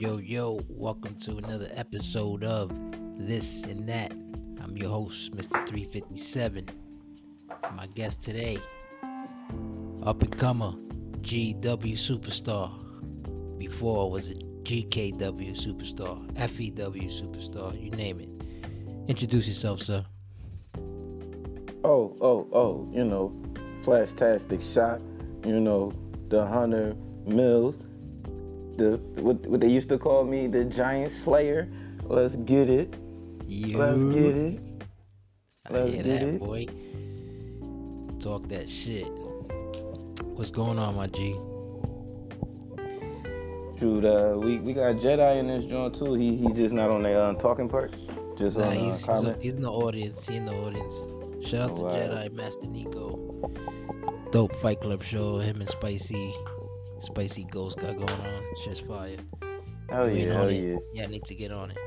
yo, yo, welcome to another episode of This and That. I'm your host, Mr. 357. My guest today, up and comer, GW superstar. Before was a GKW superstar, FEW superstar, you name it. Introduce yourself, sir. Oh, oh, oh, you know, Flashtastic Shot, you know, the Hunter Millz, the what, what they used to call me, the Giant Slayer. Let's get it. You. Let's get it. I Let's hear get that, it. boy. Talk that shit. What's going on, my G? Shoot, uh, we, we got Jedi in this joint too. He he just not on the uh, talking part, just Nah, on uh, he's, he's, he's in the audience. He's in the audience. Shout out to Oh, wow. Jedi Master Nico. Dope Fight Club show. Him and Spicy, Spicy Ghost got going on. Shit's fire. Hell You ain't yeah, on hell it? yeah, Yeah, I need to get on it.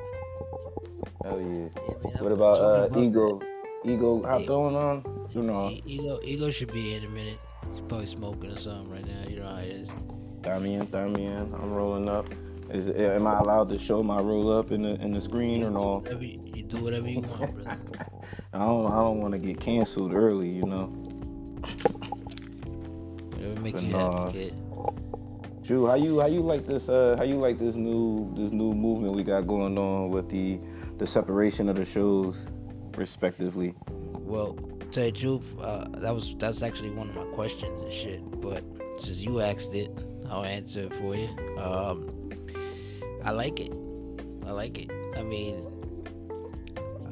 hell yeah. Yeah, man, What about uh talking Ego? Ego out Yeah. throwing on? You know, E- Ego, Ego should be in a minute. He's probably smoking or something right now. You know how it is. me in, in. I'm rolling up. Is am I allowed to show my roll up in the in the screen or no? Whatever you, you do whatever you want, brother. I don't I don't want to get canceled early, you know. Whatever makes But you nah. happy, kid. Drew, how you how you like this uh how you like this new this new movement we got going on with the the separation of the shows respectively. Well, tell you truth, uh, that was that's actually one of my questions and shit. But since you asked it, I'll answer it for you. Um, I like it. I like it. I mean,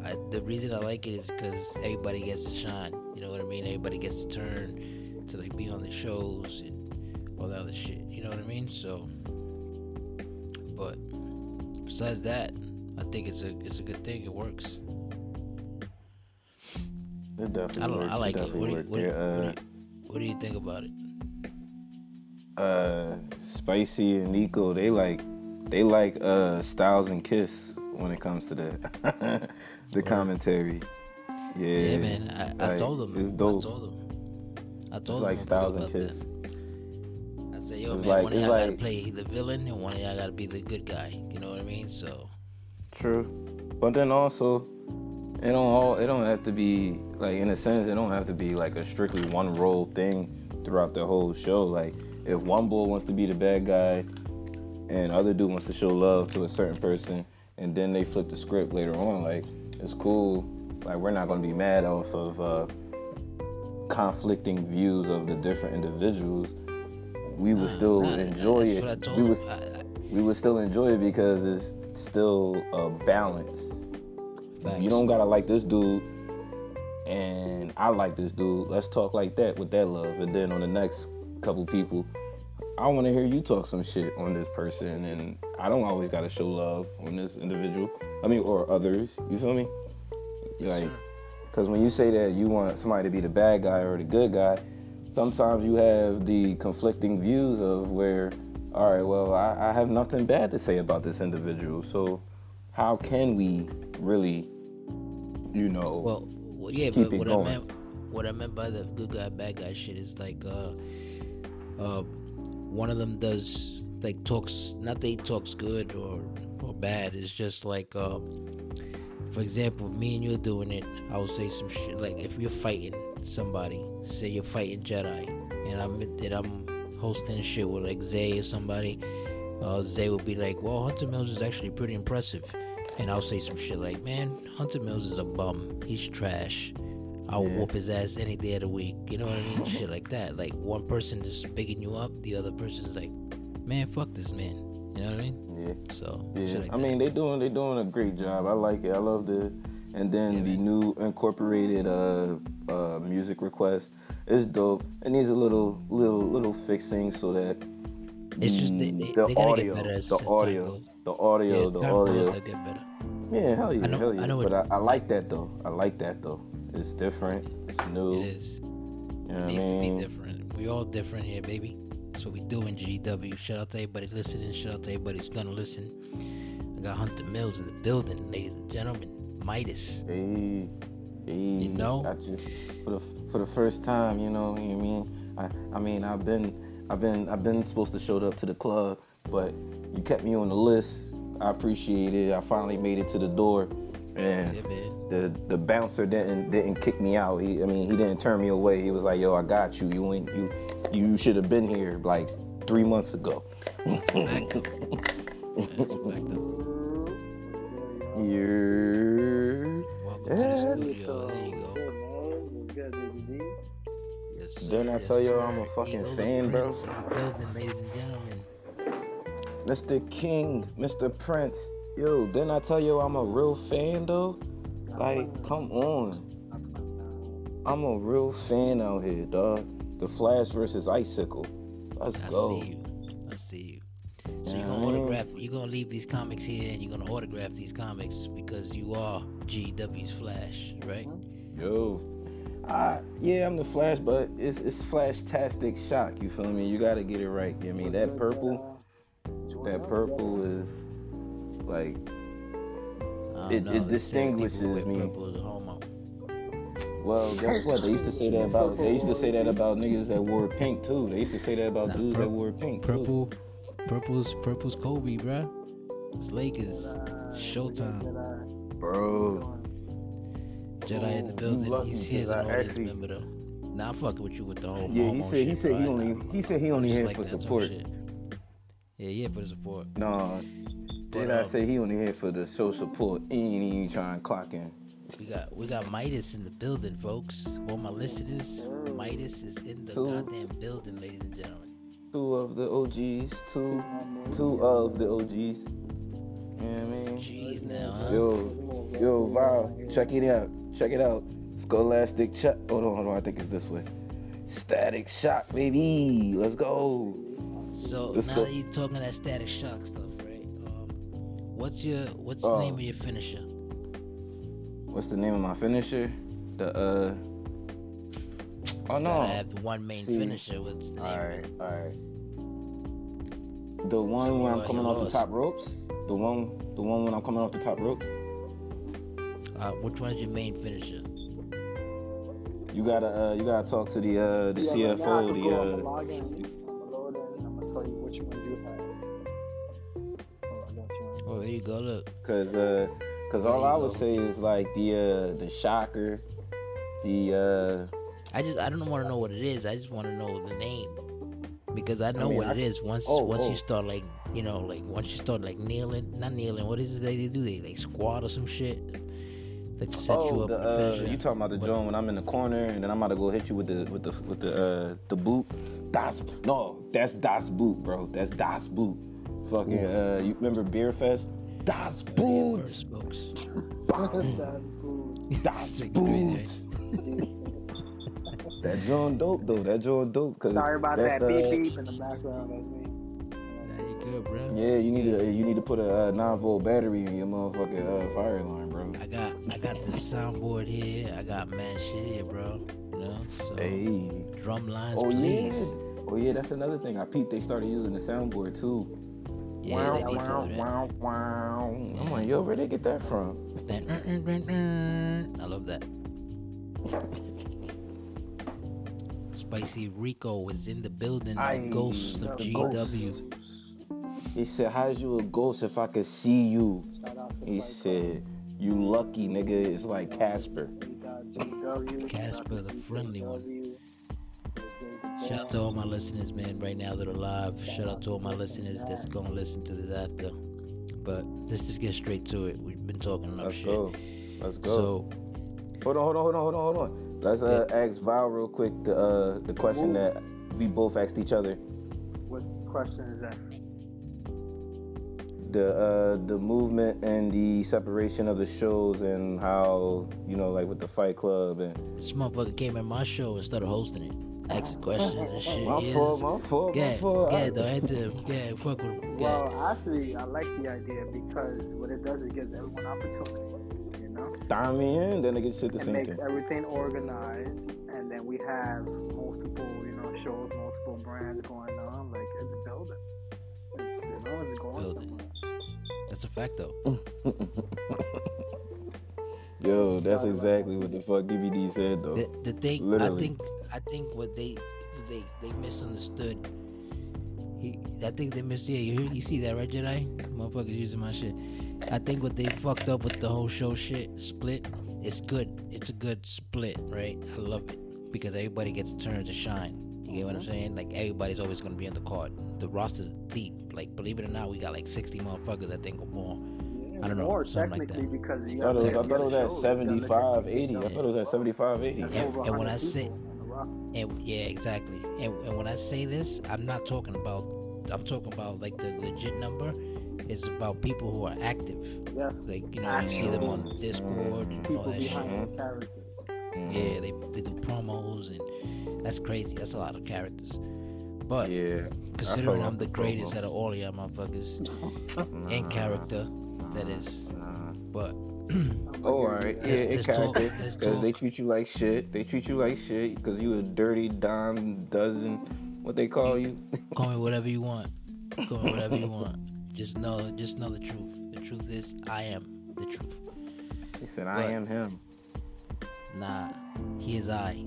I, the reason I like it is because everybody gets to shine. You know what I mean? Everybody gets to turn to like be on the shows and all that other shit. You know what I mean? So, but besides that, I think it's a it's a good thing. It works. It definitely I don't know. worked. I like it. definitely What do, you, what, do you, Yeah, what, do you, what do you think about it? uh, uh, Spicy and Nico, they like they like uh Styles and Kiss when it comes to the the commentary. Yeah, Yeah, man. I, I like, told them. It's dope. I told them. I It's told like Styles and Kiss. that. Said, yo, It's man, like- one of y'all gotta play the villain, and one of y'all gotta be the good guy. You know what I mean? So, True, but then also, it don't all it don't have to be like in a sense it don't have to be like a strictly one role thing throughout the whole show. Like if one boy wants to be the bad guy, and other dude wants to show love to a certain person, and then they flip the script later on, like it's cool. Like we're not gonna be mad off of uh, conflicting views of the different individuals. We would nah, still nah, enjoy that's it. What I told we would I, I, we would still enjoy it because it's still a balance. facts. You don't gotta like this dude, and I like this dude. Let's talk like that with that love, and then on the next couple people, I want to hear you talk some shit on this person, and I don't always gotta show love on this individual. I mean, or others. You feel me? Yes, like, because when you say that you want somebody to be the bad guy or the good guy, sometimes you have the conflicting views of where, all right, well, I, I have nothing bad to say about this individual. So, how can we really, you know, Well, well yeah, keep but it what going. I meant, what I meant by the good guy, bad guy shit is like, uh, uh, one of them does like talks. Not that he talks good or or bad. It's just like, uh, for example, if me and you're doing it, I will say some shit. Like if you're fighting somebody, say you're fighting Jedi, and I'm and I'm hosting shit with like Zay or somebody. Uh, Zay will be like, "Well, Hunter Millz is actually pretty impressive," and I'll say some shit like, "Man, Hunter Millz is a bum. He's trash. I'll Yeah. whoop his ass any day of the week." You know what I mean? shit like that. Like one person is bigging you up, the other person's like, "Man, fuck this man." You know what I mean? yeah. So, Yeah, like I that. mean they doing they doing a great job. I like it. I love the and then Yeah, the man. new incorporated uh uh music request is dope. It needs a little little little fixing so that It's just they- the- they- the they gotta get audio, better as- the audio, the audio, yeah, the audio. get better. Yeah, hell yeah, I know- hell I yeah. know but I, I like that though. I like that though. It's different. It's new. It is. You know It I needs to be different. We all different here, baby. That's what we do in GW. Shout out to everybody listening. Shout out to everybody who's gonna listen. I got Hunter Millz in the building, ladies and gentlemen. Midas. Hey, hey, You know? I just for the for the first time, you know, you know what I mean, I I mean, I've been I've been I've been supposed to show up to the club but you kept me on the list. I appreciate it. I finally made it to the door, and Yeah, the the bouncer didn't didn't kick me out. He, I mean, he didn't turn me away. He was like, "Yo, I got you. You ain't you you should have been here like three months ago." That's a fact, though. That's a fact, though. Yeah. To the Yeah. studio. There you go. Good. What's good, baby? Yes, sir. Didn't I yes, tell you sir. I'm a fucking Ego fan, bro? Prince in the building, ladies and gentlemen. Mr. King, Mr. Prince. Yo, didn't I tell you I'm a real fan though? Like, come on. I'm a real fan out here, dog. The Flash versus Icicle. Let's I go. see you. I see you. So you're gonna autograph. You're gonna leave these comics here, and you're gonna autograph these comics because you are GW's Flash, right? Mm-hmm. Yo. I, yeah, I'm the Flash, but it's it's Flash-tastic shock. You feel me? You gotta get it right. I mean, that purple, that purple is like It- know. it They say people distinguishes me. Purple is a homo. Well, guess what? They used to say that about they used to say that about niggas that wore pink too. They used to say that about Nah, dudes that wore pink. too. Purple, purple's purple's Kobe, bruh. It's Lakers. Showtime. Bro. Jedi in the building. He's here as an 'cause I audience actually- member though. Nah, I'm fucking with you with the whole Yeah, he said he said he only he said he only here like for that type of support. Yeah, yeah, for the support. No, But, did I say he only here for the show support? He ain't even trying to clock in. We got we got Midas in the building, folks. All my listeners, Midas is in the Two. goddamn building, ladies and gentlemen. Two of the OGs, two two of the OGs. You know what I mean? Jeez, now, huh? Yo, yo, Val, check it out. Check it out. Scholastic check. Hold on, hold on. I think it's this way. Static shock, baby. Let's go. So Let's now go. that you're talking that static shock stuff, right? Um, what's your what's the Oh. name of your finisher? What's the name of my finisher? The uh. Oh no. Gotta have the one main See. finisher. What's the name? Alright, it? alright. The one Tell me I'm coming you off the top ropes. The one, the one when I'm coming off the top ropes. Uh, which one is your main finisher? You gotta, uh, you gotta talk to the, uh, the Yeah, right now I CFO, can go off the the, uh, login. I'm gonna load in. I'm gonna tell you which one you have. Oh, I. Oh, there you go. Look, cause, uh, cause all There you I would go. say is like the, uh, the shocker, the, uh, I just I don't want to know what it is. I just want to know the name because I know mean, what I it is. Once oh, once oh. you start like you know like once you start like kneeling, not kneeling. What is it that they do? They like squat or some shit. Like to set you oh, up the, uh, you talking about the What- joint when I'm in the corner and then I'm about to go hit you with the, with the, with the, uh, the boot. Das, no, that's Das Boot, bro. That's Das Boot. Fucking, uh, you remember Beerfest? Das Yeah, Boot. first, folks. That's cool. Das Boot. crazy, That joint dope though. That joint dope. Cause Sorry about that's that the- beep beep in the background. That's me. Nah, you good, bro. Yeah, you need to you need to put a uh, nine volt battery in your motherfucking uh, fire alarm, bro. I got I got the soundboard here. I got mad shit here, bro. You know, so Hey. drum lines, Oh please. yeah. Oh yeah, that's another thing. I peeped they started using the soundboard too. Yeah, they wow, need to wow, do that. wow, wow. I'm like, yo, where they get that from? That. I love that. Spicy Rico is in the building. The Aye, ghost of the GW. ghost. He said, How's you a ghost if I could see you? Shout out to He Fight said, You lucky nigga. It's like Casper. Club. We got GW. Casper, the friendly one. Shout out to all my listeners, man, right now that are live. Shout out to all my listeners that's gonna listen to this after. But let's just get straight to it. We've been talking enough Let's shit. go. Let's go. So Hold on, hold on, hold on, hold on, hold on. Let's uh, ask Val real quick the uh, the question that we both asked each other. What question is that? The uh, the movement and the separation of the shows and how you know like with the Fight Club and this motherfucker came in my show and started hosting it. Asking questions and shit. my yes. fault, my fault, my Yeah, fault. yeah, I- though, answer. Yeah, fuck with him. Yeah. Well, actually, I like the idea because what it does, it gives everyone opportunity. You know, Dime me in, then they get shit the it same makes thing. everything organized, and then we have multiple, you know, shows, multiple brands going on. Like it's building. It's you know, it's going Building. somewhere. That's a fact, though. Yo, that's exactly what the fuck DVD said though. The, the thing, I think, I think what they, what they, they misunderstood He, I think they missed. Yeah, you you see that right, Jedi? Motherfuckers using my shit. I think what they fucked up with the whole show shit split. It's good. It's a good split, right? I love it because everybody gets a turn to shine. You get what I'm mm-hmm. saying? Like everybody's always gonna be on the card. The roster's deep. Like believe it or not, we got like 60 motherfuckers. I think or more. I don't know, More something like that. because you I thought it was, I thought it was at shows, you gotta look 75, at 80. I thought it was at 75, 80. And- and when I 100 say- people on the roster. And yeah, exactly. And, and when I say this, I'm not talking about. I'm talking about like the legit number. It's about people who are active. Yeah. Like you know, you see them on Discord and all that shit. Mm-hmm. Yeah, they they do promos and that's crazy. That's a lot of characters. But Yeah. considering I I'm the greatest promo. out of all y'all motherfuckers in Nah, character, that is. nah. But Oh, alright. Yeah, Let's- it let's character. Because they treat you like shit. They treat you like shit because you a dirty dime dozen. What they call you? call me whatever you want. Call me whatever you want. Just know, just know the truth. The truth is, I am the truth. He said, I But- am him. Nah, he is I.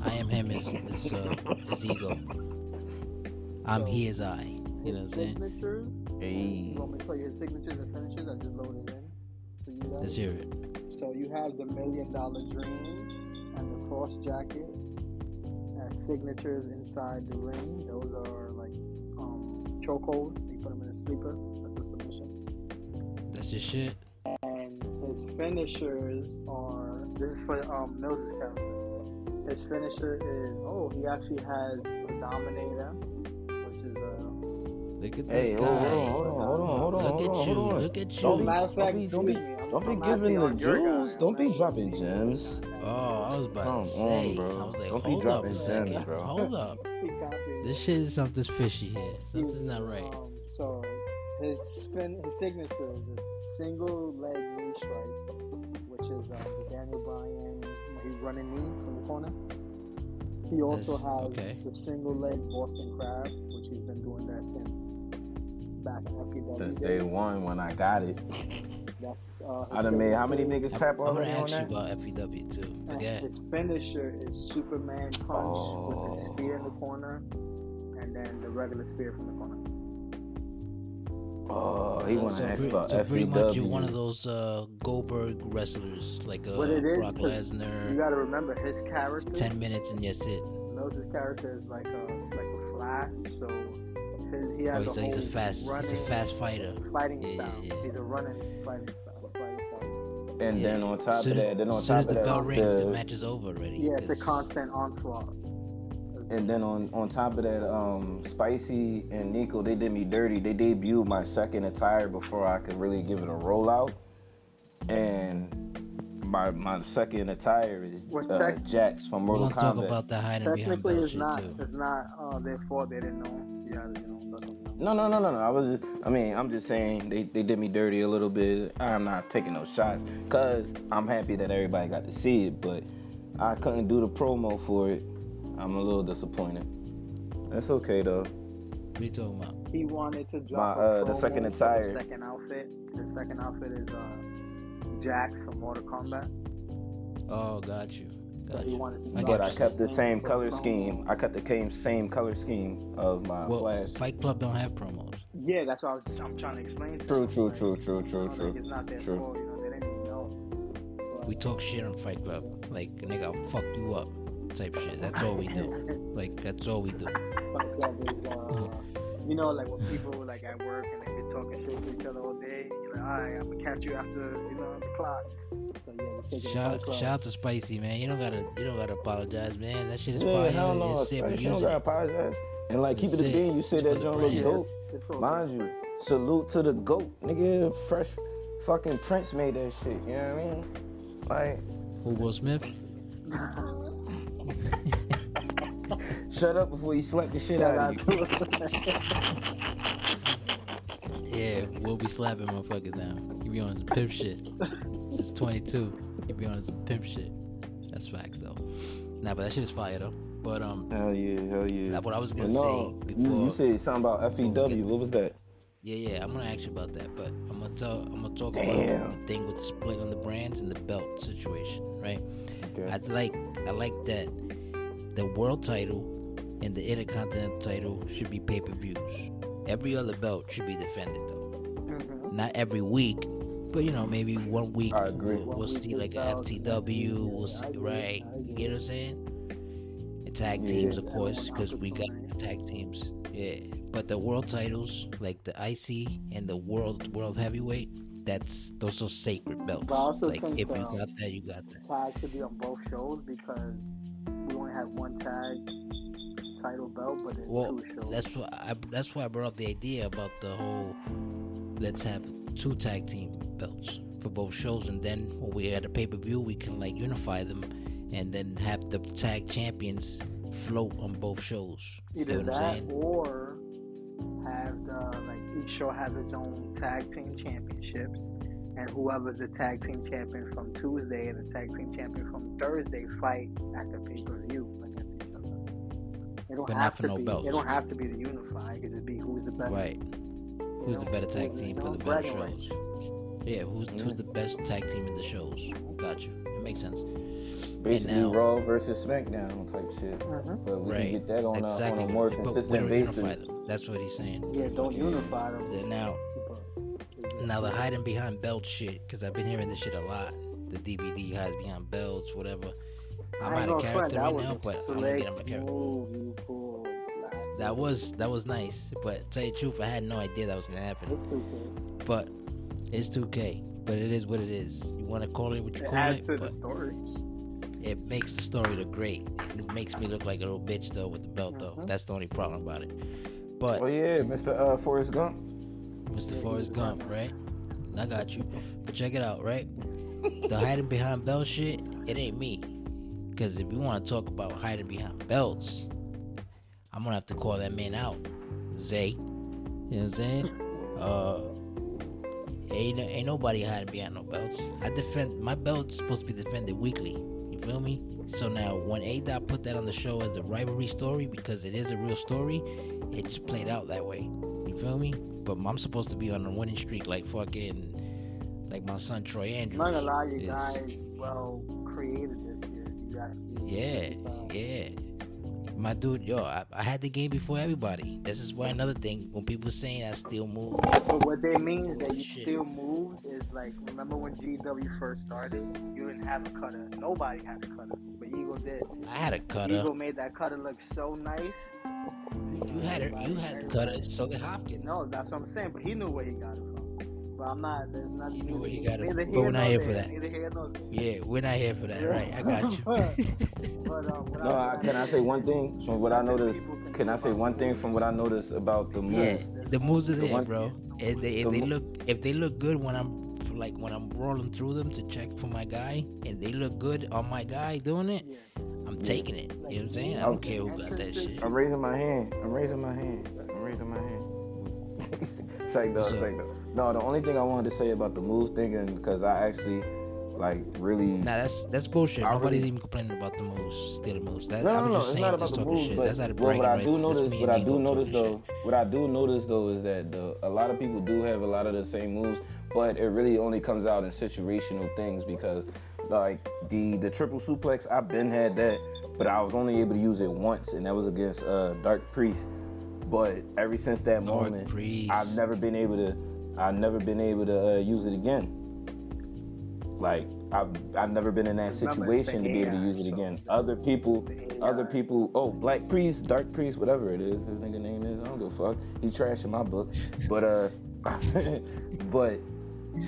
I am him is is, uh, is ego. I'm he is I. You know what I'm saying? signatures. Hey. You want me to tell you his signatures and finishes? I just loaded in for you. Let's hear it. So you have the Million Dollar Dream and the Cross Jacket as signatures inside the ring. Those are like um, chokehold. You put them in a. That's a submission. That's your shit. And his finishers are. This is for um, Millz' character. His finisher is. Oh, he actually has a Dominator, which is a. Look at this Hey, guy. hold on, hold on, hold on, hold on, Look hold at on, you. hold on. Look at you. Don't, matter of don't fact, be, don't don't be, beat me. I'm- don't be giving the jewels. Don't be dropping gems. Oh, I was about Come to say. on, bro. I was like, Don't be hold up dropping a gems, bro. Hold up. This shit is something's fishy here. Something's not right. Um, so his spin, his signature is a single leg knee strike, which is um, the Daniel Bryan. He's running knee from the corner. He also That's- has okay. the single leg Boston Crab, which he's been doing that since back in FEW. Since days. day one when I got it. That's uh, I done made how many signature. niggas I'm, tap I'm gonna already on ask you that? about FEW too. And Forget. His finisher is Superman punch with the Oh. spear in the corner, and then the regular spear from the corner. Oh, he want so, to ask pretty, about so pretty much you're one of those uh, Goldberg wrestlers, like uh, What it is, Brock 'cause You gotta remember his character. Ten minutes and that's it. Millz' character is like a like a flash, so his, he Oh, has he's a a, he's a fast, he's a fast fighter. fighting Yeah, yeah, style. yeah. He's a running fighting style. Fighting style. And then on top soon of as, that, then on soon top as of the that, bell rings, the the- match is over already. Yeah, it's a constant onslaught. And then on on top of that, um, Spicy and Nico, they did me dirty. They debuted my second attire before I could really give it a rollout. And my my second attire is What uh, tech- Jax from We're Mortal gonna talk about the hiding behind Technically, belt it's not. too. It's not uh, their fault. They didn't know. Yeah, you know. let know. No, no, no, no, no. I was, just, I mean, I'm just saying they, they did me dirty a little bit. I'm not taking no shots because I'm happy that everybody got to see it, but I couldn't do the promo for it. I'm a little disappointed. That's okay though. What are you talking about? He wanted to drop My, a uh, the promo second for attire. The second outfit. The second outfit is uh, Jax from Mortal Kombat. Oh, got you. So Got he you. I But I kept the same color scheme. I kept the same same color scheme of my Well, flash. Fight Club don't have promos. Yeah, that's what I was, I'm trying to explain. To True, him, true, like, true, true, you true, true. It's not their True. fault. You know, they didn't even know. But, We talk shit on Fight Club. Like, nigga, I'll fuck you up type shit. That's all we do. Like, that's all we do. Fight Club is, uh, you know, like when people like at work and they be talking shit to each other all day. You're like, all right, I'm gonna catch you after you know the clock. So yeah, we take it to Shout, shout out to Spicy, man. You don't gotta, you don't gotta apologize, man. That shit is Yeah, fire. hell no. It's sick. I We don't use gotta apologize. And like, keep it a Sick. bean. You said that for the joint look dope. It's Mind you, salute to the GOAT. Nigga, fresh fucking Prince made that shit. You know what I mean? Like, Who, Will Smith? shut up before you slap the shit out of you. Yeah, we'll be slapping motherfuckers now. You be on some pimp shit. This is 22. You be on some pimp shit. That's facts though. Nah, but that shit is fire though. But um, Hell yeah, hell yeah. That's what I was gonna no, say before- you said something about FEW. What was that? yeah, yeah, I'm gonna ask you about that. But I'm gonna tell, I'm gonna talk Damn. about the thing with the split on the brands and the belt situation, right? Okay. I like, I like that the world title and the Intercontinental title should be pay per views. Every other belt should be defended though. Mhm. Not every week, but you know maybe one week I agree. we'll, we'll week see this like a FTW. We'll I see right. You agree. get what I'm saying? And tag Yeah. teams, of course, because we got opportunity. tag teams. Yeah, but the world titles, like the IC and the world world heavyweight, that's those are sacred belts. But I also like think, if you um, got that, you got that. Tag should be on both shows because we only have one tag title belt, but it's Well, two shows. that's why I, that's why I brought up the idea about the whole let's have two tag team belts for both shows, and then when we at a pay per view, we can like unify them, and then have the tag champions float on both shows. Either you know what I'm that saying? or have the like each show have its own tag team championships, and whoever's the tag team champion from Tuesday and the tag team champion from Thursday fight at the pay per view against each other. It don't But have not for to no be. belts. It don't have to be the unified. It could just be who's the best. Right. Who's the better tag team for the better shows? Yeah, who's who's the best tag team in the shows? Got you. It makes sense. Basically, now- Raw versus SmackDown type shit. Mhm. But we Right. can get that on, exactly. a, on a more but we consistent don't basis. unify them. That's what he's saying. Yeah, don't unify them. Then now, now the hiding behind belt shit, because I've been hearing this shit a lot. The DVD hides behind belts, whatever. I'm I out of character that right was now, but I'm gonna get on my character. move you pulled last That was that was nice, but tell you the truth, I had no idea that was gonna happen. It's too good. But it's 2K, but it is what it is. You want to call it what you It call adds it, to the but story. It makes the story look great. It makes me look like a little bitch though with the belt though. Mhm. That's the only problem about it. But Oh yeah, Mr. Uh, Forrest Gump. Mr. Yeah, Forrest Gump, right? I got you. But check it out, right? The hiding behind belt shit, it ain't me. Because if you want to talk about hiding behind belts, I'm gonna have to call that man out, Zay. You know what I'm saying? Uh, ain't ain't nobody hiding behind no belts. I defend my belt's supposed to be defended weekly. Feel me? So now when A Dot put that on the show as a rivalry story because it is a real story, it just played out that way. You feel me? But I'm supposed to be on a winning streak like fucking like my son Troy Andrews. I'm not gonna lie, you guys well created this year. You actually Yeah, uh, yeah. My dude, yo, I, I had the game before everybody. This is why another thing when people saying I still move. But what they mean is that you Shit. still moved is like remember when GW first started, you didn't have a cutter. Nobody had a cutter, but Ego did. I had a cutter. Ego made that cutter look so nice. You had it. You had the cutter. So did Hopkins. No, that's what I'm saying. But he knew where he got it from. But I'm not. There's nothing. He knew what he got it neither But we're not here for that. Neither here nor there. Yeah, we're not here for that, right? I got you. But um, No, I, can I say one thing from what I noticed? Can I say one thing from what I noticed about the moves? yeah, the moves are The there, one- bro. And they, the if they look, if they look good when I'm like when I'm rolling through them to check for my guy, and they look good on my guy doing it, Yeah. I'm Yeah. taking it. You know what I'm saying? I don't care who got that shit. I'm raising my hand. I'm raising my hand. I'm raising my hand. it's like though. What's It's up? like though. No, the only thing I wanted to say about the moves thing, and because I actually like really. Nah, that's that's bullshit. I Nobody's really- even complaining about the moves, stealing moves. That, No, no, was no, just it's saying, not about just the moves, shit. but That's out of well, what I do notice, what I do notice though, shit. what I do notice though is that the a lot of people do have a lot of the same moves, but it really only comes out in situational things because like the the triple suplex, I've been had that, but I was only able to use it once, and that was against uh, Dark Priest. But ever since that Dark moment, Priest. I've never been able to, I've never been able to uh, use it again. Like I've I've never been in that Remember, it's the situation to be able to use it again. Other people, other people. Oh, Black Priest, Dark Priest, whatever it is, his nigga name is. I don't give a fuck. He trash in my book, but uh, but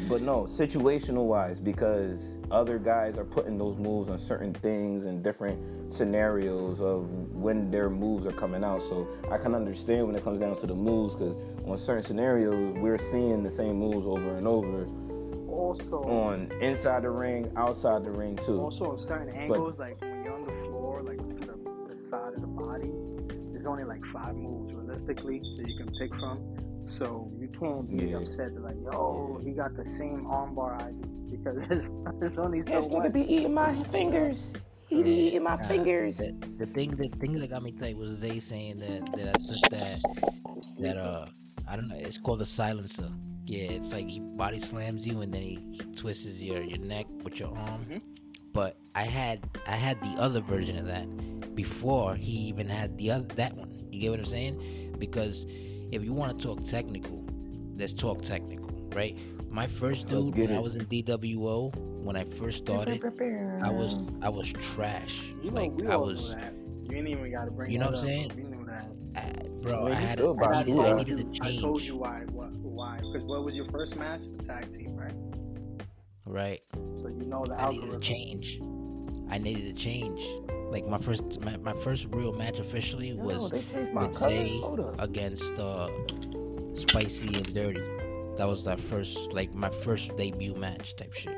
but no, situational wise, because other guys are putting those moves on certain things and different scenarios of when their moves are coming out. So I can understand when it comes down to the moves, because on certain scenarios we're seeing the same moves over and over Also, on inside the ring, outside the ring too. also on certain angles, like when you're on the floor, like to the, the side of the body, there's only like five moves realistically that you can pick from. So you can't be Yeah. upset that like, yo, he got the same armbar I do because there's, there's only so much. eating my fingers. He be eating my fingers. The, the thing the thing that got me tight was Zay saying that that I took that that uh I don't know it's called a silencer. Yeah, it's like he body slams you and then he, he twists your your neck with your arm. Mhm. But I had I had the other version of that, before he even had the other that one. You get what I'm saying? Because if you want to talk technical, let's talk technical, right? My first dude get when I was in DWO, when I first started, I was I was trash. You know, like we I all was, that. You ain't even got to bring You know what I'm up. saying? We knew that. I, bro. Yeah, I had still I to needed, I needed to change. I told you why. What? Why? Because what was your first match? The tag team, right? right? So you know the I needed algorithm. a change. I needed a change. Like my first, my, my first real match officially was they with. Zay against uh, Spicy and Dirty. That was that first, like my first debut match type shit.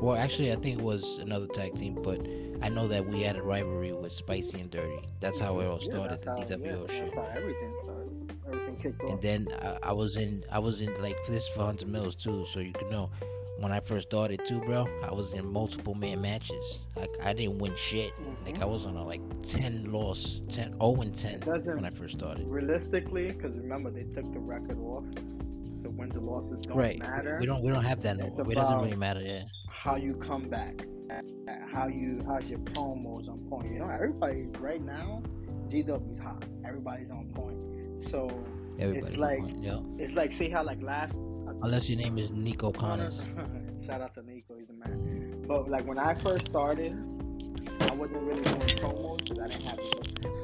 Well, actually, I think it was another tag team, but I know that we had a rivalry with Spicy and Dirty. That's how it all Yeah, started, that's the how, DWO yeah, shit. That's how everything started. Everything kicked off. And then I, I was in, I was in like this for Hunter Millz too, so you can know. When I first started too, bro, I was in multiple man matches. Like I didn't win shit. Mm-hmm. Like I was on a like ten loss, 10 0 and ten when I first started. Realistically, because remember they took the record off, wins and losses don't Right. matter. We don't we don't have that no It's more. It doesn't really matter. Yeah. how you come back, how you how's your promos on point. You know, everybody right now, GW's hot. Everybody's on point. So Everybody's like- on point, yo. it's like see how like last. Unless your name is Nico Connors. Shout out to Nico, he's the man. But like when I first started, I wasn't really doing promos because I didn't have the Discord. You know?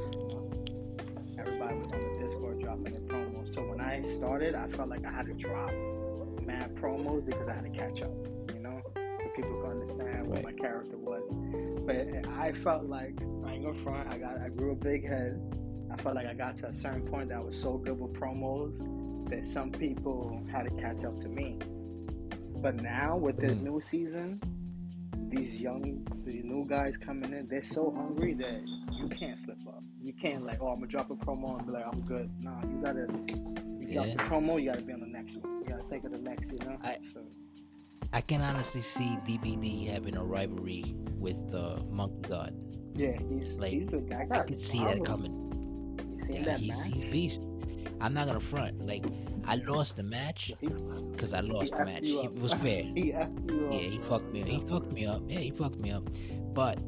Everybody was on the Discord dropping their promos. So when I started, I felt like I had to drop mad promos because I had to catch up. You know, so people could understand what my character was. But I felt like I ain't gonna front. I got I grew a big head. I felt like I got to a certain point that I was so good with promos that some people had to catch up to me. But now with this Mm. new season, these young, these new guys coming in, they're so hungry that you can't slip up. You can't like, oh, I'm gonna drop a promo and be like, I'm good. Nah, you gotta, you drop the promo, you gotta be on the next one. You gotta think of the next, you know. I- so, I can honestly see DBD having a rivalry with uh, Monkey God. yeah, he's Like, he's the guy. I could see that coming. You seen Yeah, that he's match? he's beast. I'm not gonna front. Like I lost the match because I lost the match. It was fair. he effed you up. Yeah, he fucked me. He fucked me up. Yeah, he fucked me up. But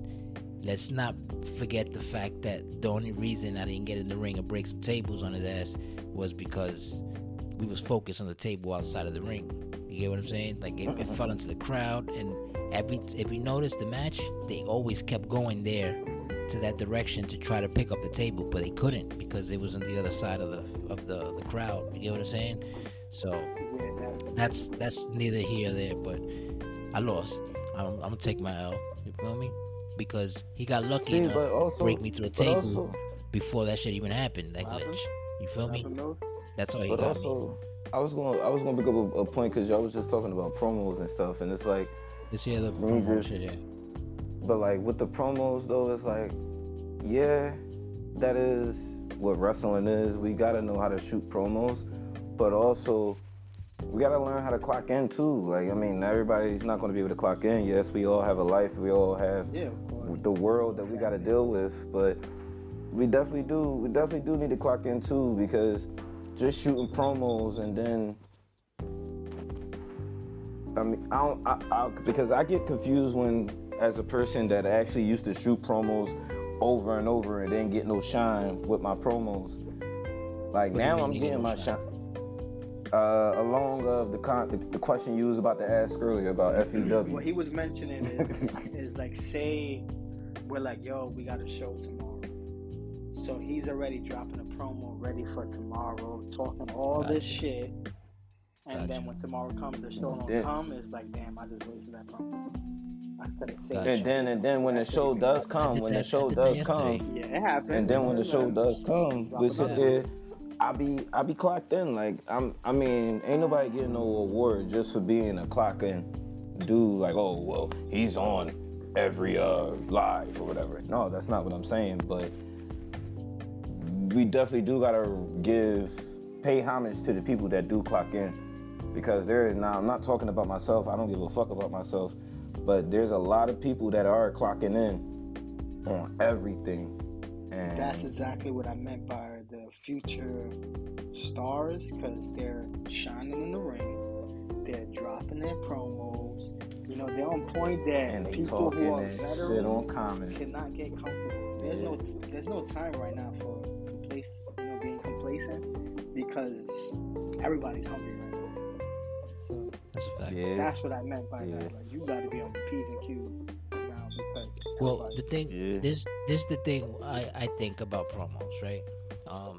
let's not forget the fact that the only reason I didn't get in the ring and break some tables on his ass was because we was focused on the table outside of the ring. You get what I'm saying? Like it, it fell into the crowd, and every if you notice the match, they always kept going there to that direction to try to pick up the table, but they couldn't because it was on the other side of the of the, the crowd. You get what I'm saying? So that's that's neither here or there, but I lost. I'm, I'm gonna take my L. You feel me? Because he got lucky See, enough but to break me to a table also, before that shit even happened. That glitch. You feel me? That's all he but got me. also, I was going. to I was going to pick up a, a point because y'all was just talking about promos and stuff, and it's like, This here the Me promo shit. Yeah. But like with the promos though, it's like, yeah, that is what wrestling is. We gotta know how to shoot promos, but also we gotta learn how to clock in too. Like, I mean, everybody's not gonna be able to clock in. Yes, we all have a life. We all have Yeah, the world that we got to deal with, but we definitely do. We definitely do need to clock in too because just shooting promos and then. I mean, I don't, I, I, because I get confused when, as a person that actually used to shoot promos over and over and then get no shine with my promos. Like What now I'm getting my shine? shine. Uh, along of the, con- the the question you was about to ask earlier about FEW. What he was mentioning is, is like, say we're like, yo, we got a show tomorrow. So he's already dropping a promo ready for tomorrow, talking all this shit. And Gotcha. then when tomorrow comes, the show don't Then- come. It's like, damn, I just wasted that promo. I could have said. Gotcha. And then and then when the show does come, when the that- I show does come, Yeah, it happened. and then when the show does come, we sit there. I be I be clocked in. Like I'm I mean, ain't nobody getting no award just for being a clock in dude. Like oh well, he's on every uh live or whatever. No, that's not what I'm saying. But we definitely do gotta give pay homage to the people that do clock in because there is now I'm not talking about myself. I don't give a fuck about myself. But there's a lot of people that are clocking in on everything. And That's exactly what I meant by the future stars because they're shining in the ring. They're dropping their promos. You know, they're on point that and people who are and shit on veterans cannot get comfortable. There's Yeah. no there's no time right now for complac you know being complacent because everybody's hungry right now. So That's a fact. Yeah. that's what I meant by Yeah. that. Like you got to be on the p's and q's now because Well, everybody- the thing, Yeah. this this the thing I I think about promos, right? Um,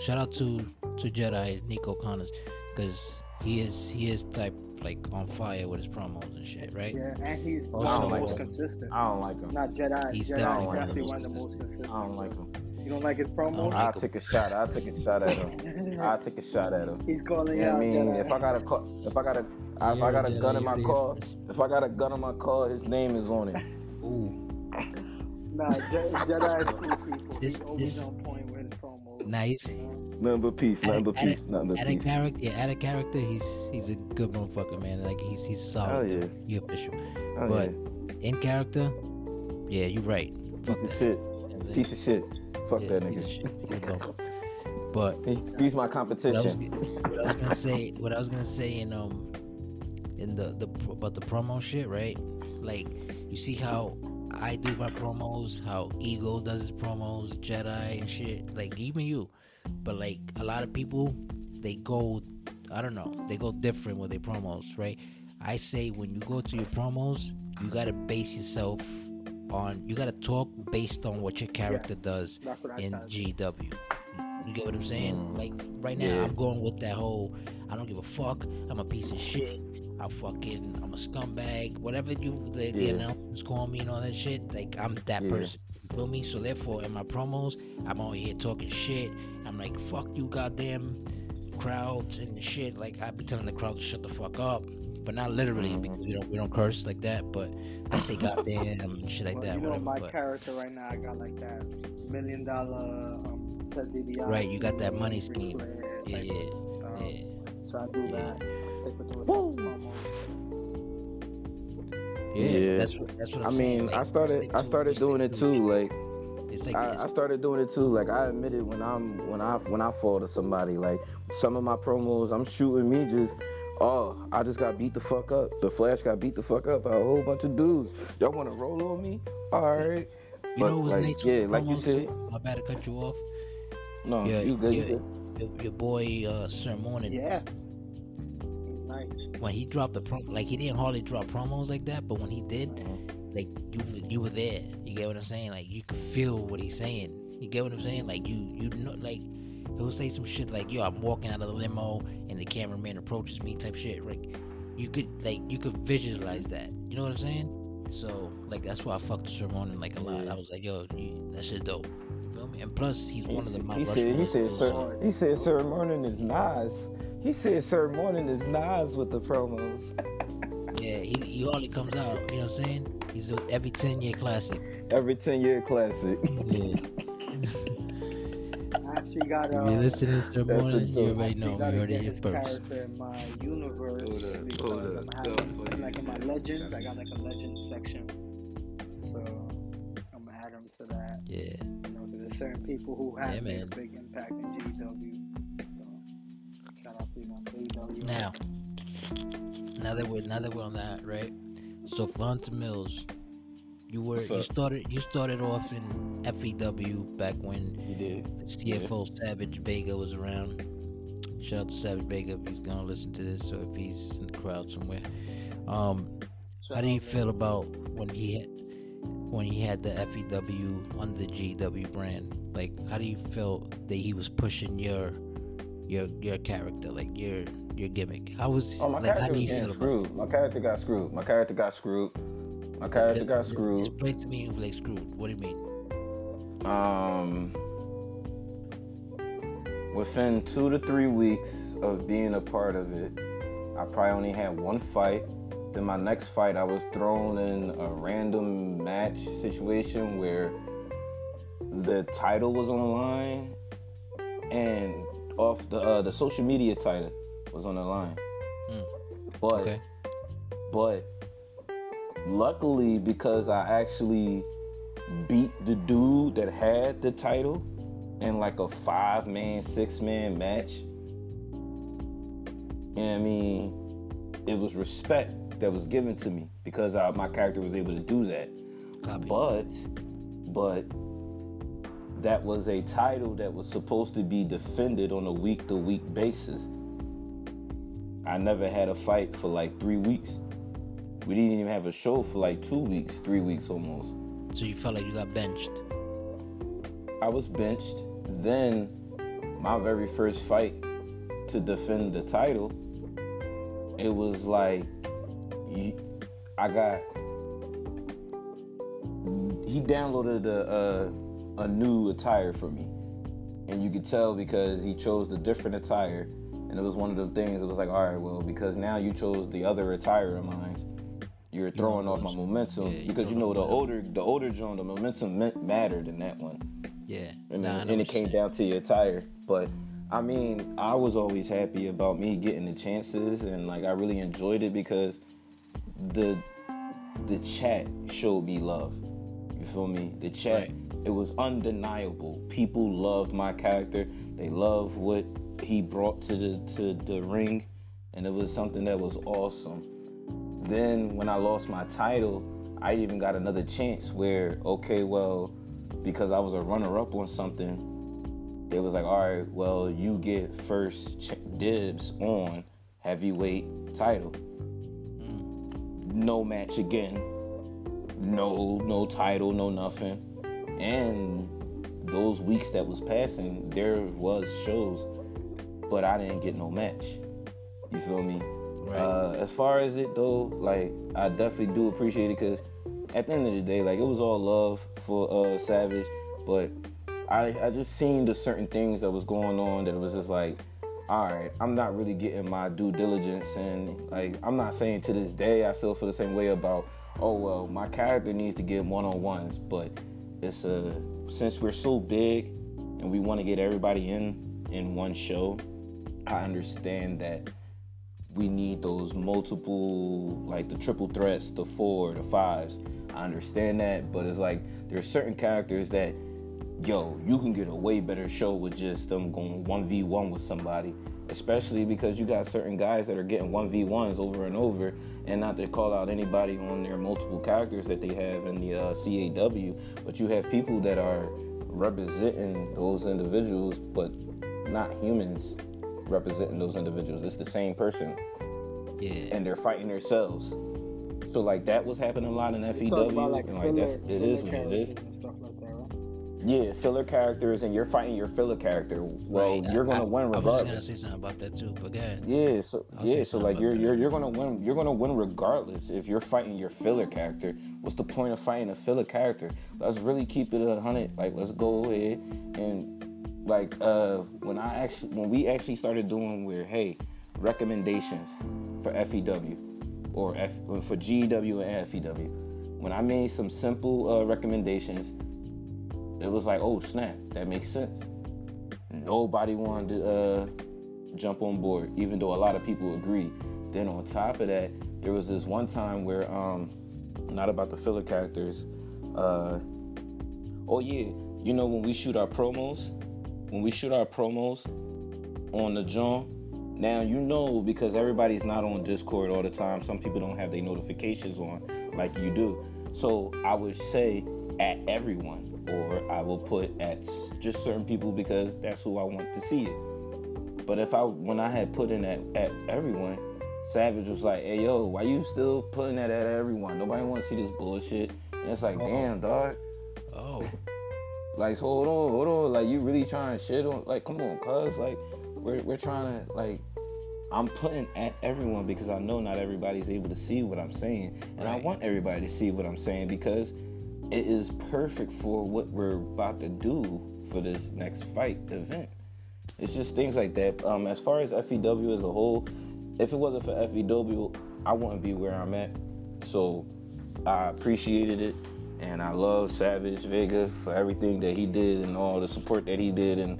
shout out to to Jedi Nico Connors because he is he is type like on fire with his promos and shit, right? yeah, and he's Also, one of the like most him. consistent. I don't like him. Not Jedi. He's Jedi definitely is one of the definitely one of the most consistent. I don't like him. You don't like his I like I'll him. take a shot. I took a shot at him. I took a shot at him. He's calling Yeah, out I mean, Jedi. if I got a car, if I got a, if I got a Jedi, gun in my car, if I got a gun in my car, his name is on it. Ooh, Nah, Je- Jedi is cool people. This- He's always this- on point with his promos. nice. you know? Nothing but peace. Nothing but Add a- peace. Nothing but Add a character, yeah, add a character. He's he's a good motherfucker, man. Like he's he's solid. Hell yeah. dude. He official. Oh, but yeah. in character, yeah, you're right. piece of shit. Piece of shit. Fuck Yeah, that nigga. shit. He's a bum. But He, he's my what I, was, competition. what I was gonna say, what I was gonna say in um in the the about the promo shit, right? Like you see how I do my promos, how Ego does his promos, Jedi and shit. Like even you, but like a lot of people, they go, I don't know, they go different with their promos, right? I say when you go to your promos, you gotta base yourself on, you gotta talk based on what your character Yes. does That's what I in said. GW. You get what I'm saying? Mm. Like right now, Yeah. I'm going with that whole I don't give a fuck. I'm a piece of shit. I fucking I'm a scumbag. Whatever you the, the Yeah. announcers call me and all that shit. Like I'm that Yeah. person. You feel me? So therefore, in my promos, I'm out here talking shit. I'm like, fuck you, goddamn crowds and shit. Like I be telling the crowd to shut the fuck up. But not literally because we don't we don't curse like that. But I say goddamn and shit like Well, that. you know, whatever. my but, character right now, I got like that million dollar um, Ted DiBiase. Right, you got that money scheme. Flair Yeah, type yeah, style. yeah. So I do Yeah. that. Stick with the Yeah, Yeah. that's what that's what I I'm saying. mean, like, I started, I started doing it too. Like, It's like I, it's, I started doing it too. Like, I admitted when I'm, when I, when I fall to somebody, like some of my promos, I'm shooting me just. Oh, I just got beat the fuck up. The Flash got beat the fuck up by a whole bunch of dudes. Y'all want to roll on me? All right. you but, know what's like, nice yeah, with like you promos, said- too? My bad to cut you off. No, Yeah, you good. You yeah. good. Your, your boy uh, Sir Morning, Yeah. He's nice. when he dropped the promo, like he didn't hardly drop promos like that, but when he did, like you you were there. You get what I'm saying? Like you could feel what he's saying. You get what I'm saying? Like you you know like he'll say some shit like yo I'm walking out of the limo and the cameraman approaches me type shit. Like you could like you could visualize that. You know what I'm saying? So like that's why I fucked Sir Morning like a lot. I was like yo you, that shit dope. You feel me? And plus he's He, one of the Mount he said, he Rushmore said, sir, he said, Sir Morning is Nas. He said, Sir Morning is Nas with the promos. Yeah, he, he hardly comes out. You know what I'm saying? He's a every ten year classic. Every 10 year classic. Yeah. I actually got if uh, you're listening to the That's morning, you dope. already actually know. gotta You heard get it here his first. in my universe Hold up, because hold I'm up, having, don't like in my legends, I got like a legends section. So I'm gonna add him to that. Yeah. You know, 'cause there's certain people who have Yeah, made a big impact in GW. So shout out to you on Now, now that we're now that we're on that, right? So for Hunter Millz, you were you started you started off in FEW back when You did. CFO Savage Vega was around. Shout out to Savage Vega if he's gonna listen to this or if he's in the crowd somewhere. Um, Shout How do you feel about when he had when he had the FEW under the GW brand? Like, how do you feel that he was pushing your your your character, like your your gimmick? How was Oh, my like? How character do you feel about? screwed. My character got screwed. My character got screwed. My it? character got screwed. Explain to me like screwed. What do you mean? Um, within two to three weeks of being a part of it, I probably only had one fight. Then my next fight, I was thrown in a random match situation where the title was on the line, and off the uh, the social media title was on the line. Mm. But Okay. but luckily because I actually beat the dude that had the title in like a five man, six man match. And I mean, it was respect that was given to me because I, my character was able to do that. Copy. But, but that was a title that was supposed to be defended on a week to week basis. I never had a fight for like three weeks. We didn't even have a show for like two weeks, three weeks almost. So you felt like you got benched. I was benched. Then my very first fight to defend the title, it was like I got he downloaded a, a, a new attire for me, and you could tell because he chose the different attire, and it was one of the things. It was like, all right, well, because now you chose the other attire of mine, you're throwing off my momentum Yeah, because you know the older the older John, the momentum meant mattered in that one. Yeah. And, Nah, I then know and it came down to your tire. But I mean, I was always happy about me getting the chances, and like I really enjoyed it because the the chat showed me love. You feel me? The chat, Right. it was undeniable. People loved my character. They loved what he brought to the to the ring, and it was something that was awesome. Then when I lost my title, I even got another chance where okay, well, because I was a runner up on something, they was like, all right, well, you get first ch- dibs on heavyweight title. No match again. No, no title, no nothing. And those weeks that was passing, there was shows, but I didn't get no match. You feel me? Uh, as far as it though, like I definitely do appreciate it because at the end of the day, like it was all love for uh, Savage, but I I just seen the certain things that was going on that was just like, all right, I'm not really getting my due diligence, and like I'm not saying to this day I still feel the same way about, oh well, my character needs to get one on ones, but it's a since we're so big and we want to get everybody in in one show, I understand that we need those multiple like the triple threats the four the fives. I understand that but it's like there are certain characters that yo you can get a way better show with just them going 1v1 with somebody especially because you got certain guys that are getting 1v1s over and over and not to call out anybody on their multiple characters that they have in the uh, caw but you have people that are representing those individuals but not humans representing those individuals. It's the same person, yeah. and they're fighting themselves. So like that was happening a lot in You talk about FEW, like and filler, like that's it filler what it characters is. and stuff like that, right? Yeah, filler characters, and you're fighting your filler character. Well, Right. you're gonna I, win I was gonna say something about that too, but go ahead. Yeah, so I'll yeah, so like you're you're you're gonna win. You're gonna win regardless if you're fighting your filler character. What's the point of fighting a filler character? Let's really keep it a hundred. Like let's go ahead and like uh when I actually when we actually started doing where hey recommendations for FEW or F for GW and FEW. When I made some simple uh, recommendations, it was like, oh snap, that makes sense. Nobody wanted to uh, jump on board, even though a lot of people agreed. Then on top of that, there was this one time where, um, not about the filler characters. Uh, oh yeah, you know when we shoot our promos, when we shoot our promos on the John. Now you know because everybody's not on Discord all the time. Some people don't have their notifications on like you do. So I would say at everyone, or I will put at just certain people because that's who I want to see it. But if I when I had put in at, at everyone, Savage was like, "Hey yo, why you still putting that at everyone? Nobody want to see this bullshit." And it's like, damn, dog. Oh, Like, so hold on, hold on. Like, you really trying to shit on? Like, come on, cuz. Like, we're we're trying to like. I'm putting at everyone because I know not everybody's able to see what I'm saying, and I want everybody to see what I'm saying because it is perfect for what we're about to do for this next fight event. It's just things like that. Um, as far as FEW as a whole, if it wasn't for FEW, I wouldn't be where I'm at. So I appreciated it, and I love Savage Vega for everything that he did and all the support that he did and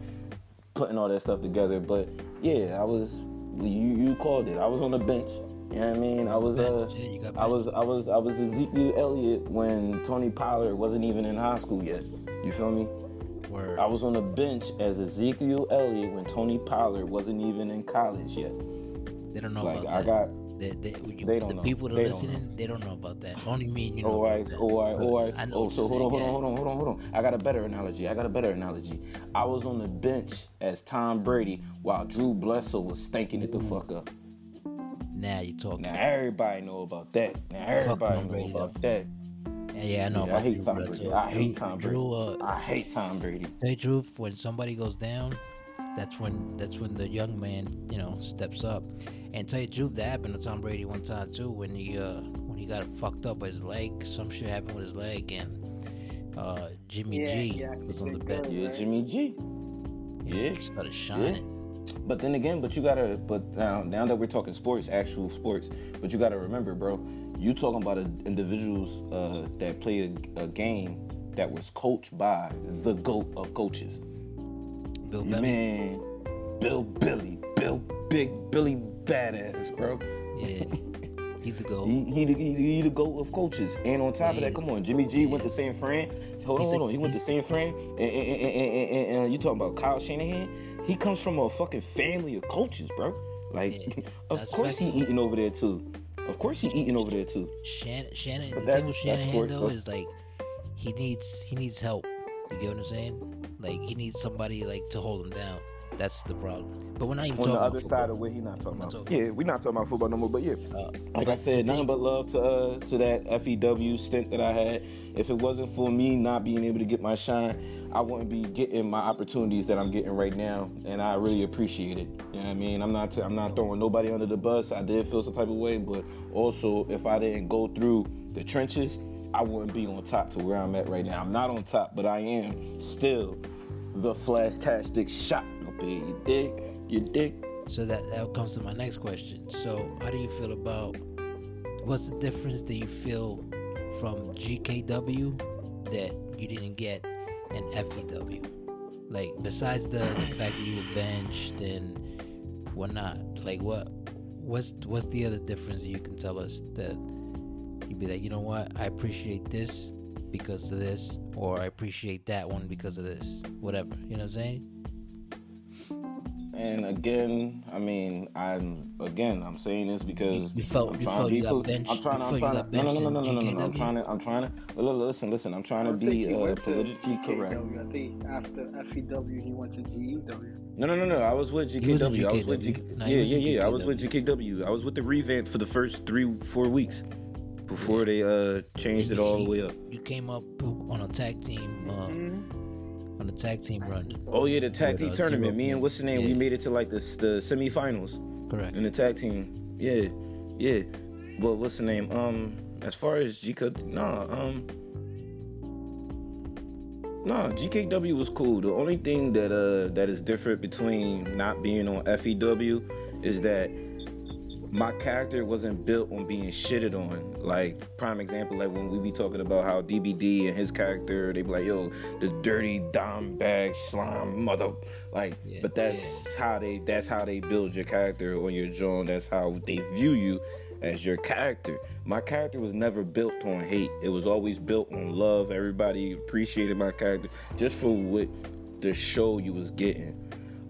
putting all that stuff together. But yeah, I was you you called it. I was on the bench. You know what I mean? I was uh, yeah, I was I was I was Ezekiel Elliott when Tony Pollard wasn't even in high school yet. You feel me? word. I was on the bench as Ezekiel Elliott when Tony Pollard wasn't even in college yet. They don't know Like about I that. got They, they, you, They don't the know. people that They are don't listening, they don't know about that. Only me and you know. Oh, I, about that. oh, I, But oh, I, know oh. So hold on, hold on, hold on, hold on, hold on. I got a better analogy. I got a better analogy. I was on the bench as Tom Brady while Drew Bledsoe was stinking it the fuck up. Now you talking. Now everybody know about that. Now everybody know Brady, about that. Yeah, yeah, I know Yeah, I hate Drew Tom. Brady. I hate Drew- Tom Brady. Drew, uh, I hate Tom Brady. the truth, when somebody goes down, that's when that's when the young man, you know, steps up. And tell you the truth, that happened to Tom Brady one time too, when he uh when he got fucked up with his leg. Some shit happened with his leg, and uh Jimmy Yeah, G he was on the bench. fell. Yeah, right? Jimmy G. Yeah. he started shining. But then again, but you gotta, but now, now that we're talking sports, actual sports, but you gotta remember, bro, you talking about individuals uh, that play a, a game that was coached by the goat of coaches. Bill Bellamy. Man, Bill Billy, Bill Big Billy Badass, bro. Yeah, he's the goat. He he the, he, he the goat of coaches. And on top He of that, come on, Jimmy G went to San Fran. Hold on, a- hold on. He went to San Fran. And, and, and, and, and, and uh, you talking about Kyle Shanahan? He comes from a fucking family of coaches, bro. Like, Yeah, of course he eating over there too. Of course he eating over there too. Shannon, Shannon. But the that's- thing with Shanahan though. is like he needs he needs help. You get what I'm saying? Like he needs somebody like to hold him down. That's the problem. But we're not even On talking the other football. side of where he's not talking We're not about. talking Yeah, we're not talking about football no more. But yeah, Uh, like I said, the nothing thing- but love to uh to that FEW stint that I had. If it wasn't for me not being able to get my shine, I wouldn't be getting my opportunities that I'm getting right now, and I really appreciate it. You know what I mean? I'm not I'm not throwing nobody under the bus. I did feel some type of way, but also if I didn't go through the trenches, I wouldn't be on top to where I'm at right now. I'm not on top, but I am still the flash-tastic shot. Okay, you dig? You dig? So that that comes to my next question. So how do you feel about what's the difference that you feel from GKW that you didn't get in FEW? Like besides the the fact that you were benched and whatnot, like what what's what's the other difference that you can tell us that you'd be like, you know what, I appreciate this because of this, or I appreciate that one because of this, whatever. You know what I'm saying? And again, I mean, I'm again, I'm saying this because You felt- I'm you trying felt to you be. got pol- benched- I'm trying. I'm trying got to. No, no, no, no, no, no, no, no. I'm trying to. I'm trying to. li- li- Listen, listen. I'm trying to be uh, went to politically correct. I think after FEW he went to GEW. No, no, no, no. I was with He GKW. I was with GKW. GK. Yeah, yeah, yeah. I was with GKW. GKW. I was with the revamp for the first three, four weeks before they uh changed it all the way up. You came up on a tag team, uh, Mm-hmm. on a tag team run. Oh yeah, the tag team uh, tournament. Zero Me and what's the name? We made it to like the the semifinals. Correct. in the tag team. Yeah, yeah. But what's the name? Um, as far as GK, nah, um, nah, GKW was cool. The only thing that uh that is different between not being on FEW is that my character wasn't built on being shitted on. Like prime example, like when we be talking about how DBD and his character, they be like, yo, the dirty dime bag slime mother. Like, Yeah, but that's how they that's how they build your character on your drawing. That's how they view you as your character. My character was never built on hate. It was always built on love. Everybody appreciated my character just for what the show you was getting.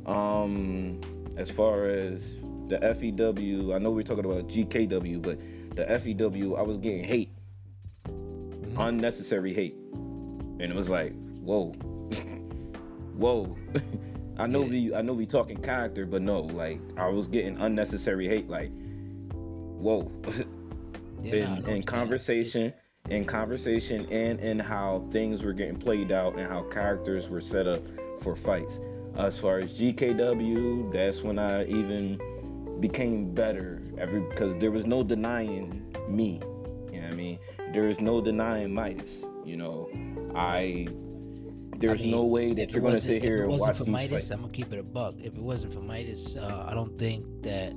Um, as far as the FEW, I know we're talking about GKW, but the FEW, I was getting hate, Mhm. unnecessary hate, and it was like, whoa, whoa. I know Yeah. we, I know we talking character, but no, like I was getting unnecessary hate, like, whoa. Yeah, nah, I know in, in conversation in conversation and in how things were getting played out and how characters were set up for fights as far as gkw that's when i even became better every because there was no denying me you know what i mean there is no denying midas you know i there's I mean, no way that you're going to sit here if it and wasn't watch for Midas, fights. I'm gonna keep it a buck. If it wasn't for Midas, uh, I don't think that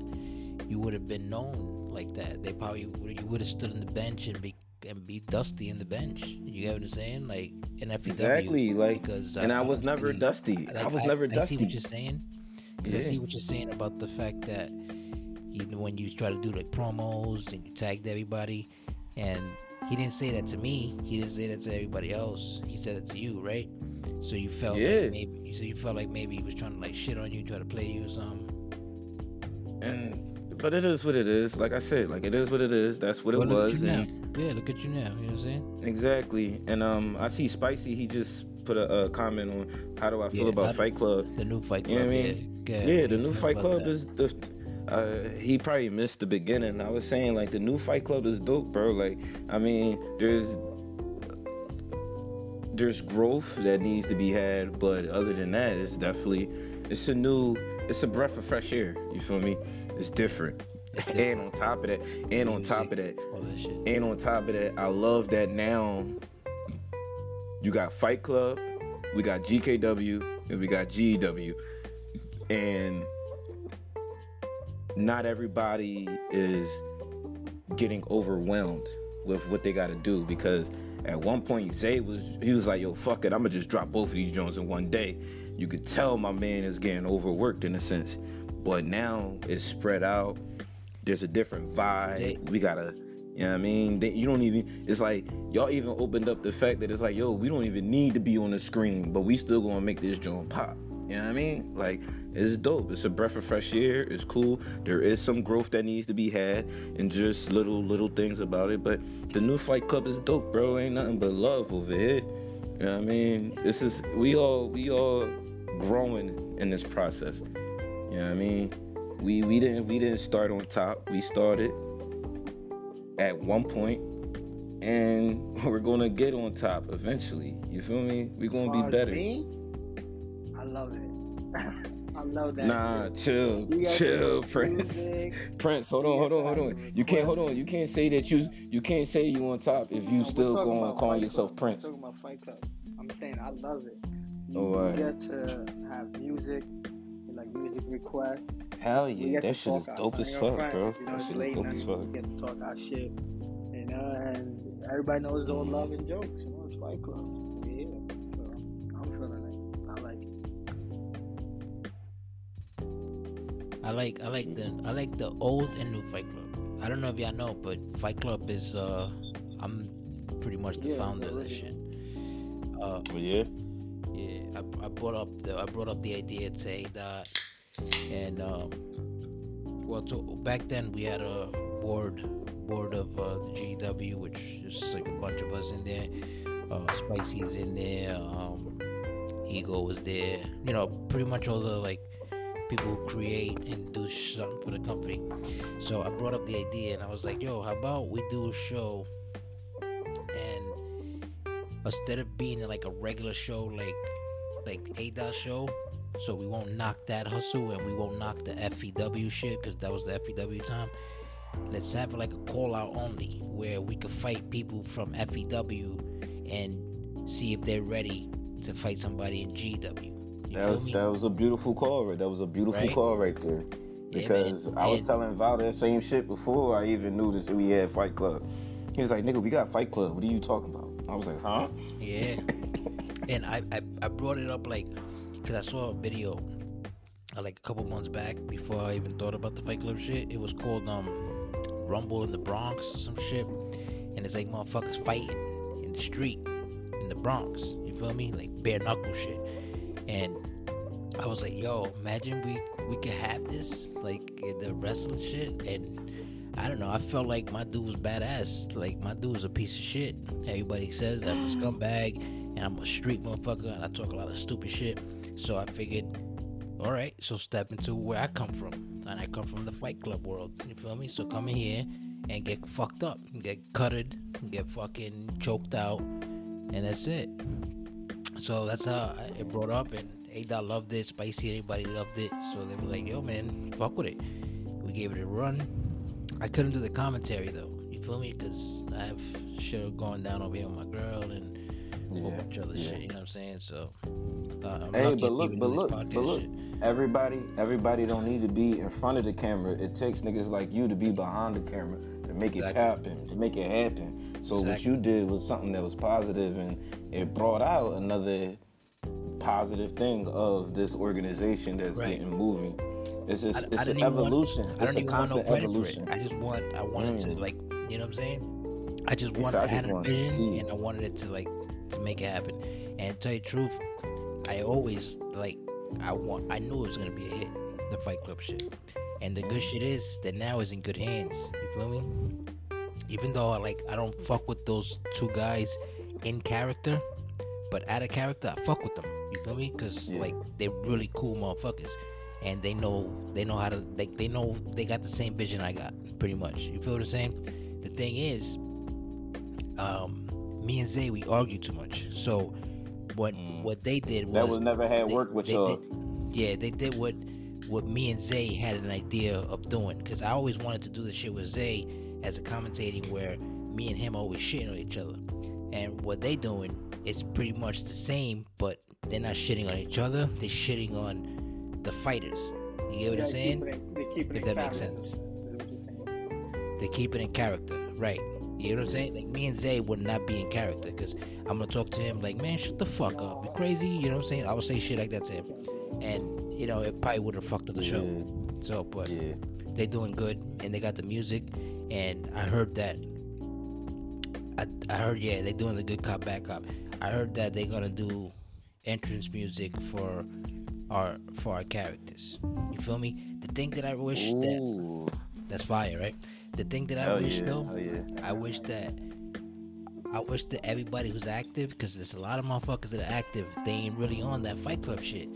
you would have been known like that. They probably would, you would have stood on the bench and be and be dusty in the bench. You get what I'm saying? Like in FEW. exactly like because and i was don't never dusty i like, was never I dusty see what you're saying. Because I see what you're saying about the fact that know, when you try to do like promos and you tagged everybody, and he didn't say that to me. He didn't say that to everybody else. He said it to you, right? So you felt Yeah. like maybe so you felt like maybe he was trying to like shit on you, try to play you or something. and but it is what it is. Like I said, like it is what it is. That's what it Well, look was. And Yeah, look at you now. You know what I'm saying? exactly. And um, I see Spicy. He just put a, a comment on how do I feel Yeah, about Fight Club. The new Fight You Club. know what I yeah. mean? Yeah, ahead. The new Fight Club that? is the. Uh, he probably missed the beginning. I was saying like the new Fight Club is dope, bro. Like, I mean, there's there's growth that needs to be had, but other than that, it's definitely it's a new, it's a breath of fresh air. You feel me? It's different. It's And on top of that, and on top of that, that and on top of that, I love that now you got Fight Club, we got GKW, and we got GEW. And not everybody is getting overwhelmed with what they got to do because at one point Zay was he was like, "Yo, fuck it, I'm gonna just drop both of these joints in one day." You could tell my man is getting overworked in a sense, but now it's spread out. There's a different vibe. Zay- We gotta, you know what I mean? They, you don't even. It's like y'all even opened up the fact that it's like, yo, we don't even need to be on the screen, but we still gonna make this joint pop. You know what I mean? Like it's dope. It's a breath of fresh air. It's cool. There is some growth that needs to be had, and just little little things about it. But the new Fight Club is dope, bro. Ain't nothing but love over here. You know what I mean? This is we all we all growing in this process. You know what I mean? We we didn't we didn't start on top. We started at one point, and we're gonna get on top eventually. You feel me? We're gonna be better. Me, I love it. I love that. Nah, chill, chill, Prince. music. Prince, hold on, hold on, hold on. You can't hold on. You can't say that you you can't say you on top if you we're still going calling yourself Club. Prince. We're talking about Fight Club. I'm saying I love it. You, Oh, you alright. get to have music, like music requests. Hell yeah, that to shit is dope as fuck, front, bro. You know, That it's shit is late dope night. as fuck. We get to talk our shit, you know, and everybody knows all love and jokes. You know, it's Fight Club. We here, so I'm feeling it. I like it. I like I like the I like the old and new Fight Club. I don't know if y'all know, but Fight Club is uh I'm pretty much the Yeah, founder of that shit. Uh But yeah, yeah, I, I brought up the I brought up the idea to Dot and um well to, back then we had a board board of uh, the GW which is like a bunch of us in there. Uh Spicy's in there, um Ego was there, you know, pretty much all the like people who create and do something for the company. So I brought up the idea and I was like, yo, how about we do a show instead of being like a regular show like like A dot show, so we won't knock that hustle and we won't knock the FEW shit because that was the FEW time. Let's have like a call out only where we could fight people from FEW and see if they're ready to fight somebody in GW. You that was me? that was a beautiful call. Right? That was a beautiful Right? call right there. Yeah, Because man. I was And- telling Val that same shit before I even knew this. We had Fight Club. He was like, "Nigga, we got Fight Club. What are you talking about?" I was like, "Huh?" Yeah. and I, I, I brought it up like, because I saw a video uh, like a couple months back before I even thought about the Fight Club shit. It was called um Rumble in the Bronx or some shit. And it's like motherfuckers fighting in the street in the Bronx. You feel me? Like bare knuckle shit. And I was like, yo, imagine we we could have this like the wrestling shit and I don't know. I felt like my dude was badass. Like my dude was a piece of shit. Everybody says that I'm a scumbag and I'm a street motherfucker and I talk a lot of stupid shit. So I figured, all right, so step into where I come from, and I come from the Fight Club world. You feel me? So come in here and get fucked up, get cutted, get fucking choked out, and that's it. So that's how I- it brought up, and A loved it. Spicy, anybody loved it. So they were like, yo, man, fuck with it. We gave it a run. I couldn't do the commentary though. You feel me? Because I have shit going down over here with my girl and a whole bunch of other yeah. shit. You know what I'm saying? So uh, I'm Hey, but look, but look, but look. shit. Everybody, everybody don't need to be in front of the camera. It takes niggas like you to be behind the camera to make it happen, to make it happen. So what you did was something that was positive, and it brought out another positive thing of this organization that's Right. getting moving. It's just I- I it's didn't an even want- evolution. I don't even want no credit evolution. for it. I just want I wanted to Mm. like you know what I'm saying? I just wanted I "I had a vision and I wanted it to like to make it happen. And to tell you the truth, I always like I want I knew it was gonna be a hit, the Fight Club shit. And the good shit is that now is in good hands. You feel me? Even though I like I don't fuck with those two guys in character, but out of character I fuck with them. You feel me? Cause Yeah. like they're really cool motherfuckers, and they know they know how to like they know they got the same vision I got pretty much. You feel what I'm saying? The thing is, um, me and Zay we argue too much. So what Mm. what they did was That was never had they- work with they y'all. yeah, they did what what me and Zay had an idea of doing because I always wanted to do the shit with Zay as a commentating where me and him always shitting on each other, and what they doing is pretty much the same, but they're not shitting on each other. They're shitting on the fighters. You get what I'm saying? Keep it in, they keep it If in that makes sense. Is what you're saying. They keep it in character, right? You know what I'm saying? Like me and Zay would not be in character because I'm gonna talk to him like, man, shut the fuck up, you crazy? You know what I'm saying? I would say shit like that to him, and you know it probably would have fucked up the show. So, but yeah. they doing good and they got the music and I heard that I, I heard yeah they doing the good cop bad cop I heard that they're gonna do entrance music for our for our characters you feel me the thing that I wish that that's fire right the thing that I Hell wish yeah. though yeah. I wish that I wish that everybody who's active, because there's a lot of motherfuckers that are active, they ain't really on that Fight Club shit.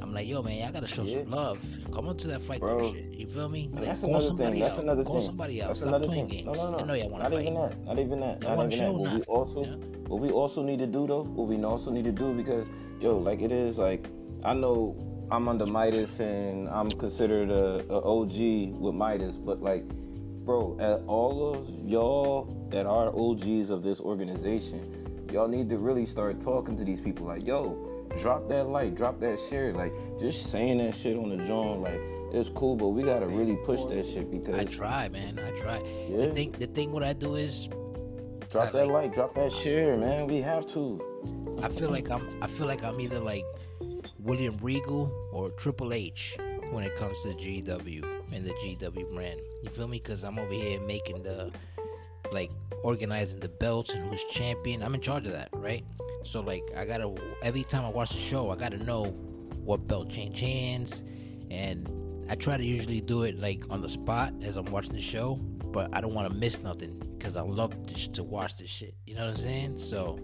I'm like, yo, man, y'all gotta show Yeah. some love. Come on to that Fight Bro. Club shit. You feel me? Like, that's call another somebody thing. That's out. another call thing. somebody out. That's Stop another playing thing. games. No, no, no. I know y'all want Not to fight. even that. Not even that. Not wanna even that. What we also, know? what we also need to do though, what we also need to do because yo, like it is like I know I'm under Midas and I'm considered a, a OG with Midas, but like, bro, at all of y'all that are OGs of this organization, y'all need to really start talking to these people. Like, yo, drop that like, drop that share. Like, just saying that shit on the joint, like, it's cool, but we gotta really push that shit because I try, man. I try. Yeah. The thing, the thing, what I do is, Drop that like- like, drop that share, man. We have to. I feel like I'm, I feel like I'm either like William Regal or Triple H when it comes to GW and the GW brand. You feel me? Because I'm over here making the, like, organizing the belts and who's champion. I'm in charge of that, right? So like, I gotta every time I watch the show, I gotta know what belt change hands, and I try to usually do it like on the spot as I'm watching the show. But I don't want to miss nothing because I love to watch this shit. You know what I'm saying? So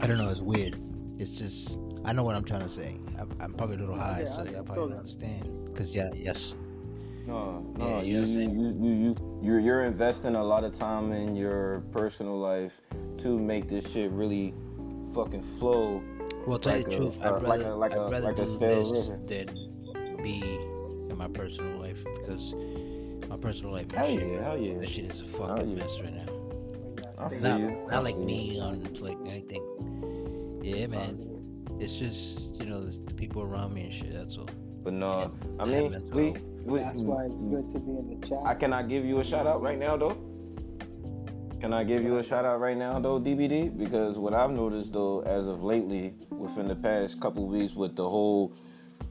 I don't know. It's weird. It's just I know what I'm trying to say. I'm, I'm probably a little high, yeah, so y'all probably don't understand. Cause yeah, yes, No, no, yeah, you, you, you, you, you, you're, you're investing a lot of time in your personal life to make this shit really fucking flow. Well, tell Like you the a- truth, uh, I'd like rather, a- like I'd a- rather like do stale this river. than be in my personal life because my personal life, Hell that shit, yeah, hell yeah. that shit is a fucking yeah. mess right now. I Not, not like feel me on like anything. Yeah, man. It's just you know the, the people around me and shit. That's all. But no, I I mean, have mental we, we, That's why it's good to be in the chat. I cannot give you a shout out right now though. Can I give you a shout out right now though, DBD? Because what I've noticed though, as of lately, within the past couple weeks, with the whole,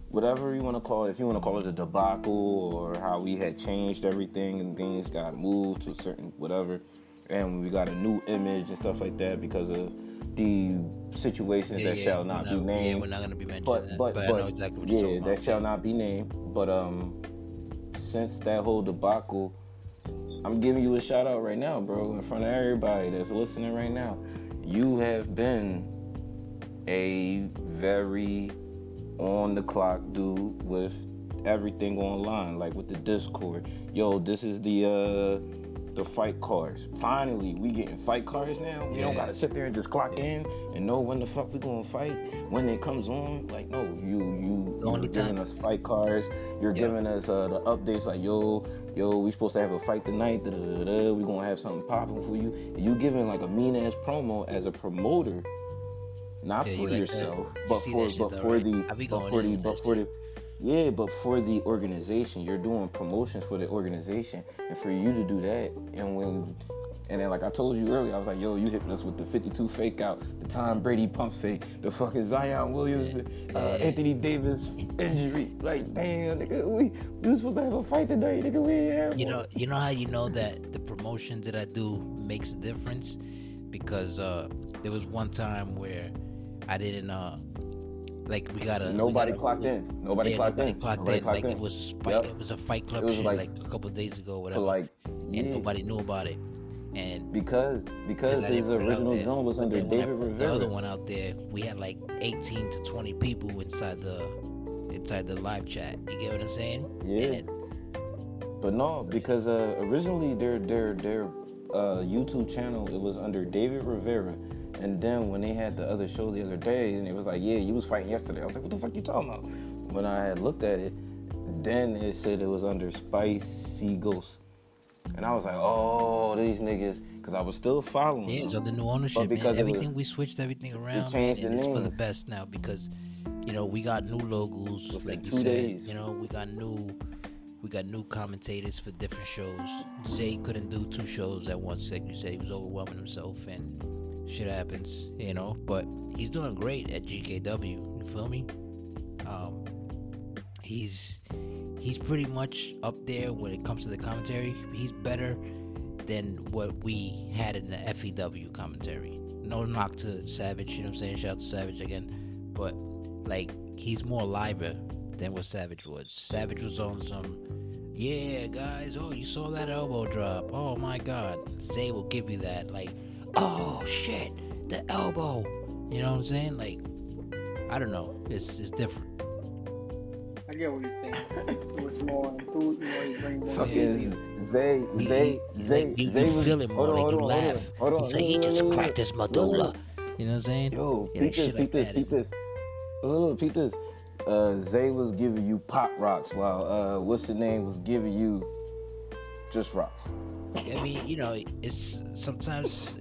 whatever you want to call it, if you want to call it a debacle or how we had changed everything and things got moved to a certain whatever, and we got a new image and stuff like that because of the situations that shall not we're be Yeah, named we're not gonna be mentioning but that. but But, but I know exactly what yeah, you're talking that shall not be named. But um, since that whole debacle, I'm giving you a shout out right now, bro, in front of everybody that's listening right now. You have been a very on the clock dude with everything online, like with the Discord. Yo, this is the uh the fight cards. Finally, we getting fight cards now. We don't gotta sit there and just clock in and know when the fuck we gonna fight when it comes on. Like, no, you you you're giving time- us fight cards. You're Yeah. giving us uh, the updates like, yo, yo, we supposed to have a fight tonight. Da, da, da. We gonna have something popping for you. And you giving like a mean ass promo as a promoter, not Yeah, for like yourself, You but for but though, for right? the but for the but for the yeah, but for the organization, you're doing promotions for the organization, and for you to do that, and when, and then like I told you earlier, I was like, yo, you hitting us with the 52 fake out, the Tom Brady pump fake, the fucking Zion Williams, uh, Anthony Davis injury, like damn, nigga, we we was supposed to have a fight today, nigga, we ain't have You know, you know how you know that the promotion that I do makes a difference? Because uh, there was one time where I didn't uh, Like we got a Nobody we got a- clocked in. Nobody yeah, clocked nobody in. clocked Nobody in. clocked like in. it was a fight. Yep. It was a Fight Club was shit like- like, a couple of days ago, whatever, like, and yeah, nobody knew about it. And because because his put it out original there. zone was under then when I David put The other one out there, we had like 18 to 20 people inside the inside the live chat. You get what I'm saying? Yeah. And But no, because uh, originally their their their uh, YouTube channel it was under David Rivera, and then when they had the other show the other day, and it was like, yeah, you was fighting yesterday. I was like, what the fuck you talking about? When I had looked at it, then it said it was under Spicy Ghost, and I was like, oh, these niggas, because I was still following. Yeah, it's under new ownership, man. because was- Everything we switched everything around, man, and the it's for the best now because you know we got new logos, like you said. days. You know, we got new we got new commentators for different shows. Zay couldn't do two shows at once, like you said, he was overwhelming himself and shit happens, you know. But he's doing great at GKW. You feel me? Um, he's he's pretty much up there when it comes to the commentary. He's better than what we had in the FEW commentary. No knock to Savage, you know what I'm saying? Shout out to Savage again. But like he's more liver than what Savage was. Savage was on some yeah, guys, oh you saw that elbow drop. Oh my god. Zay will give you that like, oh shit, the elbow. You know what I'm saying? Like I don't know. It's it's different. I get what you're saying. It was more enthused, you know, he bring more Fucking Zay, Zay, Zay, you, Zay you was. feel it more, like you on, hold on, laugh. hold on. He's he Look, look, just cracked his Look, look, medulla. You know what I'm saying? Yo, Yeah, peep this, peep this, peep this. Look, look, peep this. Uh, Zay was giving you pop rocks while uh, what's the name was giving you just rocks. I mean, you know, it's sometimes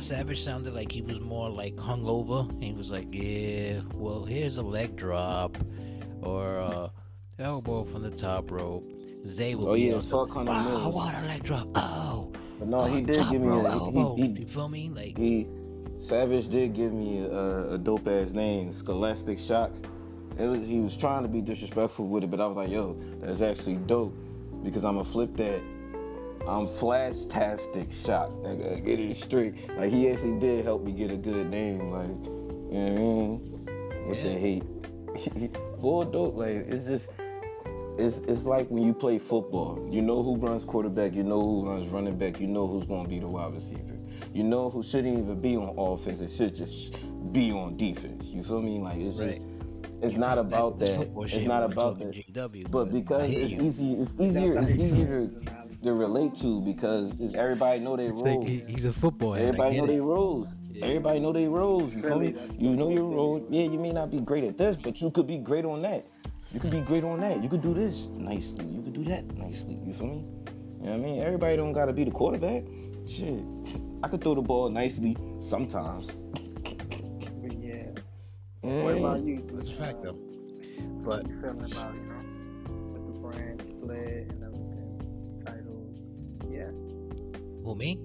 Savage sounded like he was more like hungover. And he was like, "Yeah, well, here's a leg drop, or uh, elbow from the top rope." Zay will Oh be yeah, on fuck Hunter Millz. what a leg drop! Oh, But no, he oh, did give me a elbow. he, he, you feel me? Like, he Savage did give me a, a dope ass name, Scholastic Shocks. It was he was trying to be disrespectful with it, but I was like, yo, that's actually dope because I'ma flip that. I'm Flashtastic Shock, nigga. Get it straight. Like he actually did help me get a good name, like you know what I mean? With the Yeah. hate. Boy, dope. Like it's just it's it's like when you play football. You know who runs quarterback, you know who runs running back, you know who's gonna be the wide receiver. You know who shouldn't even be on offense, it should just be on defense. You feel me? Like it's just Right. it's not about that. It's not about that. GW, But I because it's easy, it's easier, it's easier to. To relate to because everybody know their It's like he- he's a football Everybody know it. their roles. Yeah. Everybody know their roles. You feel Really, me? You know your role. city. Yeah, you may not be great at this, but you could be great on that. You could be great on that. You could do this nicely. You could do that nicely. You feel me? You know what I mean? Everybody don't gotta be the quarterback. Shit. I could throw the ball nicely sometimes. But yeah. Yeah. What about you? That's a fact, though. But you feeling about, you know, with the brand split who me?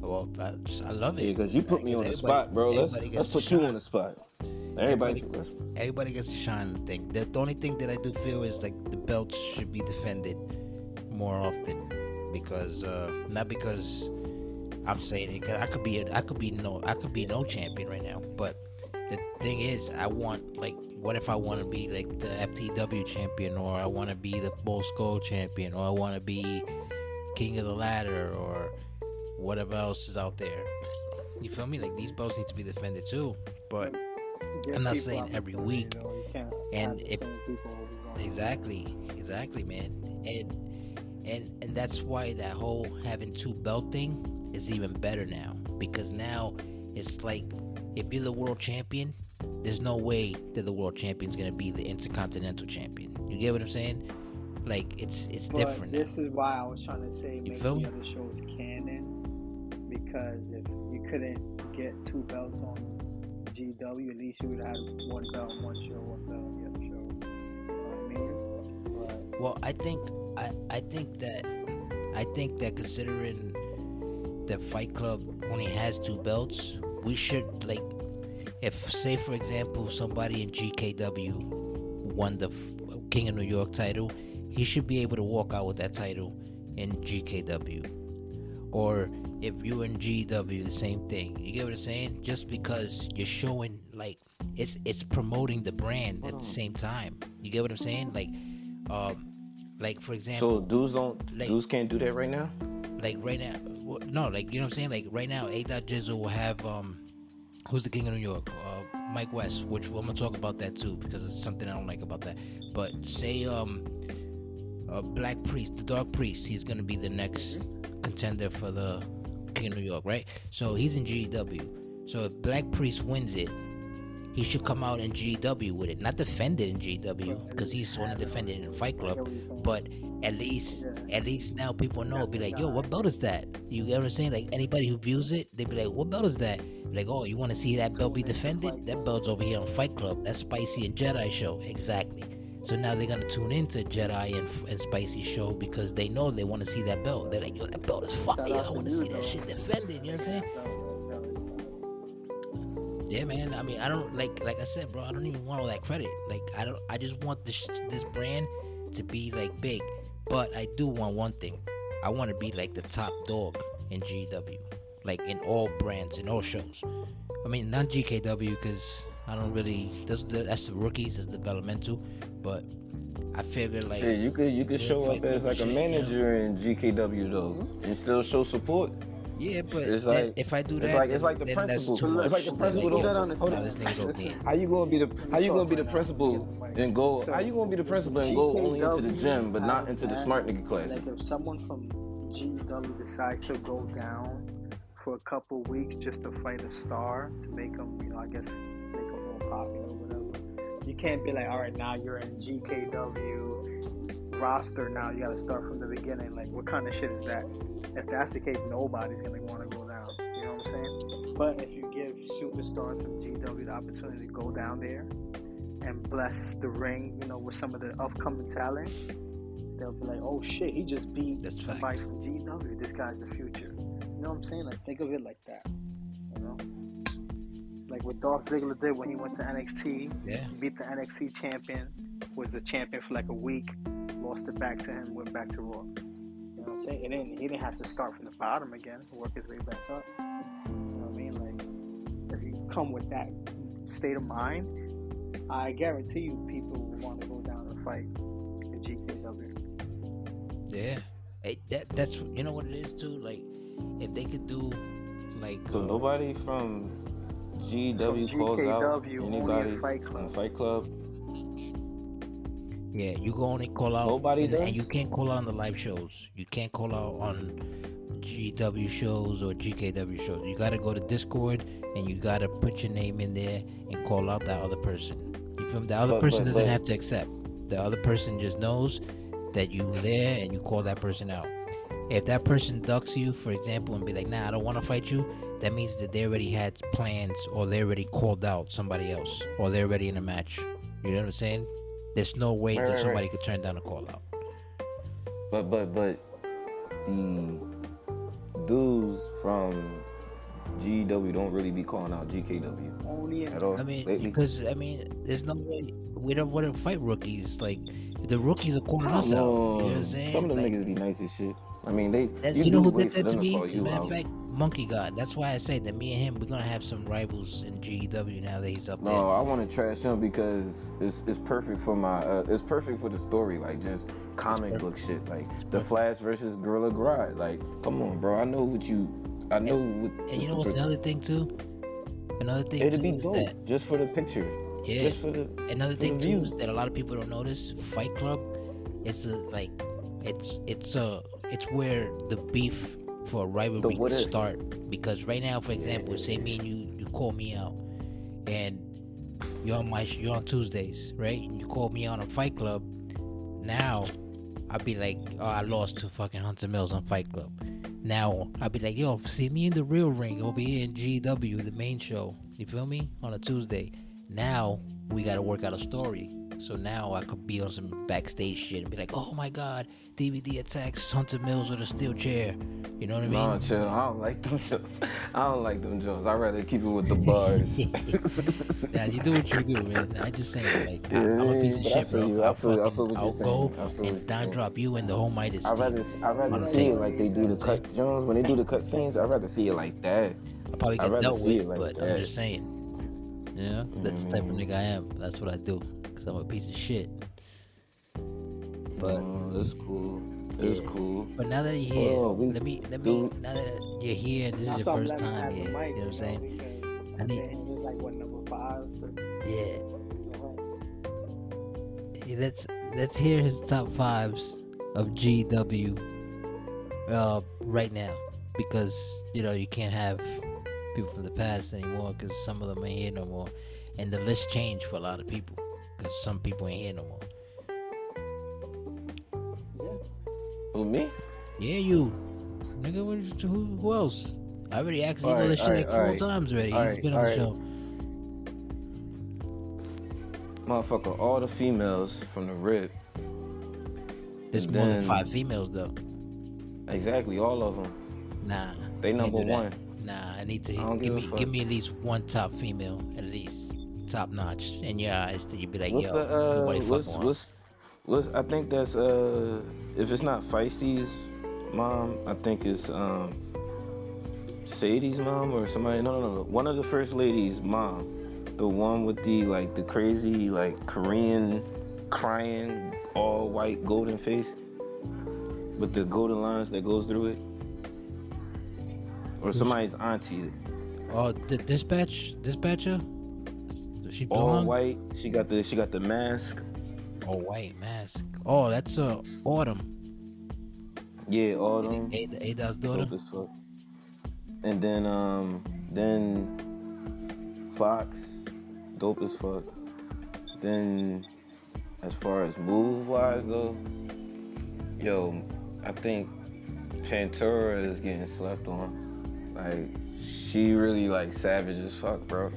Well, I, I love it. because you put me on the spot, bro. Let's let's put to you on the spot. Everybody, Everybody- everybody gets to shine on the thing. The, the only thing that I do feel is like the belts should be defended more often because uh not because I'm saying it. Cause I could be a, I could be no I could be no champion right now. But the thing is, I want like what if I want to be like the FTW champion or I want to be the Bull Skull champion or I want to be King of the Ladder or whatever else is out there. You feel me? Like these belts need to be defended too. But I'm not saying every week. you know, you can't And if- same people always on. Exactly, exactly, man. And and and that's why that whole having two belt thing is even better now because now it's like if you're the world champion, there's no way that the world champion's gonna be the intercontinental champion. You get what I'm saying? Like it's it's But different. now. this is why I was trying to say make feel the me? other shows canon because if you couldn't get two belts on GW, at least you would have one belt on one show, one belt on the other show. You know I mean? But Well, I think I I think that I think that considering that Fight Club only has two belts, we should like if say for example somebody in GKW won the King of New York title, he should be able to walk out with that title in GKW. Or if you're in GW, the same thing. You get what I'm saying? Just because you're showing like it's it's promoting the brand at the same time. You get what I'm saying? Like, um, like for example, So dudes don't Like- dudes can't do that right now. like right now, no, like you know what I'm saying? Like right now, A. Dot Jizzle will have um, who's the king of New York? Uh, Mike West, which I'm gonna talk about that too because it's something I don't like about that. But say um, uh, Black Priest, the Dark Priest, he's gonna be the next contender for the king of New York, right? So he's in GW. So if Black Priest wins it, he should come out in GW with it, not defend it in GW because he's want to defend it in Fight Club. what you're saying. But at least, at least now people know. Be like, yo, what belt is that? You get what I'm saying? Like anybody who views it, they be like, what belt is that? Like, oh, you want to see that belt be defended? That belt's over here on Fight Club. That's Spicy and Jedi show, exactly. So now they're gonna tune into Jedi and, and Spicy show because they know they want to see that belt. They're like, yo, that belt is fire. I want to see that shit defended. You know what I'm saying? That was- that was- Yeah, man. I mean, I don't like, like I said, bro. I don't even want all that credit. Like, I don't. I just want this this brand to be like big. But I do want one thing. I want to be like the top dog in GW, like in all brands in all shows. I mean, not GKW because I don't really. That's the, that's the rookies, that's developmental. But I figure like Shit, you could you could show up as like a shit, yeah. manager in GKW though, mm-hmm. and still show support. yeah, but it's like- if I do that, it's like- it's like the then that's principle. too It's like the Then principle they of- hold on, "Oh, this nigga's How you gonna be the how you gonna be the Talk right now. principal Get the and go? How you gonna be the principal and go only into the gym but not into the smart nigga classes? Like if someone from GW decides to go down for a couple weeks just to fight a star to make them, you know, I guess make them more popular or whatever. You can't be like, all right, now you're in GKW roster. Now you got to start from the beginning. Like, what kind of shit is that? If that's the case, nobody's gonna want to go down. You know what I'm saying? But if you give superstars from GW the opportunity to go down there and bless the ring, you know, with some of the upcoming talent, they'll be like, "Oh shit, he just beat That's somebody facts. from GW. This guy's the future." You know what I'm saying? Like, think of it like that. You know, like what Dolph Ziggler did when he went to NXT, Yeah. beat the NXT champion, was the champion for like a week, lost it back to him, went back to Raw. You know what I'm saying? He didn't, he didn't have to start from the bottom again, work his way back up. You know what I mean? Like, if you come with that state of mind, I guarantee you people will want to go down and fight in GKW. Yeah, Hey, that that's you know what it is too. Like, if they could do like So uh, nobody from GW From calls out GKW, only anybody in Fight in Club. Fight Club. yeah, you can only call out Nobody and, does? and you can't call out on the live shows. You can't call out on GW shows or GKW shows. You gotta go to Discord and you gotta put your name in there and call out that other person. You feel me? The other But- person but- doesn't but- have to accept. The other person just knows that you're there and you call that person out. If that person ducks you, for example, and be like, "Nah, I don't want to fight you," that means that they already had plans or they already called out somebody else or they're already in a match. You know what I'm saying? There's no way Right, that right, somebody right. could turn down a call out. But but but the dudes from GW don't really be calling out GKW Only at all I mean, lately. because I mean, there's no way we don't want to fight rookies. Like the rookies are calling Come us out. You know what I'm saying? Some of them Like, niggas be nice as shit. I mean, they. That's, you you know do who wait did for that to them me? As a you matter of fact, Monkey God. That's why I say that me and him, we're gonna have some rivals in GEW now that he's up No, I want to trash him because it's it's perfect for my uh, it's perfect for the story, like just comic book shit, like It's the perfect. Flash versus Gorilla Grodd. Like, come on, bro, I know what you, I know what. And you know what's the- another thing too? Another thing It'd too be is dope that just for the picture, yeah. just for the. Another for thing the too is that a lot of people don't notice. Fight Club, it's a, like, it's it's a it's where the beef for a rivalry can start. Because right now, for example, say me and you you call me out, and you're on my you're on Tuesdays, right? And you call me on Fight Club. Now, I'd be like, oh, I lost to fucking Hunter Millz on Fight Club. Now I'd be like, yo, see me in the real ring over here in GW, the main show. You feel me? On a Tuesday. Now we gotta work out a story. So now I could be on some backstage shit and be like, oh my god, DBD attacks Hunter Millz with a steel chair. You know what I mean? Nah, chill. I don't like them jokes. I don't like them jokes. I'd rather keep it with the bars. Yeah, you do what you do, man. I just saying, like, I, I'm a piece of shit, bro. you. I I'll, feel- I feel what I'll go saying. I feel what and down drop you and the whole might is I'd rather I'd rather see it like they do the cut Jones when they do the cut scenes. I'd rather see it like that. I probably get dealt with, it like but that. I'm just saying. You know, that's the type of nigga I am. That's what I do. Cause I'm a piece of shit. But Uh, it's cool. It's Yeah. cool. but now that you're here, Oh, let me let me do- now that you're here and this Now is your first time have here. you know what I'm saying? I need- like what number five. Yeah. Yeah, Let's let's hear his top fives of GW uh, right now because you know you can't have people from the past anymore because some of them ain't here no more, and the list changed for a lot of people because some people ain't here no more. yeah. Who me? Yeah, you, nigga. What, who, who else? I already asked you Alright, this shit like four alright. times already. He's Alright, been on the show. Motherfucker, all the females from the rip. There's more than five females though. Exactly, all of them. Nah, They number one. that. Nah, I need to I give me give me at least one top female, at least top notch in your eyes that you'd be like, what's yo, the uh, what's what's what's I think that's uh if it's not Feisty's mom, I think it's um Sadie's mom or somebody. No, no, no, one of the first ladies' mom, the one with the like the crazy like Korean crying all white golden face with the golden lines that goes through it, or somebody's auntie. Oh, the dispatch dispatcher. She blonde? All white. She got the she got the mask. Oh, white mask. Oh, that's uh Autumn. Yeah, autumn. Ada, Ada's daughter. Dope as fuck. And then um then Fox, dope as fuck. Then as far as move wise though, yo, I think Pantura is getting slept on. Like she really like savage as fuck, bro.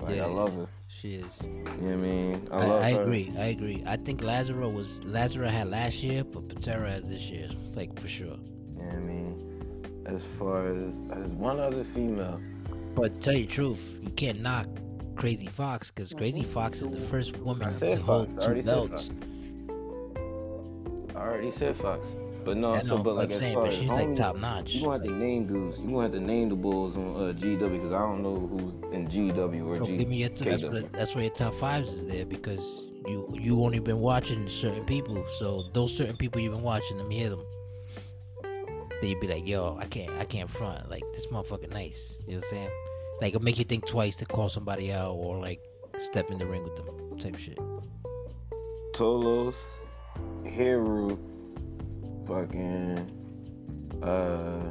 Like Yeah. I love her. She is. You know what I mean? I, I, love I her. agree. I agree. I think Lazaro was Lazaro had last year, but Patera has this year, like for sure. You know what I mean? As far as as one other female. But tell you the truth, you can't knock Crazy Fox because Crazy. Fox is the first woman to hold Fox. I two belts. I already said Fox. But no, I so know, but like I'm as saying, far as she's like top notch. You gonna have to name dudes. You gonna have to name the bulls on uh, GW because I don't know who's in GW or Bro, G. give me your t- that's, that's why your top fives is there because you you only been watching certain people. So those certain people you've been watching, let me hear them. Then you'd be like, yo, I can't I can't front. Like this motherfucker nice. You know what I'm saying? Like it'll make you think twice to call somebody out or like step in the ring with them type shit. Tolos, Heru, fucking uh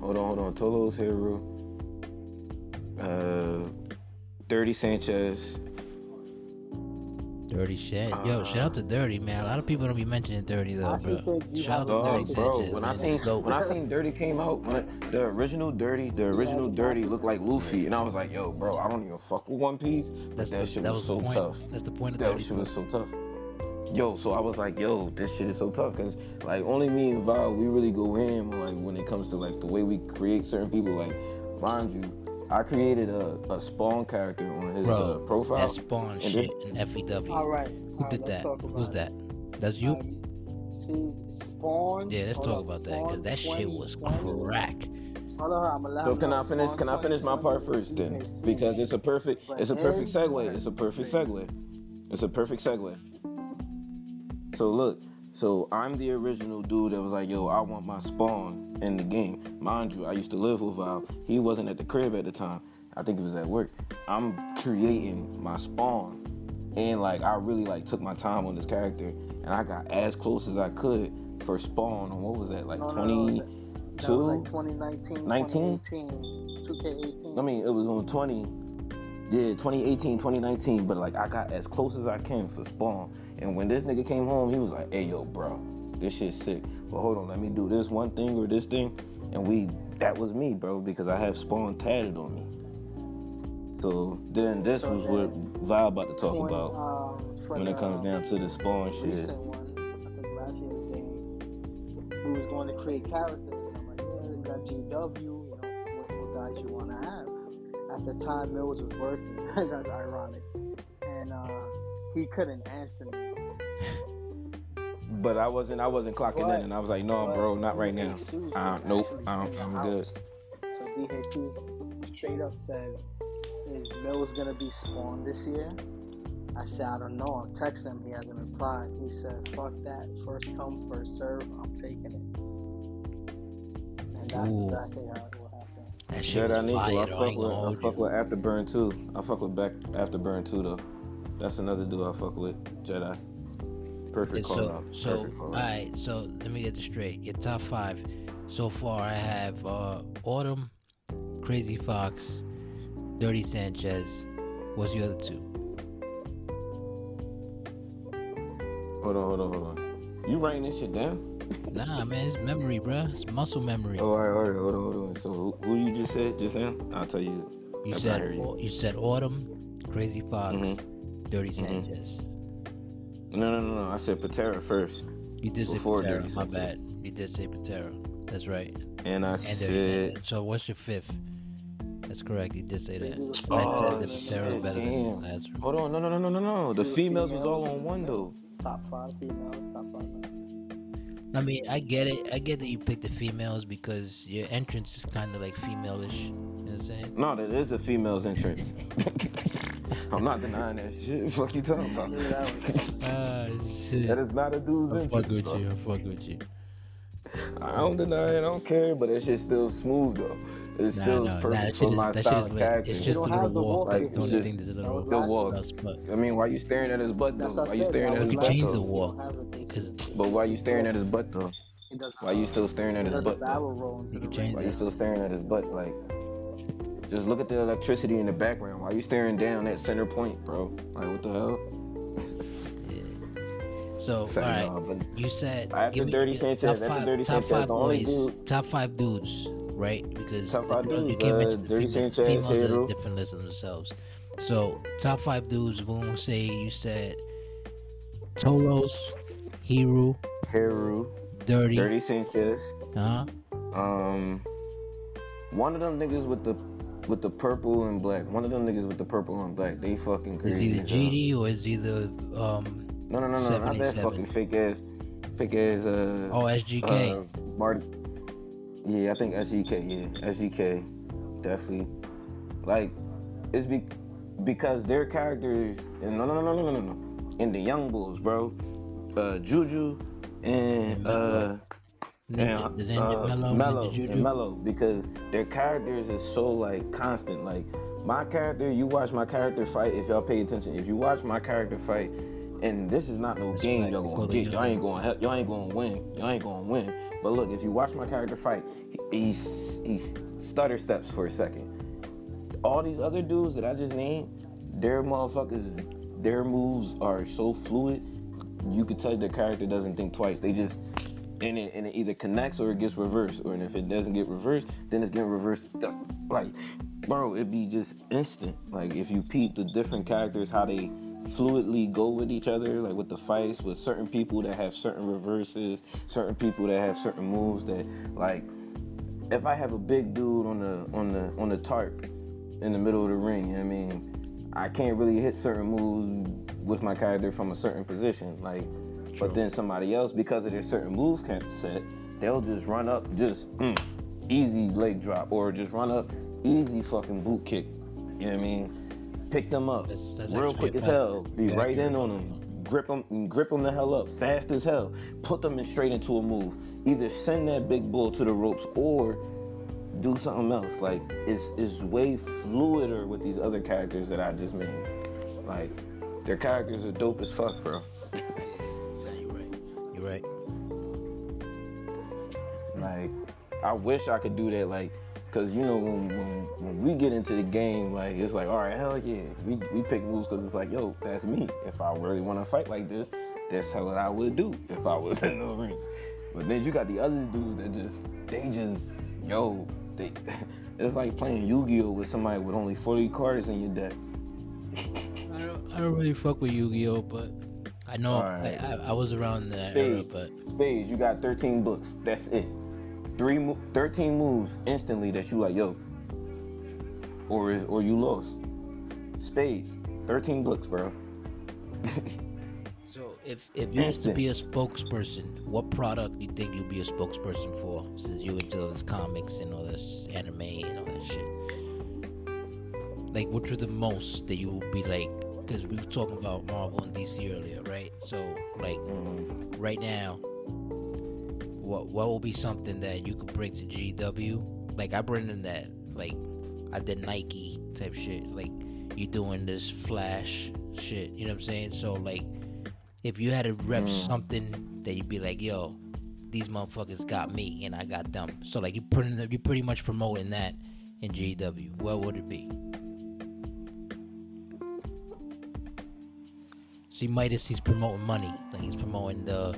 hold on, hold on. Tolos, Heru, uh Dirty Sanchez. Dirty shit. Yo, shout out to Dirty, man. A lot of people don't be mentioning Dirty though, bro. actually think you Shout out to a Dirty bro, Sanchez. when I seen That's dope. when I seen Dirty came out, when I- the original Dirty, the original it's Dirty looked like Luffy, and I was like, yo, bro, I don't even fuck with One Piece. That's that the, shit that was was so point. tough. That's the point of That Dirty. shit was so tough. Yo, so I was like, yo, this shit is so tough because like only me and Val, we really go in like when it comes to like the way we create certain people. Like, mind you, I created a, a Spawn character on his Bro, uh, profile. That spawn And shit in FEW. All right. Who all did that? Who's about that? That's you? Um, see, Spawn. yeah, let's talk up, about that because Spawn that shit was 20. crack. Hold on, I'm allowed So can I finish? Can I finish my part first then? Because it's a perfect. It's a perfect segue. It's a perfect segue. It's a perfect segue. So look. So I'm the original dude that was like, yo, I want my spawn in the game. Mind you, I used to live with Val. He wasn't at the crib at the time. I think he was at work. I'm creating my spawn. And like I really like took my time on this character and I got as close as I could for spawn on what was that, like No, no, no, two? Like 2019, 19? 2018, 2K18. I mean, it was on 20, yeah, 2018, 2019, but like I got as close as I can for Spawn. And when this nigga came home, he was like, hey, yo, bro, this shit's sick. But hold on, let me do this one thing or this thing. And we, that was me, bro, because I have Spawn tatted on me. So then this So was what Val about to talk 20, about um, when the it comes down to the Spawn shit. one, I think last game, we was going to create characters, and I'm like, yeah, we got GW, you know, what, what guys you want to have. At the time, Millz was working. That's ironic, and uh, he couldn't answer me. But I wasn't, I wasn't clocking But- in, and I was like, no, bro, not right now. DJC was Uh, nope, actually I'm, in the I'm house. good. So DJC straight up said, is Millz gonna be spawned this year? I said, I don't know. I'll text him. He hasn't replied. He said, fuck that. First come, first serve. I'm taking it. And that's Ooh. exactly how it will happen. That shit Shit, I was need to. I fuck ain't with. gonna I hold fuck you. with Afterburn too. I fuck with back Afterburn too though. That's another dude I fuck with. Jedi. Perfect call so, out. so Perfect call all out. So let me get this straight. Your top five so far. I have uh, Autumn, Crazy Fox, Dirty Sanchez. What's the other two? Hold on, hold on, hold on. You writing this shit down? Nah, man, it's memory, bruh. It's muscle memory. Oh, all right, all right, hold on, hold on. So who, you just said just now? I'll tell you. you I said you. You said Autumn, Crazy Fox, Mhm. Dirty. Mm-hmm. Sanchez. No, no, no, no. I said Patera first, You did say Before Patera. Dirty My Sanchez. bad. You did say Patera. That's right. and I And said. So what's your fifth? That's correct. You did say that. Maybe the I Oh, said the Patera shit, better damn. than the last. Hold on, no, no, no, no, no, no. The females was all on one though. Top five females, top five men. I mean, I get it. I get that you picked the females because your entrance is kind of like female-ish. You know what I'm saying? No, that is a female's entrance. I'm not denying that shit. Fuck you talking about? knew that was Ah, shit. That is not a dude's I fuck entrance. with bro. you. I fuck with you. I don't deny it. I don't care. But that shit's still smooth though. It's Nah, still no, nah, perfect that for is my that style of character. It's just the little the walk. walk, Like, it's the only just- thing that's a little was The last walk. year. but I mean, why are you staring at his butt though? Why I you staring that at was his You butt can change the though? year. walk. He don't have a thing Cause- to- But why you staring at his butt though? He does Why you still staring at his butt though? roll You the can change Why ring. you still staring at his butt? Like, just look at the electricity in the background. Why are you staring down at center point, bro? Like, what the hell? yeah. So all Say, right, nah, but you said After give me Dirty your Sanchez, top after five, Dirty top Sanchez, five the only boys, dude- top five dudes, right? Because Top five the- you dudes, can't uh, mention the Dirty female- Sanchez, females are Hero. different list of themselves. So top five dudes. Boom. Say you said Tolos, Hero, Heru, Dirty. Dirty Sanchez, Huh? um, one of them niggas with the with the purple and black. One of them niggas with the purple and black. They fucking Is crazy. either. GD or is either um No, no, no, no, not that fucking fake ass, fake ass. Uh, oh SGK. Uh, Martin. Yeah, I think SGK. Yeah, SGK. Definitely. Like, it's be because their characters. And no, no, no, no, no, no, no. In the Young Bulls, bro. Uh, Juju and And uh. Ninja, and, uh, Mellow, Mellow and Mellow because their characters is so like constant. Like my character, you watch my character fight. If y'all pay attention, if you watch my character fight, and this is not no That's game y'all gonna get. Y'all ain't gonna help. Y'all ain't gonna win. Y'all ain't gonna win. But look, if you watch my character fight, he, he's stutter steps for a second. All these other dudes that I just named, their motherfuckers, their moves are so fluid. You could tell their character doesn't think twice. They just and it, and it either connects or it gets reversed. Or and if it doesn't get reversed, then it's getting reversed. Like, bro, it'd be just instant. Like if you peep the different characters, how they fluidly go with each other, like with the fights, with certain people that have certain reverses, certain people that have certain moves that like if I have a big dude on the on the on the tarp in the middle of the ring, you know I mean, I can't really hit certain moves with my character from a certain position. Like, True. but then somebody else, because of their certain moves can't set, they'll just run up, just mm, easy leg drop, or just run up, easy fucking boot kick. You know what I mean? Pick them up That's- that's real quick as hell. Be right in on them, grip them, grip them the hell up, fast as hell. Put them in straight into a move. Either send that big bull to the ropes or do something else. Like it's it's way fluider with these other characters that I just made. Like their characters are dope as fuck, bro. Yeah, you're right. You're right. Like I wish I could do that. Like Cause you know when, when when we get into the game, like it's like, all right, hell yeah, we we pick moves because it's like, yo, that's me. If I really want to fight like this, that's how what I would do if I was in the ring. But then you got the other dudes that just they just yo, they it's like playing Yu-Gi-Oh with somebody with only 40 cards in your deck. I don't, I don't really fuck with Yu-Gi-Oh, but I know Alright. I, I, I was around that era, but spades, you got 13 books. That's it. Three, mo- 13 moves instantly that you like, yo, or is or you lost. Spades, 13 books, bro. so if if you was to be a spokesperson, what product do you think you'd be a spokesperson for? Since you into those comics and all this anime and all that shit. like which was the most that you would be like? Because we were talking about Marvel and DC earlier, right? So like Mhm. right now, what what will be something that you could bring to GW? Like I bring in that like I did Nike type shit. Like you doing this Flash shit. You know what I'm saying? So like if you had to rep Mm. something that you'd be like, yo, these motherfuckers got me and I got them. So like you pretty you pretty much promoting that in GW. What would it be? See, Midas, he's promoting money. Like he's promoting the,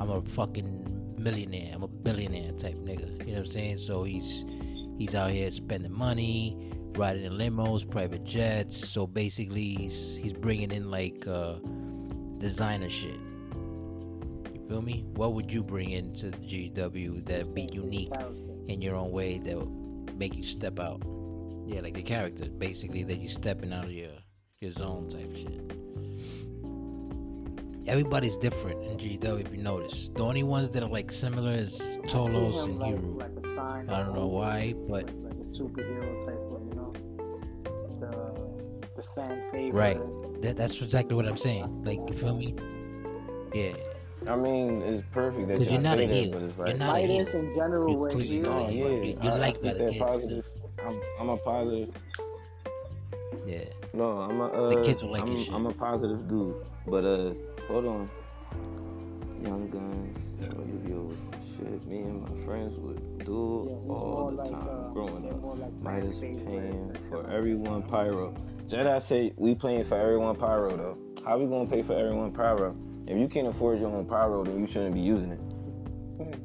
I'm a fucking millionaire, I'm a billionaire type nigga. You know what I'm saying? So he's he's out here spending money, riding in limos, private jets. So basically, he's he's bringing in like uh, designer shit. You feel me? What would you bring into the GW that be unique in your own way that would make you step out? Yeah, like the character, basically that you stepping out of your your zone type shit. Everybody's different in GW if you notice. The only ones that are like similar is Tolos and like, Hiro. like sign I don't know why, but like, like a superhero type, like, you know, the the fan favorite. Right. that, that's exactly what I'm saying. Like you feel me? Yeah. I mean, it's perfect that 'Cause y'all you're not say a that, but it's You're like, not a heel. In general, You we're clearly here. not no, a yeah, heel. You- you I, like I by think the that kids, positive. I'm, I'm a positive. Yeah. No, I'm a. Uh, The kids will like I'm, your shit. I'm a positive dude, but uh, hold on. Young guns, yo, shit. Me and my friends would do Yeah, all the like, time uh, growing up. more like Midas fan paying for everyone pyro. Jedi say we playing for everyone pyro though. How we gonna pay for everyone pyro? If you can't afford your own pyro, then you shouldn't be using it.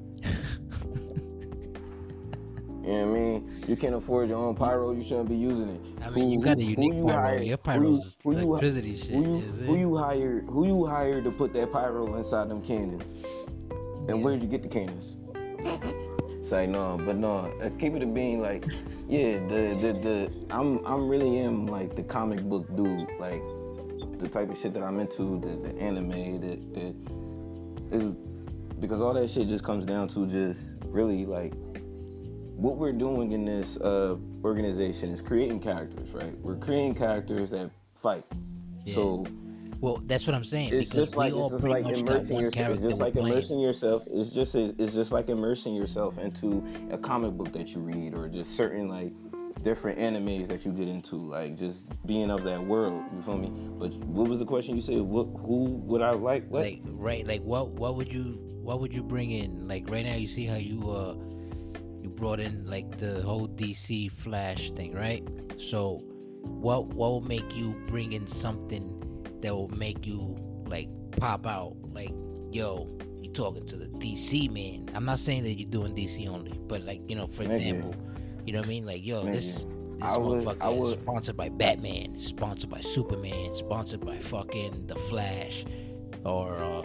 You know what I mean? You can't afford your own pyro, you shouldn't be using it. I mean, you Who- got a unique who you pyro. hired- Your who pyro you- who you- shit. Who you, who you hired? Who you hired to put that pyro inside them cannons? And Yeah. where'd you get the cannons? Say no, but no. uh, Keep it a being like, yeah. The the the I'm I'm really am like the comic book dude. Like the type of shit that I'm into. The the anime. The the is because all that shit just comes down to just really like what we're doing in this uh, organization is creating characters, right? We're creating characters that fight. Yeah. So Well, that's what I'm saying. it's because just like we all it's just like immersing yourself. It's just like immersing yourself. It's just it's just like immersing yourself into a comic book that you read, or just certain like different animes that you get into, like just being of that world. You feel me? But what was the question you said? What who would I like? What? Like right, like what what would you what would you bring in? Like right now, you see how you uh brought in like the whole DC Flash thing, right? So what what will make you bring in something that will make you like pop out? Like yo, you talking to the DC man? I'm not saying that you're doing DC only, but like you know, for Maybe. example, you know what I mean? Like yo, Maybe. this. This I would- motherfucker I is would- sponsored by Batman, sponsored by Superman, sponsored by fucking The Flash, or uh,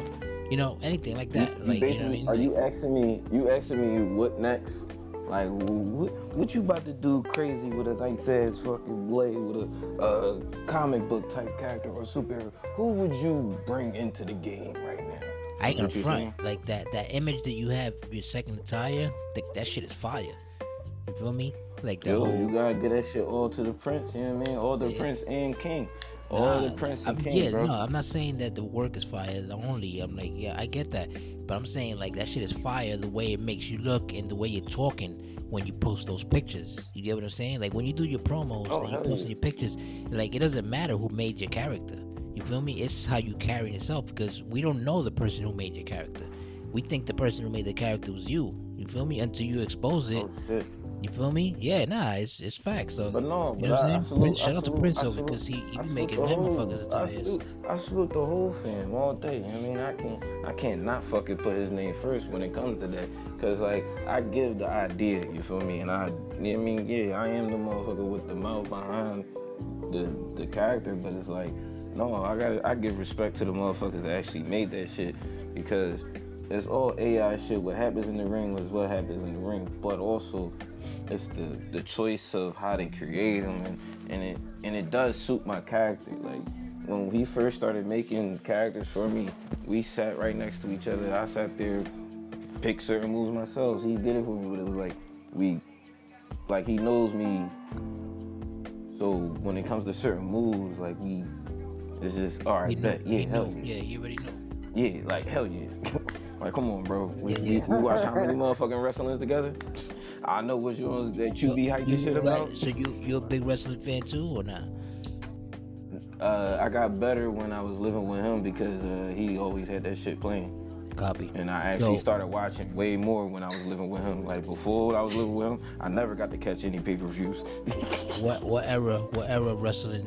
you know anything like that. you like you know I mean? Are you asking me? You asking me what next? Like what? What you about to do crazy with a nice ass fucking blade with a uh, comic book type character or superhero? Who would you bring into the game right now? I ain't gonna front. Like that that image that you have of your second attire, like that shit is fire. You feel me? Like the Yo, whole. you gotta get that shit all to the prince. You know what I mean? All the Yeah. prince and king. All the Nah, prince I'm- and king, yeah, bro. no, I'm not saying that the work is fire The only. I'm like, yeah, I get that, but I'm saying like that shit is fire. The way it makes you look and the way you're talking when you post those pictures. You get what I'm saying? Like when you do your promos Oh, and you post yeah. your pictures, like it doesn't matter who made your character. You feel me? It's how you carry yourself because we don't know the person who made your character. We think the person who made the character was you. You feel me? Until you expose it. Oh shit. You feel me? Yeah, nah, it's it's facts. So But no, you but know what I, I I'm saying? Prince, shout out to Prince though because he, he be making the mad whole- motherfuckers I salute, I salute the whole fam all day. I mean, I can't, I can't not fucking put his name first when it comes to that, cause like I give the idea, you feel me, and I, you know what I mean, yeah, I am the motherfucker with the mouth behind the the character, but it's like, no, I got, I give respect to the motherfuckers that actually made that shit, because it's all AI shit. What happens in the ring is what happens in the ring, but also it's the the choice of how they create them and, and it and it does suit my character like when we first started making characters for me we sat right next to each other i sat there picked certain moves myself he did it for me but it was like we like he knows me So when it comes to certain moves, like we, it's just all right. He Bet, yeah, he hell yeah. yeah, he already know. Yeah, like hell yeah. like come on, bro. We, Yeah, yeah. we watch how many motherfucking wrestlers together. I know what you that you be hyped You shit about. So you you a big wrestling fan too or not? Uh, I got better when I was living with him because uh, he always had that shit playing, Copy. and I actually Yo. started watching way more when I was living with him. Like before I was living with him, I never got to catch any pay per views. What what era what era wrestling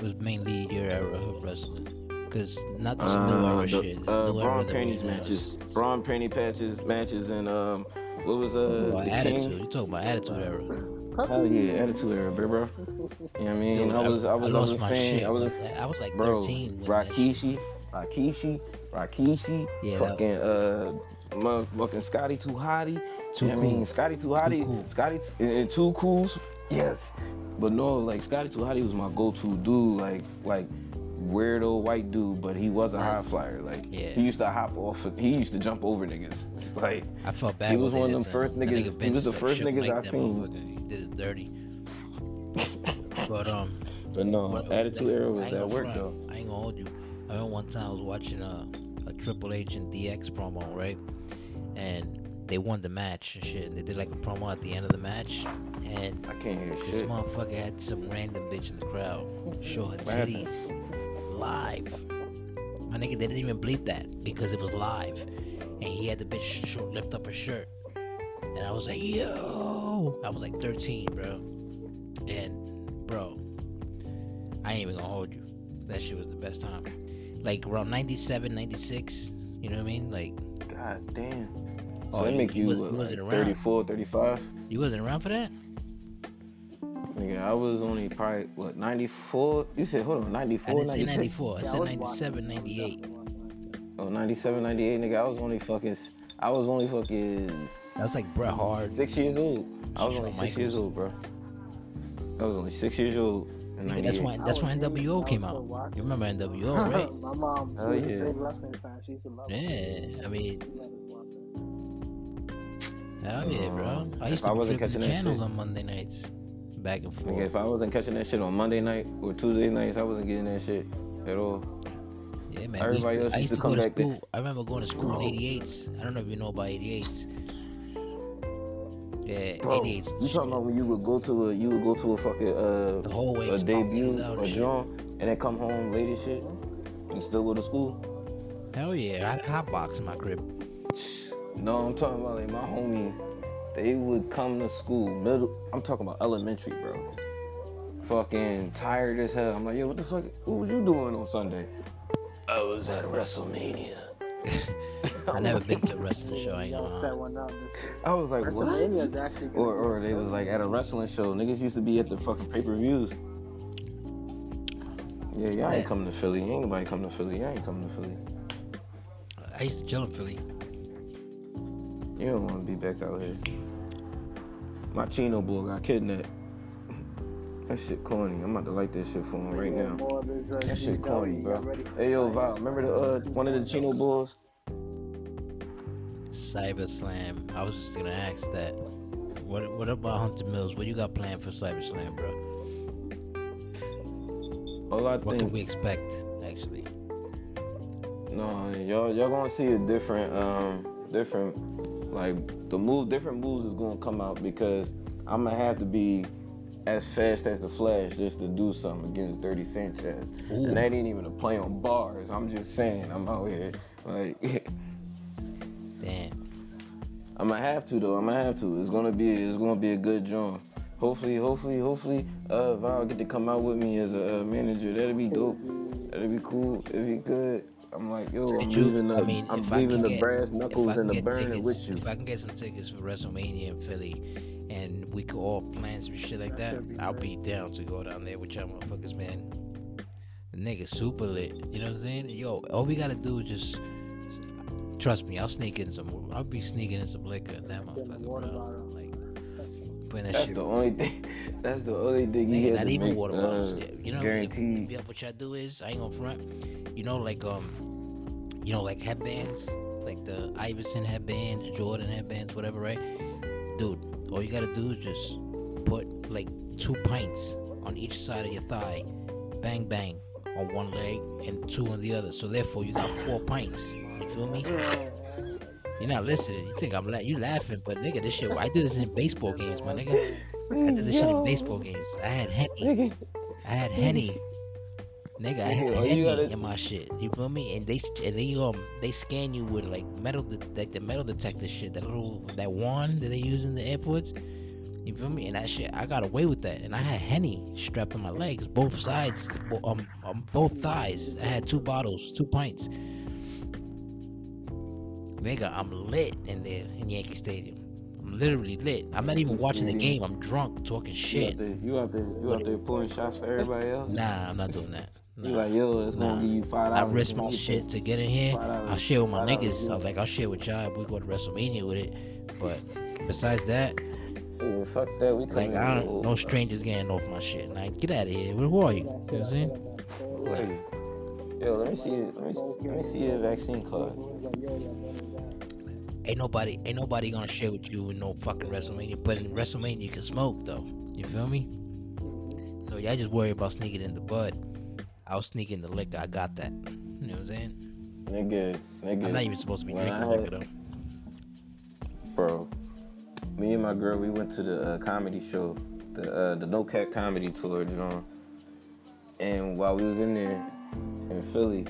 was mainly your era of wrestling? Because not this new era Uh, shit. this uh, new Braun panties matches, Braun panty patches matches, and um, what was uh About the attitude. king? You talking about attitude era? Hell yeah, attitude era, bro. bro. You know what I mean? Dude, I was, I was, I, lost was my saying. I was, I was like bro, 13. when that shit- Rikishi, Rikishi, Rikishi, Yeah, fucking uh, motherfucking Scotty Too Hottie. Too you know what I mean? Scotty Too Hottie, cool. Scotty T- and, and Too Cools. Yes, but no, like Scotty Too Hottie was my go-to dude, like, like weirdo white dude, but he was a high flyer. Like, Yeah. he used to hop off. He used to jump over niggas. It's like. I felt bad. He was one of them first niggas- nigga he was the first niggas I seen. He did it dirty. But um, But no, Attitude Era was gonna work front. though. I ain't gonna hold you. I remember one time I was watching a, a Triple H and DX promo, right? And they won the match and shit. And they did like a promo at the end of the match. And I can't hear this shit. motherfucker had some random bitch in the crowd show her titties live. My nigga, they didn't even bleep that because it was live. And he had the bitch show, lift up her shirt. And I was like, yo. I was like 13, bro. And, bro, I ain't even gonna hold you. That shit was the best time. Like around 97, 96. You know what I mean? Like, God damn. So Oh, they you- make you uh, you, was- what, wasn't like around. 34, 35? you wasn't around for that? Nigga, I was only probably, what, 94? You said, hold on, I 94, didn't say 96? 94. I Yeah, said was 97, 98. Oh, 97, 98, nigga. I was only fucking, I was only fucking That was like Bret Hart. six years old. I was only Shawn six years old, bro. I was only six years old Nigga, that's 98. when that's I when was really- I NWO was came out. You remember NWO, right? My mom, she Hell was yeah. a big wrestling fan. She used to love it. Yeah, I mean, She let us watch it. hell yeah, bro. Uh, I used if I to be wasn't the channels shit- on Monday nights, back and Nigga, forth. if I wasn't catching that shit on Monday night or Tuesday nights, I wasn't getting that shit at all. Yeah, man. we used everybody to, else I used used to to go come to back there. school. I remember going to school in '88s. I don't know if you know about '88s. Yeah, Bro, '88s. you talking about when you would go to a you would go to a fucking uh the hallway a was debut out or and shit. And then come home late as shit and still go to school? Hell yeah, I had a hot box in my crib. No, I'm talking about like my homie. They would come to school middle. I'm talking about elementary, bro. Fucking tired as hell. I'm like, yo, what the fuck? What was you doing on Sunday? I was at WrestleMania. I never been to a wrestling show. I ain't gonna set one up. This I was like, WrestleMania what? is actually. gonna Or, or they was like at a wrestling show. Niggas used to be at the fucking pay per views. Yeah, y'all ain't Yeah. coming to Philly. Ain't nobody coming to Philly. Y'all ain't coming to Philly. I used to chill in Philly. You don't want to be back out here. My Chino boy got kidnapped. That shit corny. I'm about to like this shit for him right now. More of this, That shit corny, bro. Hey yo, Val, remember the uh one of the Chino boys? Cyber Slam. I was just gonna ask that. What What about Hunter Millz? What you got planned for Cyber Slam, bro? All I What think can we expect, actually? No, y'all y'all gonna see a different um different like the move different moves is gonna come out because I'm gonna have to be as fast as the Flash just to do something against Dirty Sanchez. Ooh. And that ain't even a play on bars. I'm just saying I'm out here like Damn. I'm gonna have to though. I'm gonna have to. It's gonna be it's gonna be a good joint. Hopefully, hopefully, hopefully, uh, Val get to come out with me as a uh, manager. That'd be dope. That'd be cool. It'd be good. I'm like, yo, I'm Did you- leaving the, I mean, I'm leaving the get- brass knuckles and the get burner tickets- with you. If I can get some tickets for WrestleMania in Philly, and we could all plan some shit like that, That'd be I'll great. be down to go down there with y'all motherfuckers, man. The nigga super lit. You know what I'm saying? Yo, all we gotta do is just trust me. I'll sneak in some. I'll be sneaking in some liquor. in That Get in the motherfucker, bro. Like putting that That's shit. the only thing. That's the only thing you Nigga, had not to even make, water uh, bottles. Yeah, You know, guaranteed. yeah, what y'all do is I ain't gonna front. Know, like um, you know, like headbands, like the Iverson headbands, Jordan headbands, whatever, right? Dude, all you gotta do is just put like two pints on each side of your thigh, bang bang on one leg and two on the other. So therefore, you got four pints. You feel me? You're not listening. You think I'm la- you laughing, but nigga, this shit. I did this in baseball games, my nigga. I did this shit in baseball games. I had henny. I had henny. Nigga, I had Nigga, all you henny gotta- in my shit. You feel me? And they and they um they scan you with like metal de- like the metal detector shit. That little that wand that they use in the airports. You feel me? And that shit, I got away with that. And I had henny strapped on my legs, both sides, bo- um, um both thighs. I had two bottles, two pints. Nigga, I'm lit in there in Yankee Stadium. I'm literally lit. I'm not even watching the game. I'm drunk, talking You shit. out there, you out there, you out there pulling shots for everybody else. Nah, I'm not doing that. Nah. like, yo, it's gonna Nah. give you five I dollars. risk my shit to get in here. I'll share with my Five niggas. I was like, I'll share with y'all. if We go to WrestleMania with it. But besides that, Yeah, fuck that. We like I don't, no strangers getting off my shit. Like, get out of here. Who are you? You know what I'm saying? Yo, let me see. Let me, let me see your vaccine card. Ain't nobody, ain't nobody gonna share with you in no fucking WrestleMania. But in WrestleMania, you can smoke though. You feel me? So y'all just worry about sneaking in the bud. I'll sneaking the liquor. I got that. You know what I'm saying? Nigga, nigga. I'm not even supposed to be When drinking had- liquor though. Bro, me and my girl, we went to the uh, comedy show, the uh, the No Cap Comedy Tour, John. And while we was in there in Philly,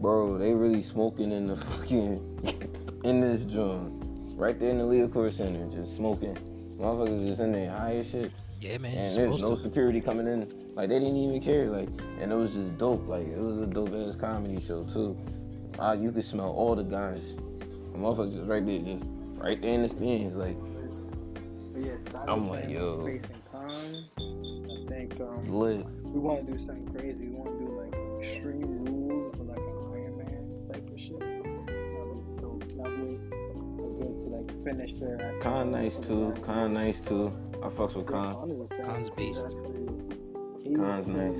bro, they really smoking in the fucking in this joint, right there in the Liacouras Center, just smoking. Motherfuckers just in there high as shit, Yeah, man. and there's no to. security coming in. Like they didn't even care, like, and it was just dope. Like it was a dope ass comedy show too. Ah, you could smell all the guys. The motherfuckers just right there, just right there in the stands, like. Yeah, I'm like, yo. Facing Khan. I think um, Lit. we want to do something crazy. We want to do like extreme rules for like an Iron Man type of shit. That would be dope. That way, we're good to like finish there. at- Khan nice too. Khan nice too. I fucks with Khan. Khan is a Khan's beast. He's Khan's nice.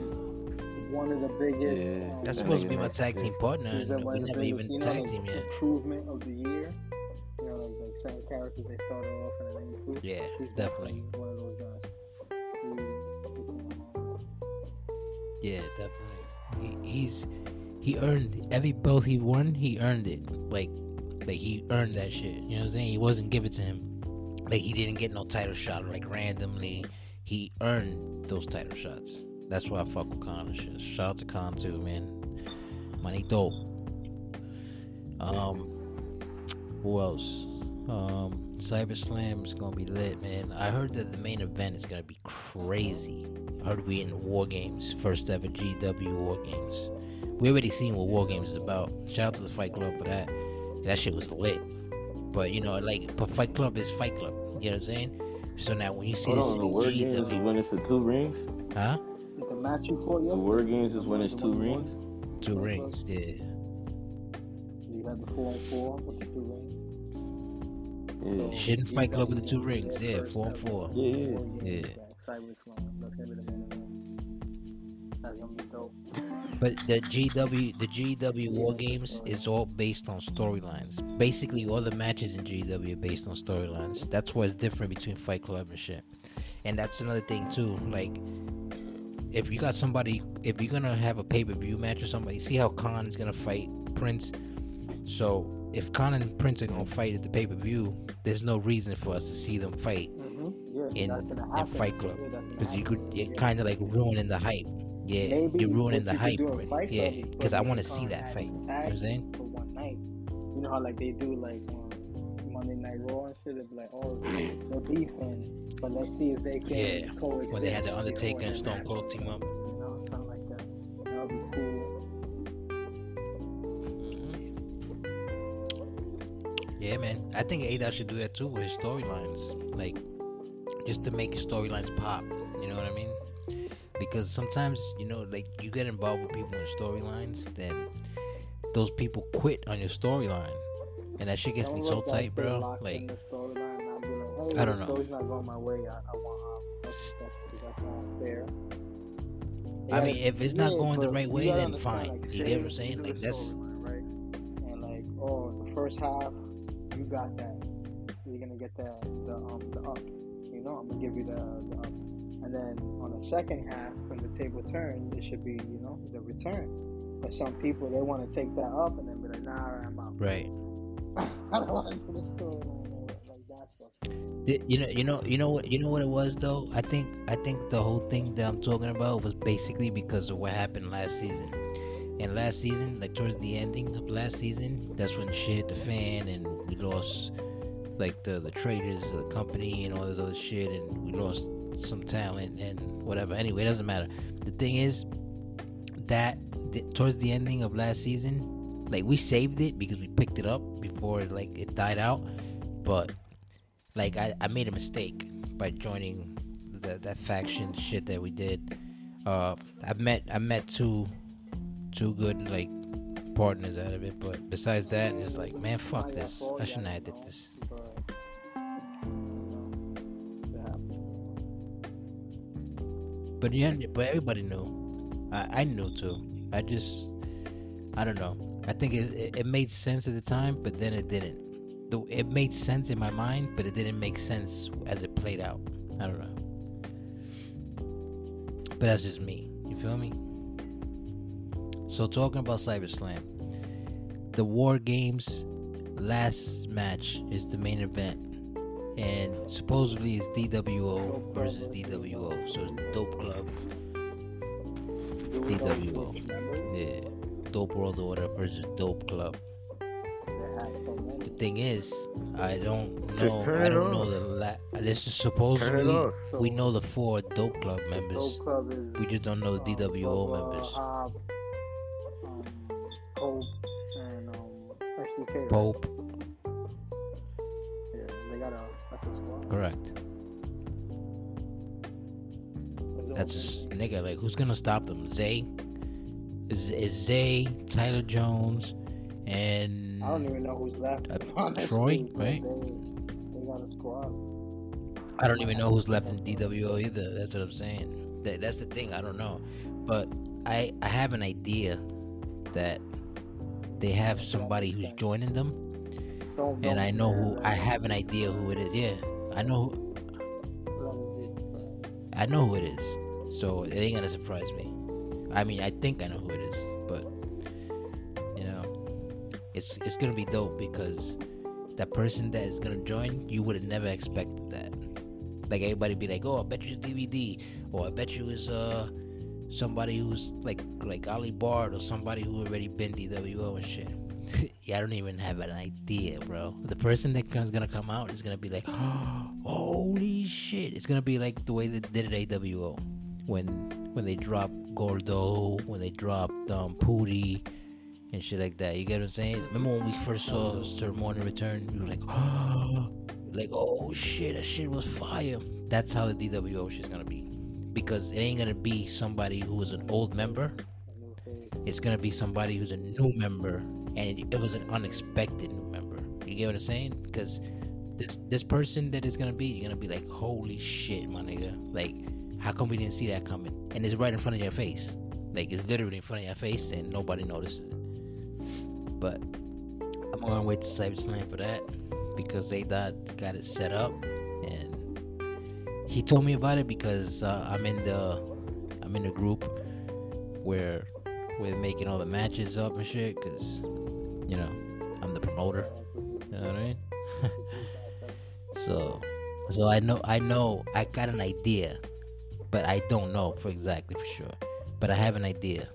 One of the biggest. Yeah. um, That's supposed to be my tag team partner, He's and one we of the never biggest, even you know, tag team yet. Improvement of the year. You know, like, like certain characters they start off and then they. Yeah, He's definitely. one of those guys. He- Yeah, definitely. He, he's he earned every belt he won. He earned it. Like like he earned that shit. You know what I'm saying? He wasn't given to him. Like he didn't get no title shot like randomly. He earned those title shots. That's why I fuck with Khan and shit. Shout out to Khan too, man. Dope. Um, who else? Um, Cyber Slam is gonna be lit, man. I heard that the main event is gonna be crazy. I heard we in War Games, first ever GW War Games. We already seen what War Games is about. Shout out to the Fight Club for that. That shit was lit. But you know, like, but Fight Club is Fight Club. You know what I'm saying? So now when you see Hold this on, the word games is GW, when it's the two rings. huh? The match you fought The yesterday. word games is when it's two rings. Two rings, yeah. You had the four and four with the two rings. Yeah. Shit in Fight Club with the two rings, yeah, four and four. Yeah, yeah. War Games Yeah. But the GW, the GW War Games is all based on storylines. Basically, all the matches in GW are based on storylines. That's what's different between Fight Club and shit. And that's another thing too. Like, if you got somebody, if you're gonna have a pay per view match or somebody, see how Khan is gonna fight Prince. So if Khan and Prince are gonna fight at the pay per view, there's no reason for us to see them fight Mm-hmm. Yeah, in in. Fight Club Yeah, because you could, happen. kind of like ruining the hype. Yeah, Maybe you're ruining the you hype already. Yeah, because I want to see that fight. You know what I'm saying? For one night. You know how like they do like um, Monday Night Raw and shit. They'd be like, oh, they're beefing, but let's see if they can Yeah, coexist. When they had the Undertaker and Stone Cold team up. You know, something like that. That would be cool. Yeah, man. I think A should do that too with his storylines. Like, just to make his storylines pop. You know what I mean? Because sometimes, you know, like you get involved with people in storylines, then those people quit on your storyline. And that shit gets me so tight, bro. Like, the storyline. and I'll like, hey, I don't know. story's not going my way. I, gotta- mean, if it's not going the right way, then fine. You say get what I'm saying? Like, that's- right. And like, oh, the first half, you got that. You're gonna get the the um the up. You know, I'm gonna give you the the up. And then on the second half, when the table turns, it should be, you know, the return. But some people they want to take that up and then be like, nah, I'm out. Right. I don't want to do the story. Like that's fucking. You know, you know, you know what, you know what it was though. I think, I think the whole thing that I'm talking about was basically because of what happened last season. And last season, like towards the ending of last season, that's when shit hit the fan, and we lost like the the traders of the company and all this other shit, and we lost some talent and whatever. Anyway, it doesn't matter. The thing is that th- towards the ending of last season, like we saved it because we picked it up before like it died out, but like I, I made a mistake by joining the, that faction shit that we did. Uh, I met I met two two good like partners out of it, but besides that, it's like man, fuck this. I shouldn't have did this. But yeah, but everybody knew. I, I knew too. I just I don't know. I think it, it, it made sense at the time, but then it didn't. The, it made sense in my mind, but it didn't make sense as it played out. I don't know. But that's just me. You feel me? So talking about CyberSlam, the War Games last match is the main event, and supposedly it's DWO versus DWO. So it's Dope Club, Do we know DWO. which members? yeah, Dope World Order versus Dope Club. They had so many. The thing is, I don't know. I don't know the la- This is supposedly. So, we know the four Dope Club members. Dope Club is. We just don't know the um, DWO Dope, uh, members. Hob, um, Pope, got a. That's a correct. That's nigga. Like, who's gonna stop them? Zay? Is is Zay, Tyler Jones, and I don't even know who's left. Uh, Troy, right? They, they got a squad. I don't even know who's left in DWO either. That's what I'm saying. That, that's the thing. I don't know, but I I have an idea that they have somebody who's joining them, Don't, and I know who. I have an idea who it is. Yeah, I know. Who, As long as they- I know who it is. So it ain't gonna surprise me. I mean, I think I know who it is, but you know, it's it's gonna be dope because that person that is gonna join, you would have never expected that. Like everybody be like, "Oh, I bet you it's DBD," or "I bet you it's uh somebody who's like like Ali Bard or somebody who already been DWO and shit." yeah, I don't even have an idea, bro. The person that comes gonna come out is gonna be like, "Holy shit!" It's gonna be like the way they did at AWO when when they dropped Gordo, when they dropped um and shit like that. You get what I'm saying? Remember when we first saw Sir Morning Return? We were like, oh, like oh shit, that shit was fire. That's how the DWO shit's gonna be, because it ain't gonna be somebody who was an old member. It's gonna be somebody who's a new member, and it, it was an unexpected new member. You get what I'm saying? Because this this person that is gonna be, you're gonna be like, holy shit, my nigga. Like, how come we didn't see that coming? And it's right in front of your face. Like it's literally in front of your face, and nobody notices it. But I'm gonna wait to Cyberslam for that because they got got it set up, and he told me about it because uh, I'm in the I'm in the group where we're making all the matches up and shit. Cause you know I'm the promoter. You know what I mean? so so I know I know I got an idea, but I don't know for exactly for sure. But I have an idea,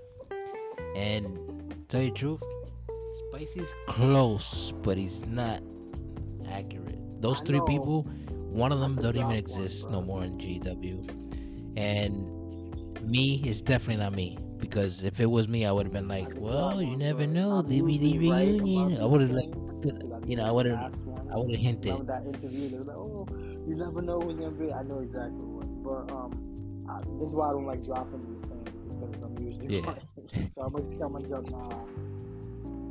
and tell you the truth, Spicy's close, but he's not accurate. Those I three know. people, one of them don't even one, exist no more in GW, and me is definitely not me. Because if it was me, I would have been like, "Well, you never know, I'm DBD reunion." I would have like, things, good- 'cause you know, I would have, I would have hinted. That interview? They were like, "Oh, you never know who's gonna be." I know exactly what, but um, I, this is why I don't like dropping these things because I'm usually Yeah. so I'm gonna come and jump now.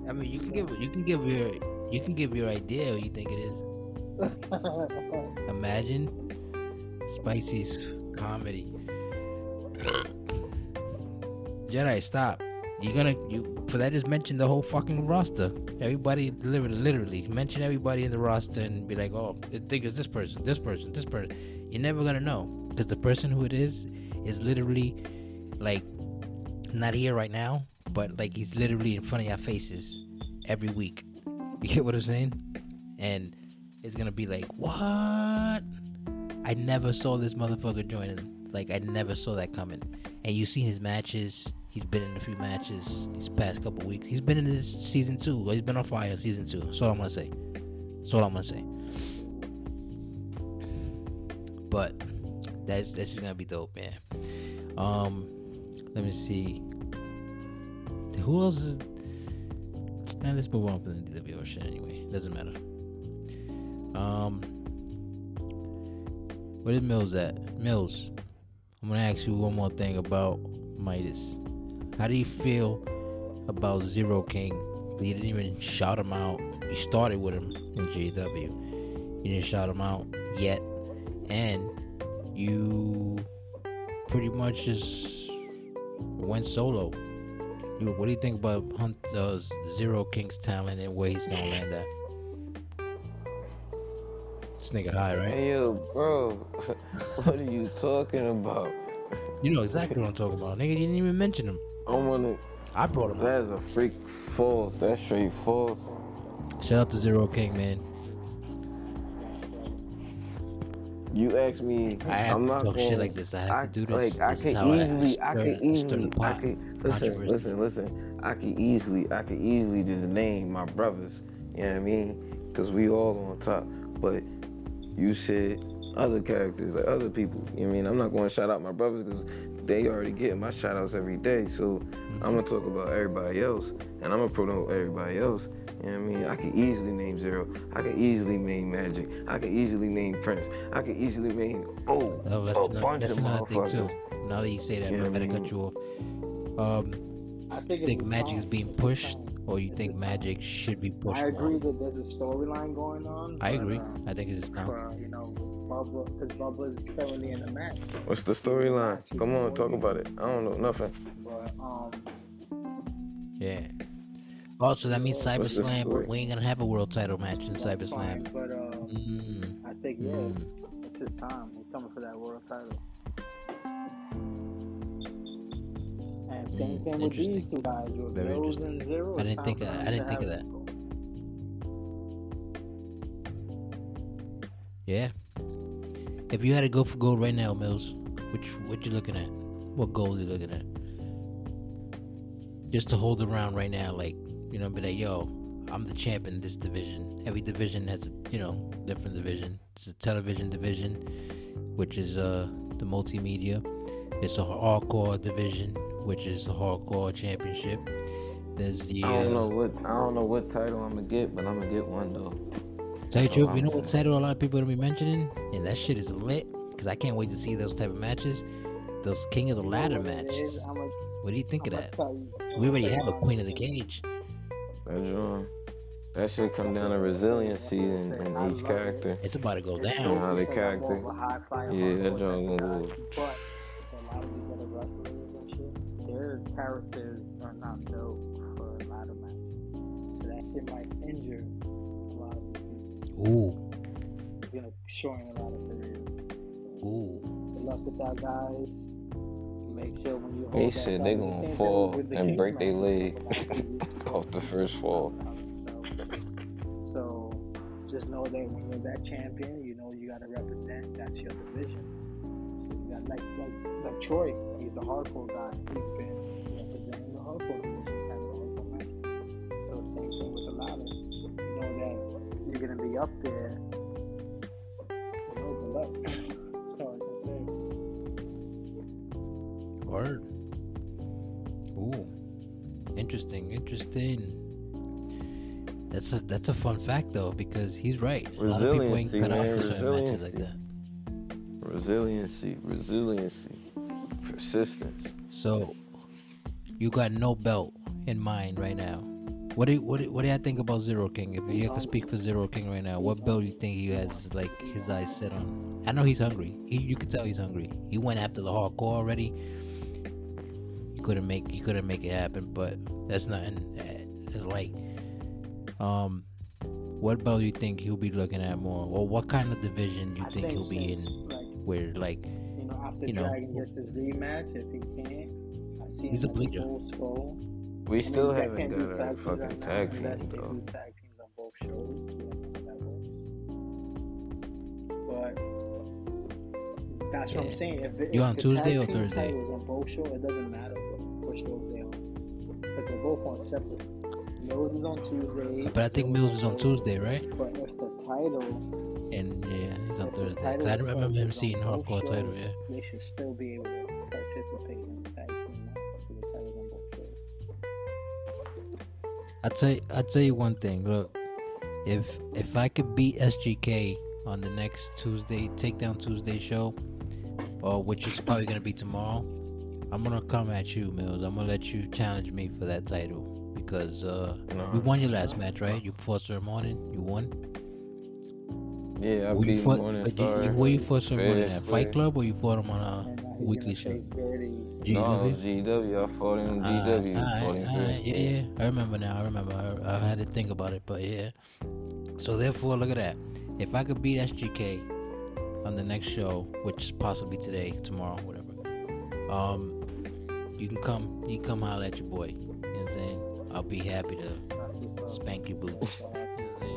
I mean, you can give, you can give your, you can give your idea what you think it is. Imagine Spicy's comedy. Jedi, stop. You're gonna you for that just mention the whole fucking roster. Everybody literally, literally mention everybody in the roster and be like, oh, I think it's this person, this person, this person. You're never gonna know. because the person who it is is literally like not here right now, but like he's literally in front of your faces every week. You get what I'm saying? And it's gonna be like, what? I never saw this motherfucker joining. Like I never saw that coming. And you've seen his matches. He's been in a few matches these past couple weeks. He's been in this season two. He's been on fire season two. That's all I'm gonna say. That's all I'm gonna say. But that's that's just gonna be dope, man. Um, let me see. Who else is? Man, let's move on from the DWO shit anyway. Doesn't matter. Um, where is Millz at? Millz, I'm gonna ask you one more thing about Midas. How do you feel about Zero King? You didn't even shout him out. You started with him in JW. You didn't shout him out yet, and you pretty much just went solo. You, what do you think about Hunt uh, Zero King's talent and where he's gonna land at? This nigga high, right? Hey yo, bro, what are you talking about? You know exactly what I'm talking about. Nigga, you didn't even mention him. I. I brought him up. That is a freak false. That's straight false. Shout out to Zero King, man. You asked me. I have I'm to not talk going shit like this. I have to do this. Like I This is can how I easily, I, stir- can easily, I can listen, listen, listen. I can easily, I can easily just name my brothers. You know what I mean? Because we all on top. But you said other characters, like other people. You know what I mean? I'm not going to shout out my brothers because they already getting my shout outs every day. So I'm gonna talk about everybody else, and I'm gonna promote everybody else. You know what I mean? I can easily name Zero. I can easily name Magic. I can easily name Prince. I can easily name oh, Oh, that's, a ano- bunch that's of another thing too. Now that you say that, Yeah, I'm gotta mean- cut you off. Um, I think, think Magic is being pushed, or you It's think Magic should be pushed I agree more? that there's a storyline going on. I agree. uh, I think it's just now. for you know Bubba, because Bubba's currently in the match. What's the storyline? Come on, talk about it. I don't know nothing. But um, Yeah. Also, that means Cyber What's Slam. We ain't gonna have a world title match in that's Cyber fine, Slam. But uh, Mm, I think yeah, mm. it's his time. He's coming for that world title. And same Mm, thing with these two guys, with Very interesting. and Zero. I didn't think of- I didn't think of that. Yeah. If you had to go for gold right now, Millz, which what you looking at? What gold you looking at? Just to hold around right now, like you know, be like, yo, I'm the champ in this division. Every division has a you know different division. It's a television division, which is uh the multimedia. It's a hardcore division, which is the hardcore championship. There's the I don't uh, know what I don't know what title I'm gonna get, but I'm gonna get one though. Tell you truth, you know I'm what title a lot of people are gonna be mentioning, and that shit is lit. Cause I can't wait to see those type of matches, those King of the Ladder You know what matches. is? I'ma- What do you think of I'ma that? We already have a Queen of the Cage. That joint. That should come down to resiliency in, in each character. It's about to go Yeah, down. how they It's like character. more of a high flyer Yeah, that hardcore joint type gonna guy. go. But a lot of these other wrestlers and shit, their characters are not built for a ladder match. So that shit might injure Ooh, It's gonna shorten a lot of careers. So ooh. good luck with that, guys. Make sure when you hold They that said title, they the gonna same thing fall the and break their leg off the first fall. So, so just know that when you're that champion, you know you gotta represent. That's your division. So you got like like like Troy. He's the hardcore guy. He's been representing the hardcore division, the hardcore match. So same thing with the ladder. You know that you're gonna be up there. You know, good luck. That's all I can say. Word. Ooh. Interesting, interesting. That's a that's a fun fact though, because he's right. A lot of people ain't Resiliency, cut out man, for certain matches like resiliency. that. Resiliency, resiliency, persistence. So you got no belt in mind right now. What do you, what do, what do I think about Zero King? If you could speak for Zero King right now, what belt do you think he has like his eyes set on? I know he's hungry. He, you could tell he's hungry. He went after the hardcore already. You couldn't make you couldn't make it happen, but that's nothing. Uh, It's like, um, what belt do you think he'll be looking at more, or what kind of division do you I think he'll be in? Like, Where like you after you know, Dragon gets his rematch, if he can't, I see He's a him as bleeder. We I mean, still they haven't got a tag fucking right now tag team unless though. tag teams on both shows. We don't know how that works. But that's what Yeah. I'm saying. If, the- You if on the Tuesday tag or team Thursday? titles on both shows, it doesn't matter what, what shows they on. Because they're both on separate. Millz is on Tuesday. But I think Millz is on Tuesday, right? But if the title, And yeah, he's on Thursday. the Thursday. 'Cause title I remember him seeing both hardcore title. Yeah. they should still be able to participate in the tag I tell you, I tell you one thing. Look, if if I could beat SGK on the next Tuesday Takedown Tuesday show, or which is probably gonna be tomorrow, I'm gonna come at you, Millz. I'm gonna let you challenge me for that title because uh, Nah. we won your last match, right? You fought Sir Morning. You won. Yeah, I Where beat fought, but you, where you fought Sir Morning at Fight. Club, or you fought him on a he's weekly show? face Birdie. No, GW. GW. I fought him in Uh, GW. alright, fought him alright, yeah, yeah, I remember now. I remember. I, I had to think about it, but yeah. So therefore, look at that. If I could beat SGK on the next show, which is possibly today, tomorrow, whatever, um, you can come. You can come holler at your boy. You know what I'm saying? I'll be happy to That's what's up. spank your boots. You know what I'm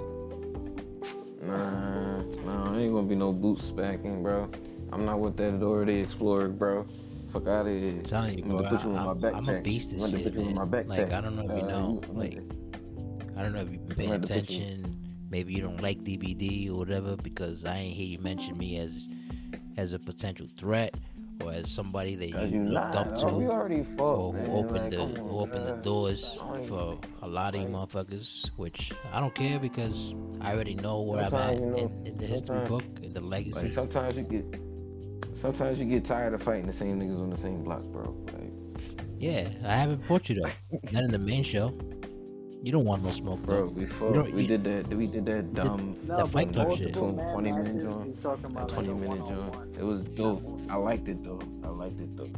saying? Nah, nah, ain't gonna be no boot spanking, bro. I'm not with that already explored, bro. Fuck out of here. I'm telling you, I'm bro. gonna put you in I, am I'm a beast I'm of gonna shit, put you in man. Like I don't know if you Uh, know. you- Like I don't know if you've been paying I'm gonna put you- attention. Maybe you don't like DBD or whatever because I ain't hear you mention me as as a potential threat or as somebody that you you looked not. up Oh, we to already fought, or who opened like, the come who on, opened the doors for a lot of you motherfuckers. Which I don't care because I already know where I'm at you know, in, in the history book, in the legacy. Like sometimes you get, sometimes you get tired of fighting the same niggas on the same block, bro. Like, yeah, I haven't fought you though. Not in the main show. You don't want no smoke, bro, bro. we fought. we you- did that. We did that dumb. No, The Fight Club shit. multiple man 20 minute matches, joint. he's talking about That like 20 minute one-on-one. joint. It was dope. I liked it though. I liked it though.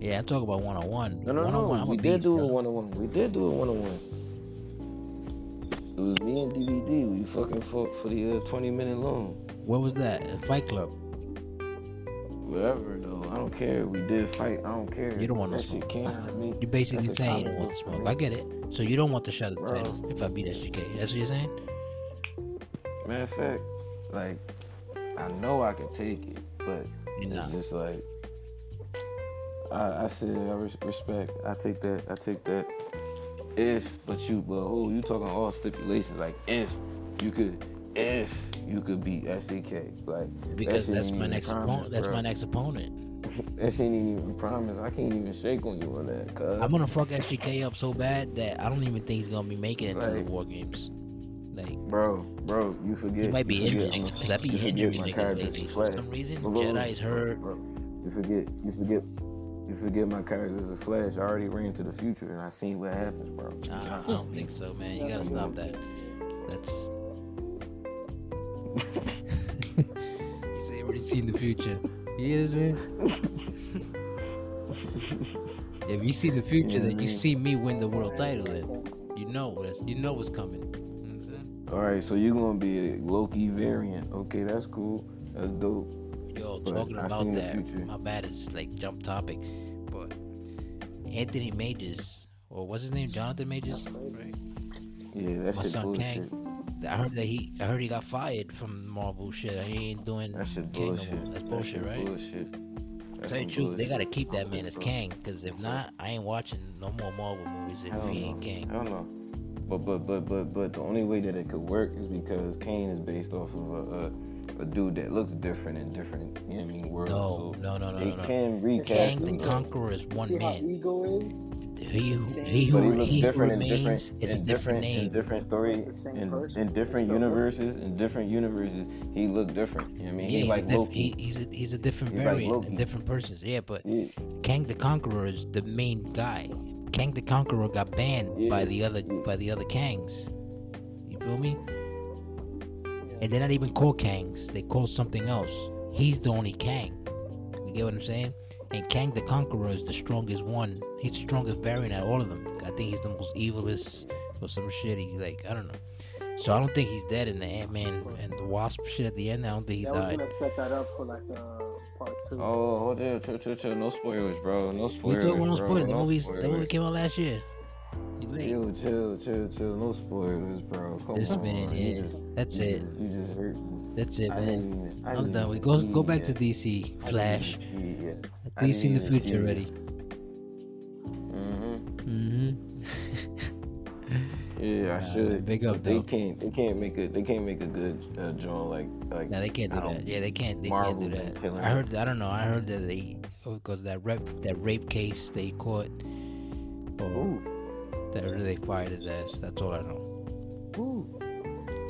Yeah, I talk about one on one. No, no, one on no. one. I'm We did beast, do a bro. one on one. We did do a one on one. It was me and DBD. We fucking fought for the uh, 20 minute long. What was that? At Fight Club. Whatever though. I don't care. We did fight. I don't care. You don't want that shit smoke. to me. You're basically That's saying you don't want book, smoke. I get it. So you don't want the shut the title if I beat SGK. That's what you're saying? Matter of fact, like I know I can take it, but You're not. it's just like I, I said I res- respect. I take that. I take that. If, but you, but oh, you talking all stipulations? Like if you could, if you could beat SGK, like Because that that's my next opponent. That's bro. my next opponent. That shit ain't even promise. I can't even shake on you on that, cuz. I'm gonna fuck SGK up so bad that I don't even think he's gonna be making it to the war games. Like Bro, bro, you forget. he might be injured because I be injuring niggas lately. For some reason, Bro, Jedi's hurt. Bro, you forget, you forget, you forget my character's a flash. I already ran to the future and I seen what happens, bro. Nah, I don't think so, man. You gotta stop that. That's. he said already seen the future. He is, man. if you see the future, then you see me win the world title. Then you know what's you know what's coming. You know what I'm saying? All right, so you're gonna be a Loki variant. Okay, that's cool. That's dope. Yo, But talking about that. My bad, it's like jump topic, but Anthony Majors, or what's his name, Jonathan Majors? Yeah, that's My son bullshit. I heard that he, I heard he got fired from Marvel shit. He ain't doing That shit King no bullshit. That's bullshit, shit right? Bullshit. That's Tell you the truth, they gotta keep that man as. Kang, cause if not, I ain't watching no more Marvel movies if he no. ain't Kang. Hell no. But but but but but the only way that it could work is because Kang is based off of a, a, a dude that looks different in different you know what I mean worlds. No, so no, no, no, they no, no. can recast Kang the him. though. Conqueror is one See how man. ego is? He who he But who, he looks he different in different, is a in different in different stories, It's the same in, in different universes, in different universes, he looked different. You know what I mean? Yeah, he's he's, like a diff- Loki. he, he's a he's a different He's variant, Loki. and different persons. Yeah, but yeah, Kang the Conqueror is the main guy. Kang the Conqueror got banned by the other yeah. by the other Kangs. You feel me? And they're not even called Kangs. They call something else. He's the only Kang. You get what I'm saying? And Kang the Conqueror is the strongest one. He's the strongest variant out of all of them. I think he's the most evilest or some shit. He's like, I don't know. So I don't think he's dead in the Ant Man and the Wasp shit at the end. I don't think he That was died. gonna set that up for like uh, part two. Oh, hold on, chill, chill, chill. No spoilers, bro. No We spoilers. talking about no bro. spoilers. The No movies, the movie spoilers. came out last year. You late. Chill, chill, chill, chill. No spoilers, bro. Come This on. man You here. just- That's you it. Just, you just hurt. me. That's it, man. I I'm done. Even go go back to. DC. Flash. even see it yet. I DC in the future already. Mhm. Mm-hmm. Yeah, I should. big up, they can't. They can't make a. They can't make a good uh, joint like like. No, they can't do that. Yeah, they can't. They Marvel can't do that. I heard. I don't know. I heard that they because that rep that rape case they caught. Or Ooh, that or they fired his ass. That's all I know. ooh,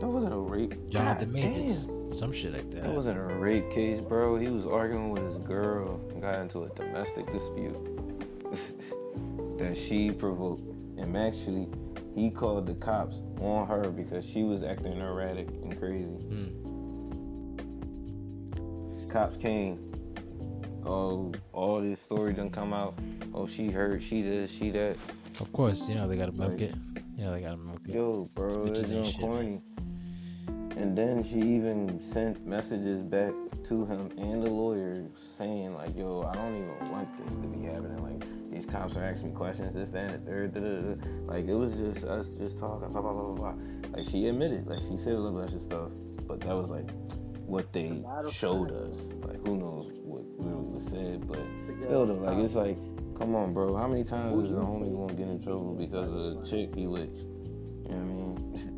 that wasn't a rape. Jonathan God Majors, damn. Some shit like that. That wasn't a rape case, bro. He was arguing with his girl and got into a domestic dispute that she provoked. And actually, he called the cops on her because she was acting erratic and crazy. Hmm. Cops came. Oh, all this story done come out. Oh, she hurt. She this. She that. Of course, you know they gotta milk Like- it. You know they gotta milk it. Yo, bro, it's ain't young shit, corny. And then she even sent messages back to him and the lawyer saying like, "Yo, I don't even want this to be happening. Like, these cops are asking me questions, this, that, and the third. Da, da, da. Like, it was just us just talking, blah, blah, blah, blah, blah. Like, she admitted, like, she said a little bunch of stuff, but that was like what they showed us. Like, who knows what really was said, but still, though, like, it's like, come on, bro. How many times is the homie gonna get in trouble because of a chick he with? You know what I mean?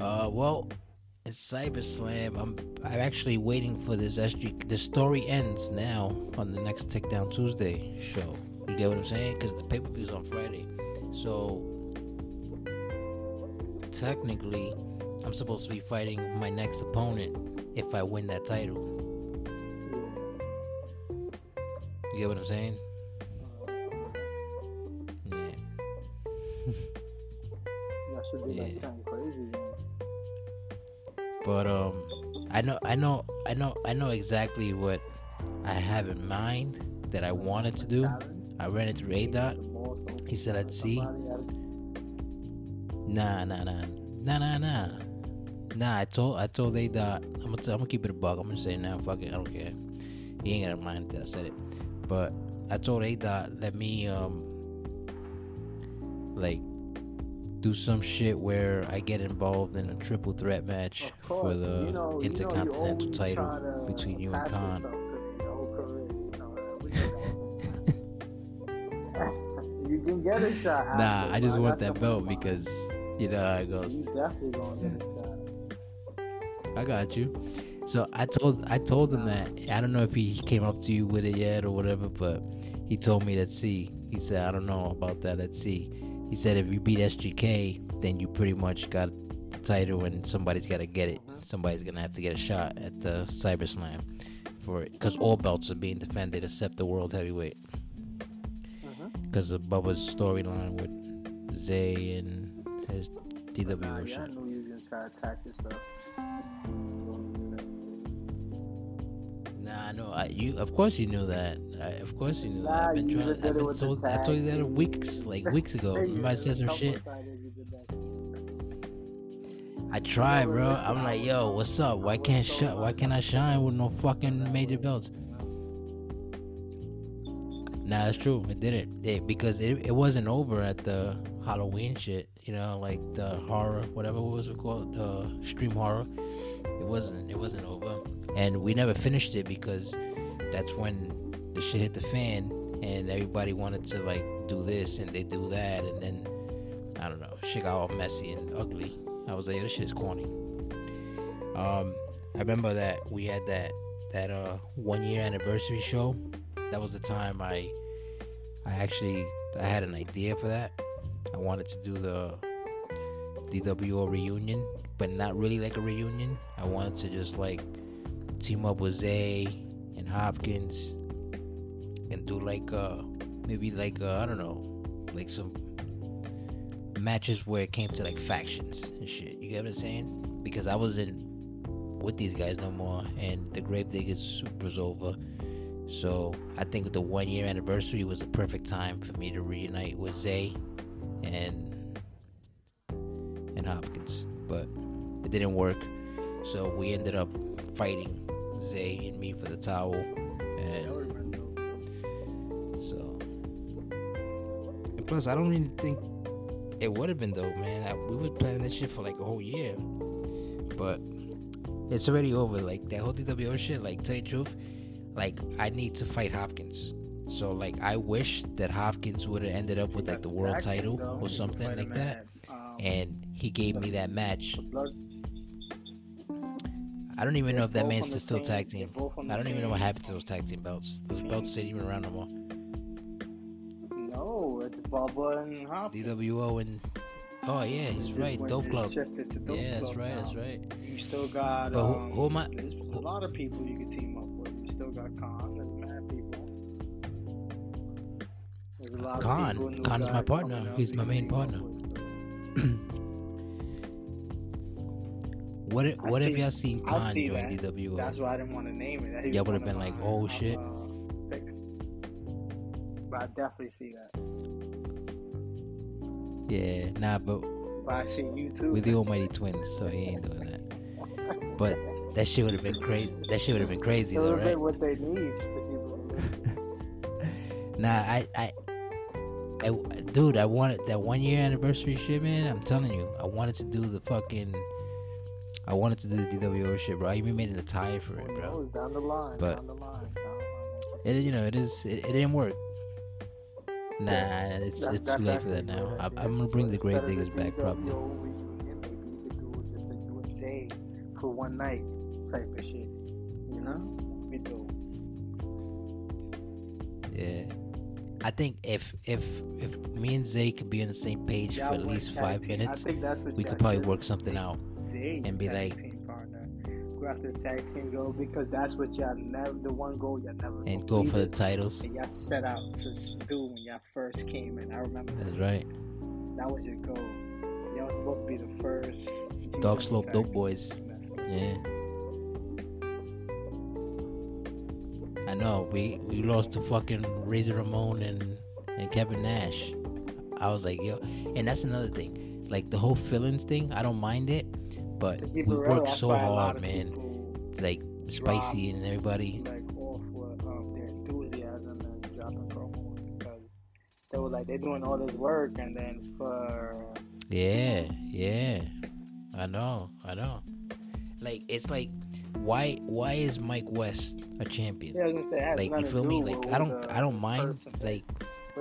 Uh, well, it's Cyber Slam. I'm I'm actually waiting for this SG. The story ends now on the next Takedown Tuesday show. You get what I'm saying? Because the pay per view's on Friday, so technically, I'm supposed to be fighting my next opponent if I win that title. You get what I'm saying? Yeah. That should be like Yeah. something crazy. But um i know i know i know i know exactly what i have in mind that i wanted to do. I ran through a dot. He said, let's see." nah nah nah. Nah nah nah. Nah i told i told a dot i'm gonna, t- I'm gonna keep it a bug i'm gonna say now. Fuck it. I don't care. He ain't gonna mind that i said it. But i told a dot let me um like do some shit where I get involved in a triple threat match for the you know- you know intercontinental title between you and Khan. yourself to me your whole career, you know, we know. you can get a shot. Nah, after, I just want that belt because you know how it goes. you definitely gonna get a shot. I got you. So I told I told him that I don't know if he came up to you with it yet or whatever, but he told me let's see. He said I don't know about that. Let's see. He said if you beat SGK, then you pretty much got the title, and somebody's got to get it. Somebody's gonna have to get a shot at the Cyber Slam for it, because all belts are being defended except the World Heavyweight. Mm-hmm. Because of Bubba's storyline with Zay and his DW Nah, yeah, I knew you was gonna try to attach yourself. Nah, no, I, you. Of course you knew that. I, of course you knew that. I've been trying. I've been told. I told you that weeks, like weeks ago. Remember I said some shit. times you did that. I tried, bro. I'm like, yo, what's up? Why can't shut? Why can't I shine with no fucking major belts? Nah, it's true. It didn't. It, because it, it wasn't over at the Halloween shit. You know, like the horror, whatever what was called, the stream horror. It wasn't. It wasn't over, and we never finished it because that's when the shit hit the fan, and everybody wanted to like do this and they do that, and then I don't know, shit got all messy and ugly. I was like, this shit is corny. Um, I remember that we had that that uh one year anniversary show. That was the time I I actually I had an idea for that. I wanted to do the DWO reunion, but not really like a reunion. I wanted to just like team up with Zay and Hopkins and do like uh maybe like uh, I don't know, like some matches where it came to like factions and shit. You get what I'm saying? Because I wasn't with these guys no more, and the Gravediggers was over. So I think the one year anniversary was the perfect time for me to reunite with Zay and and Hopkins, but it didn't work. So we ended up fighting Zay and me for the towel, and so. And plus, I don't even think it would have been though, man. I, we was planning this shit for like a whole year, but it's already over. Like that whole DWO shit. Like tell you the truth, like I need to fight Hopkins. So like I wish that Hopkins would have ended up with like the world title though. or something like that, um, and he gave me that match. I don't even know if that man's still tag team. I don't even know what happened to those tag team belts. Those belts ain't even around no more. No, it's Bubba and Hopkins. DWO and oh yeah, he's right. Dope Club. Yeah, that's right. now. That's right. You still got But who- um, who am I- There's a lot of people you could team up with. Still got Khan. There's mad people. There's a lot Khan. is my partner. He's my main partner. What if, what if see- y'all seen Khan see join that. DWO? That's why I didn't want to name it. Y'all was would've been like, oh, shit. uh. But I definitely see that. yeah, nah, but But I see you too. we're the Almighty Twins, so he ain't doing that. But that shit would have been crazy. That shit would have been crazy, though, right? what they need Nah, I, I, I, dude, I wanted that one year anniversary shit, man. I'm telling you, I wanted to do the fucking, I wanted to do the DWO shit, bro. I even made an attire for it, bro. Oh, knows? Down the line. But- down the line. Down the line. It, you know, it is, it, it didn't work. Nah, it's That's- it's that's too late for that now. I, I'm gonna bring the Instead Grave of the Diggers back, probably. For one night type of shit. You know? We do. Yeah. I think if if if me and Zay could be on the same page for Y'all at least five team. Minutes, think that's what we could probably work something out. Zay and be like- team partner. Go after the tag team goal because that's what y'all never the one goal y'all never and go for the titles. and y'all set out to do when y'all first came in. I remember That's that. right. That was your goal. Y'all was supposed to be the first Dog Slope Dope. Boys. Yeah. I know. We we lost to fucking Razor Ramon and and Kevin Nash. I was like, yo, and that's another thing. Like the whole feelings thing, I don't mind it, but we real, worked so why a lot hard, man. Like Spicy and everybody. like off with um, their enthusiasm and dropping promos because they were like they're doing all this work and then for Yeah, yeah. I know, I know. Like it's like why why is Mike West a champion? yeah, I was gonna say Like you feel me? Like I don't I don't mind like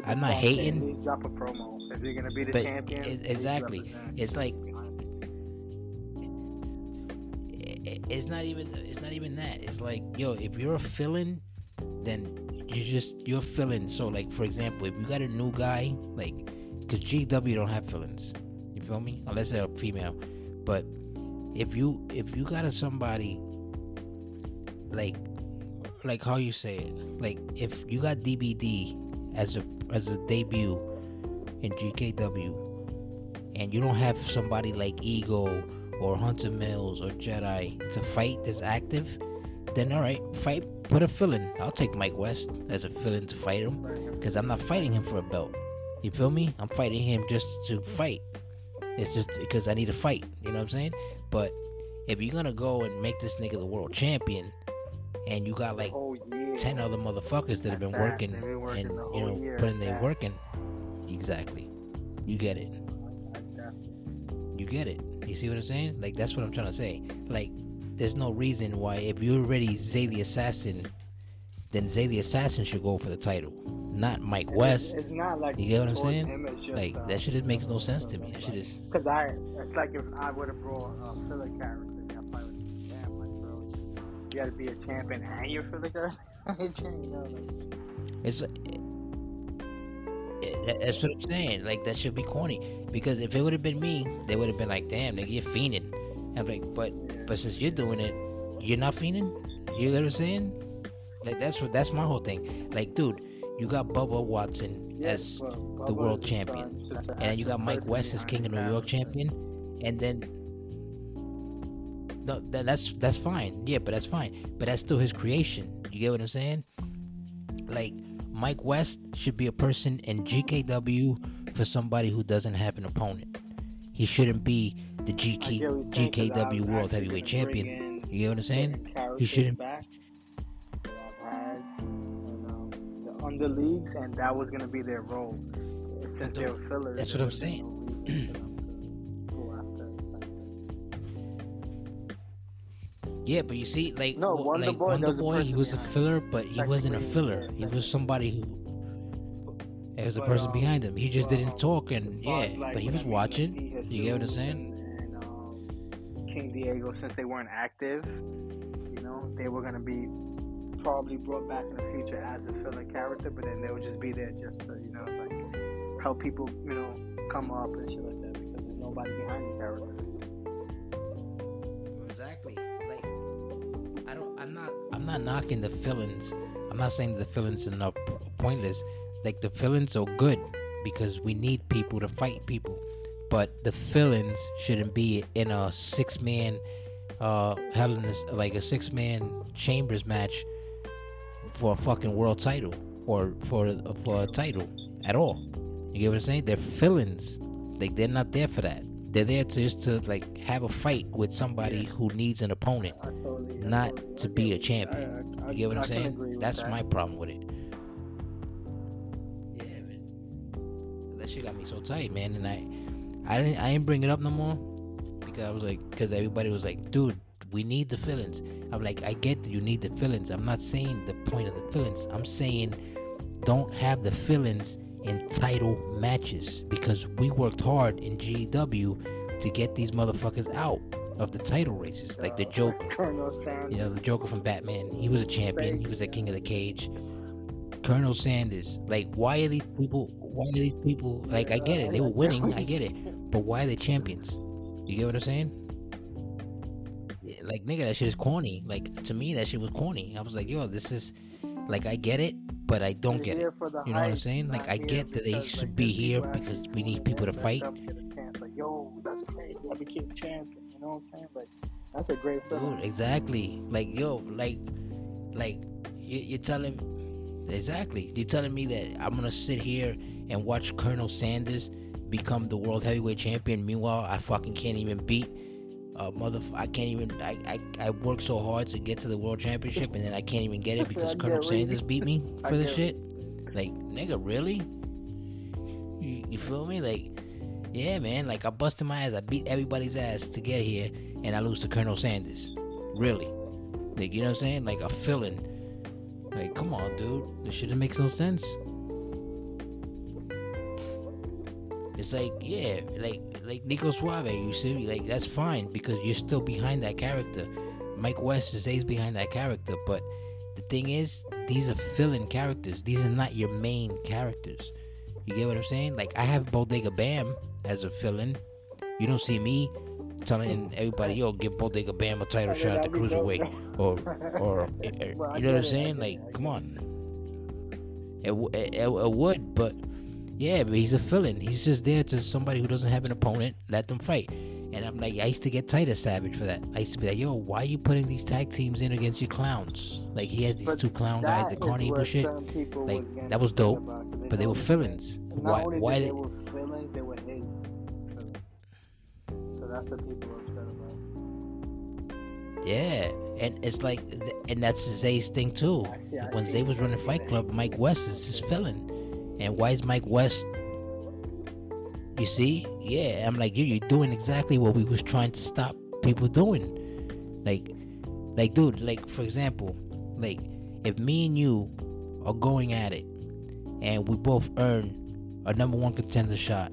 I'm not hating. Drop a promo if you're gonna be the But champion. it- exactly. It's like- it. it's not even it's not even that. It's like yo, if you're a fill-in, then you just you're fill-in. So like for example, if you got a new guy, like because GW don't have fill-ins, you feel me? Unless they're a female. But if you if you got a somebody like like how you say it, like if you got DBD as a as a debut in GKW, and you don't have somebody like Ego or Hunter Millz or Jedi to fight that's active, then all right, fight. Put a fill-in. I'll take Mike West as a fill-in to fight him because I'm not fighting him for a belt. You feel me? I'm fighting him just to fight. It's just because I need a fight. You know what I'm saying? But if you're gonna go and make this nigga the world champion, and you got like Oh yeah. ten other motherfuckers that have been working been working and you know year. putting their Fast. work in, exactly. You get it. You get it. You see what I'm saying? Like that's what I'm trying to say. Like there's no reason why if you're already Zay the Assassin, then Zay the Assassin should go for the title, not Mike West. It's, it's not like You get what I'm saying? Like uh, that shit just makes no sense to me. That shit is Cause I, it's like if I would have brought a filler character, I probably would have damn like bro, you gotta be a champion and you're filler character. you know, like, it's. it- that- that's what I'm saying. Like that should be corny because if it would have been me, they would have been like, "Damn, nigga, you're fiending." I'm like, but. But since you're doing it, you're not fiending. You know what I'm saying? Like that's what that's my whole thing. Like, dude, you got Bubba Watson Yes, as but the world champion. and then you got Mike West as King of New York champion, and then no, that, that's that's fine. Yeah, but that's fine. But that's still his creation. You get what I'm saying? Like Mike West should be a person in GKW for somebody who doesn't have an opponent. he shouldn't be the GK, get what you're saying, 'cause I GKW World Heavyweight Champion. You get what I'm saying? He shouldn't. back the leagues, and that was gonna be their role. Since they were fillers, that's what I'm was no reason for them to go after something. Yeah, but you see, like, No, w- Wonder like Boy, Wonder Boy, he was a filler, but he wasn't a filler. yeah, He was somebody who. Was a person um, behind him. He just well, didn't talk, and yeah, like, but he was I mean, watching. like, You get what I'm saying? And, and um, King Diego, since they weren't active, you know, they were gonna be probably brought back in the future as a filler character, but then they would just be there just to, you know, like help people, you know, come up and shit like that because there's nobody behind the character. Exactly. Like, I don't. I'm not. I'm not knocking the villains. I'm not saying the villains are not pointless. Like the villains are good because we need people to fight people, but the villains shouldn't be in a six man, uh, hell in this like a six man chambers match for a fucking world title or for for a title at all. You get what I'm saying? They're villains. Like they're not there for that. They're there to just to like have a fight with somebody who needs an opponent, I totally, not totally- to be a champion. I- You get what I'm saying? That's that. my problem with it. Yeah, man. That shit got me so tight, man. And I, I didn't, I didn't bring it up no more because I was like, because everybody was like, dude, we need the fillings. I'm like, I get that you need the fillings. I'm not saying the point of the fillings. I'm saying don't have the fillings in title matches because we worked hard in GW to get these motherfuckers out of the title races, like the Joker. Colonel Sanders. You know, the Joker from Batman. He was a champion. He was a king of the cage. Colonel Sanders. Like, why are these people? Why are these people? Like, I get it. They were winning. I get it. But why are they champions? You get what I'm saying? Like, nigga, that shit is corny. Like, to me, that shit was corny. I was like, yo, this is. Like, I get it, but I don't get it. You know what I'm saying? Like, I get that they should be here because we need people to fight. them get a chance. Like, yo, that's crazy. I became champion. You know what I'm saying? Like, that's a great. Dude, exactly. Like, yo, like, like, you, you're telling, exactly. You're telling me that I'm gonna sit here and watch Colonel Sanders become the world heavyweight champion. Meanwhile, I fucking can't even beat. Uh, mother, I can't even. I, I I work so hard to get to the world championship, and then I can't even get it because Colonel Sanders beat me for this shit. what you're saying. Like, nigga, really? You, you feel me? Like, yeah, man. Like, I busted my ass. I beat everybody's ass to get here, and I lose to Colonel Sanders. Really? Like, you know what I'm saying? Like a villain. Like, come on, dude. This shit makes no sense. It's like, yeah, like like Nico Suave, you see, like that's fine because you're still behind that character. Mike West is stays behind that character, but the thing is, these are fill-in characters. These are not your main characters. You get what I'm saying? Like I have Bodega Bam as a fill-in. You don't see me telling everybody, "Yo, give Bodega Bam a title shot at the that'd be dope, cruiserweight," or or, eh, eh, or you know what I'm get it, I saying? Like, come on. It, it, it would, but yeah, but he's a fill-in. He's just there to somebody who doesn't have an opponent. Let them fight. And I'm like, I used to get tight of Savage for that. I used to be like, yo, why are you putting these tag teams in against your clowns? Like he has these But two clown guys, the is Carney where shit. certain people Like, that was dope, 'cause But they were fill-ins. Why? Why? They, they were feelings, they were his. So, so that's what people are upset about. yeah, and it's like, and that's Zay's thing too. See- When Zay was running Fight. Club, Mike West is his fill-in. And why is Mike West? You see, yeah, I'm like, you, you're doing exactly what we was trying to stop people doing. Like, like, dude, like for example, like if me and you are going at it, and we both earn a number one contender shot,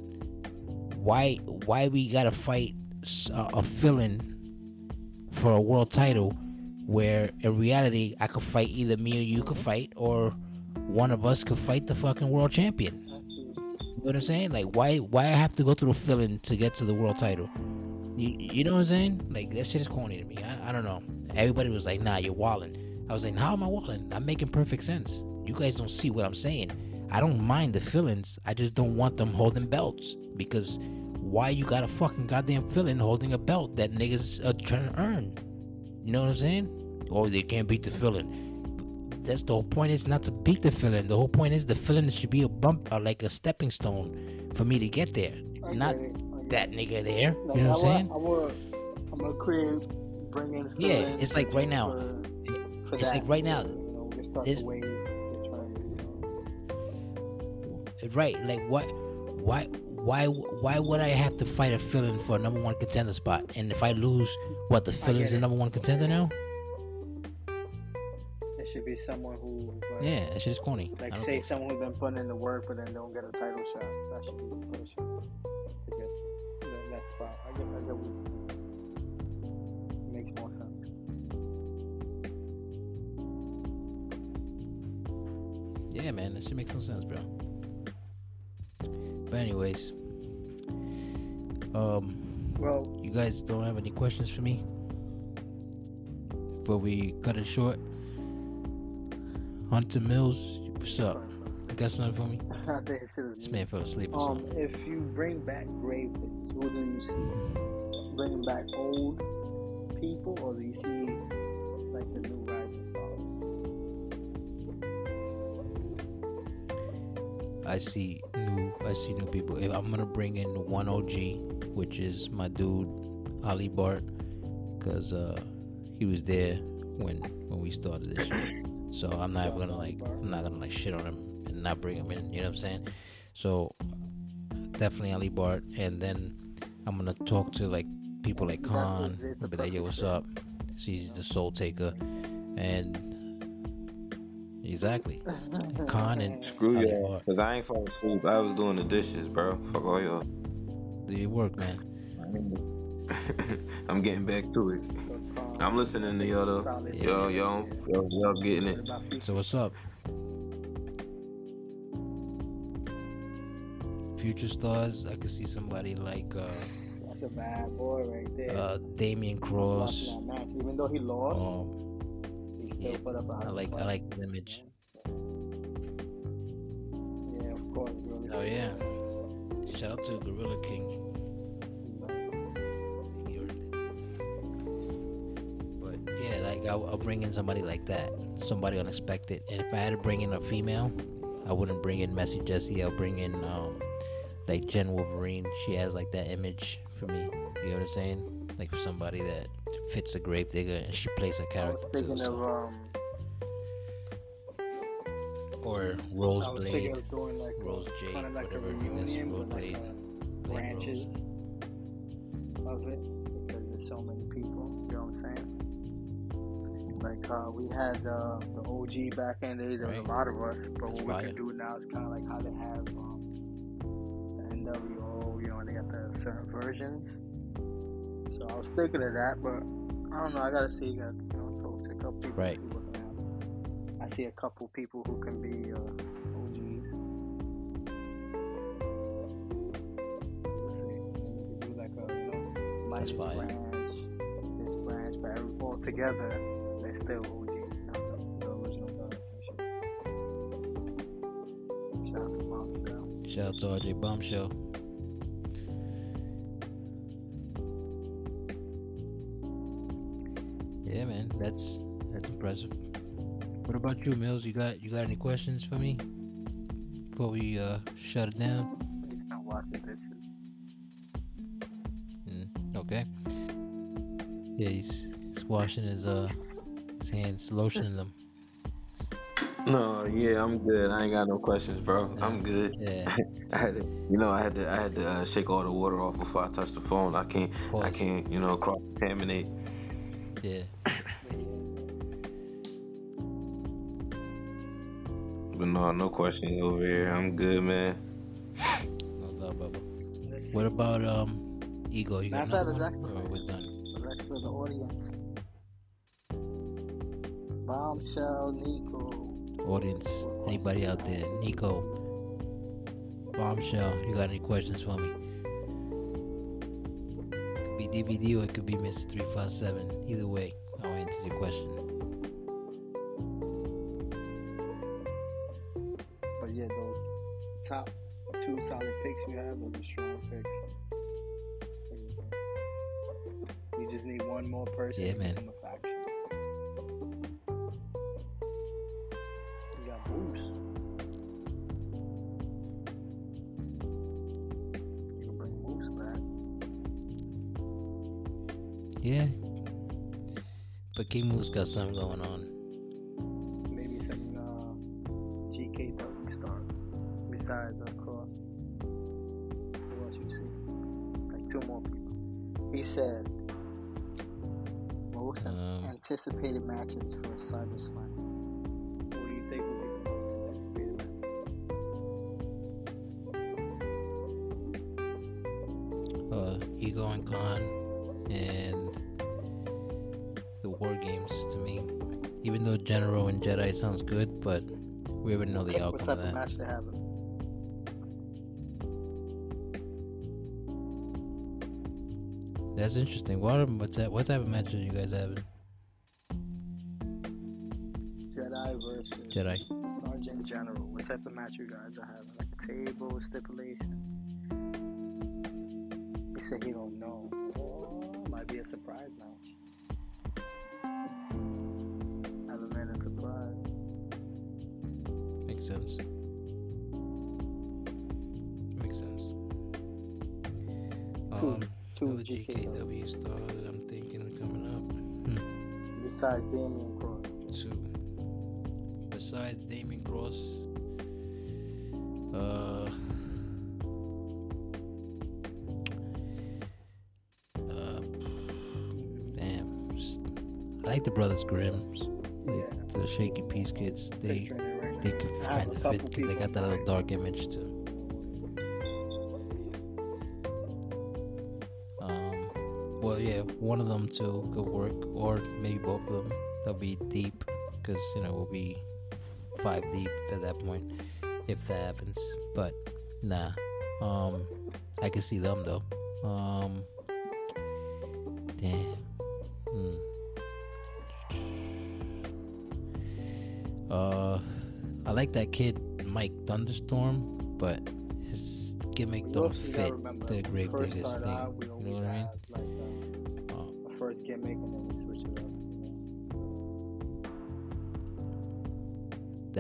why, why we gotta fight a, fill-in for a world title, where in reality I could fight either me or you could fight, or one of us could fight the fucking world champion. You know what I'm saying? Like, why why I have to go through the filling to get to the world title? You, you know what I'm saying? Like, that shit is corny to me. I, I don't know. Everybody was like, nah, you're walling. I was like, how am I walling? I'm making perfect sense. You guys don't see what I'm saying. I don't mind the fillings. I just don't want them holding belts. Because why you got a fucking goddamn filling holding a belt that niggas are trying to earn? You know what I'm saying? Oh, they can't beat the filling. That's the whole point is not to beat the filling. The whole point is the filling should be a bump or like a stepping stone for me to get there. I Not. I that nigga there. Like, You know what I'm saying? I will, I'm gonna create, bring in. Yeah, it's like right now. For, for It's that. like right now. You know, we can start It's- the wave. the trend, you know. Right? Like what? Why? Why? Why would I have to fight a fill-in for a number one contender spot? And if I lose, what the fill-in's get the number one contender now? Should be someone who. but, Yeah, that shit's corny. Like say someone who's been putting in the work but then don't get a title shot. That should be the person to get that, spot. I get, I get what. Makes more sense. Yeah, man, that shit makes no sense, bro. But anyways, um, Well, you guys don't have any questions for me before we cut it short. Hunter Millz, what's up? You got something for me? I think it should This man fell asleep or Um, something. if you bring back grave diggers, who do you see? Bringing back old people, or do you see like the new rising stars? I see new, I see new people. If I'm gonna bring in one OG, which is my dude Ali Bart, because uh, he was there when when we started this. So I'm not gonna like, I'm not gonna like shit on him and not bring him in. You know what I'm saying? So definitely Ali Bart, and then I'm gonna talk to like people like That's Khan, Zeta and be like, yo, what's fit. up? She's the soul taker, and exactly Khan and Screw Ali y'all, cause I ain't falling asleep. I was doing the dishes, bro. Fuck all y'all. Do your work, man. I'm getting back to it. I'm listening to y'all though. Solid. Yo, yo, yo, y'all getting it. So what's up? Future stars, I could see somebody like uh, That's a bad boy right there. uh, Damian Cross. Watching that match. Even though he lost, Um, he still yeah, put up a I high like I like the image. Yeah, of course. Really Oh yeah. Shout out to Gorilla King. Like I'll, I'll bring in somebody like that, somebody unexpected. And if I had to bring in a female, I wouldn't bring in Messy Jessie. I'll bring in um, like Jen Wolverine. She has like that image for me. You know what I'm saying? Like for somebody that fits a grave digger and she plays a character too. of So. um, Or Rose Blade. doing like Rose Jade, kind of like whatever is, reunion, Rose but like Blade, uh, Blade branches Rose. of it because there's so many people. You know what I'm saying? Like uh, we had uh, the OG back in the day. There was Right. a lot of us, but what we can do now is kind of like how they have um, the NWO. You know, and they got the certain versions. So I was thinking of that, but I don't know. I gotta see. Got you know, talk to a couple people. Right. see what they. I see a couple people who can be uh, OGs. We'll see. We do like a you know, That's fire. branch, this branch, but all together, they're still OGs. Not the, the original guys. and. Shout out to Shout out to RJ Bombshell. Yeah, man, that's that's impressive. What about you, Millz? You got you got any questions for me before we uh, shut it down? He's not watching this. Mm, okay. Yeah, he's, he's washing his uh hands, lotioning them. No, yeah, I'm good. I ain't got no questions, bro. I'm good. Yeah, I had to, you know, I had to, I had to uh, shake all the water off before I touch the phone. I can't, I can't, you know, cross contaminate. yeah. But no, no questions over here. I'm good, man. No doubt, Bubba. What about um ego? You got Matter of another fact, one? Or actually- we're done. Let's for the audience. Bombshell, Nico. Audience, anybody out there? Nico, Bombshell, you got any questions for me? Could be DBD or it could be Mr. 357. Either way, I'll answer your question. But yeah, those top two solid picks we have, are the strong picks. We just need one more person Yeah, man. Yeah. But Kimu's got something going on. Maybe some uh, GKW star besides of course. Who else you see? Like two more people. He said most Um, anticipated matches for SummerSlam. What do you think will be the most anticipated match? uh, Ego and Khan and Even though General and Jedi sounds good, but we already know the outcome of that. match have? That's interesting. What are- what's that? What type of matches you guys having? Jedi versus Jedi. Sergeant General. What type of match you guys are having? Like a table stipulation? He said he don't know. Oh, might be a surprise match. GKW. Star that I'm thinking of coming up. Besides Damien Cross. Two. Besides Damien Cross, uh, uh, damn, I like the Brothers Grimm's, like Yeah. the Shaky Peace Kids. They Picturing it right they could kind a of fit they got that little dark image too. One of them to go work, or maybe both of them. They'll be deep, because you know we'll be five deep at that point, if that happens. But nah, um, I can see them though. Um, damn. Hmm. Uh, I like that kid Mike Thunderstorm, but his gimmick don't fit the Grave Diggers thing. You know what I mean? like,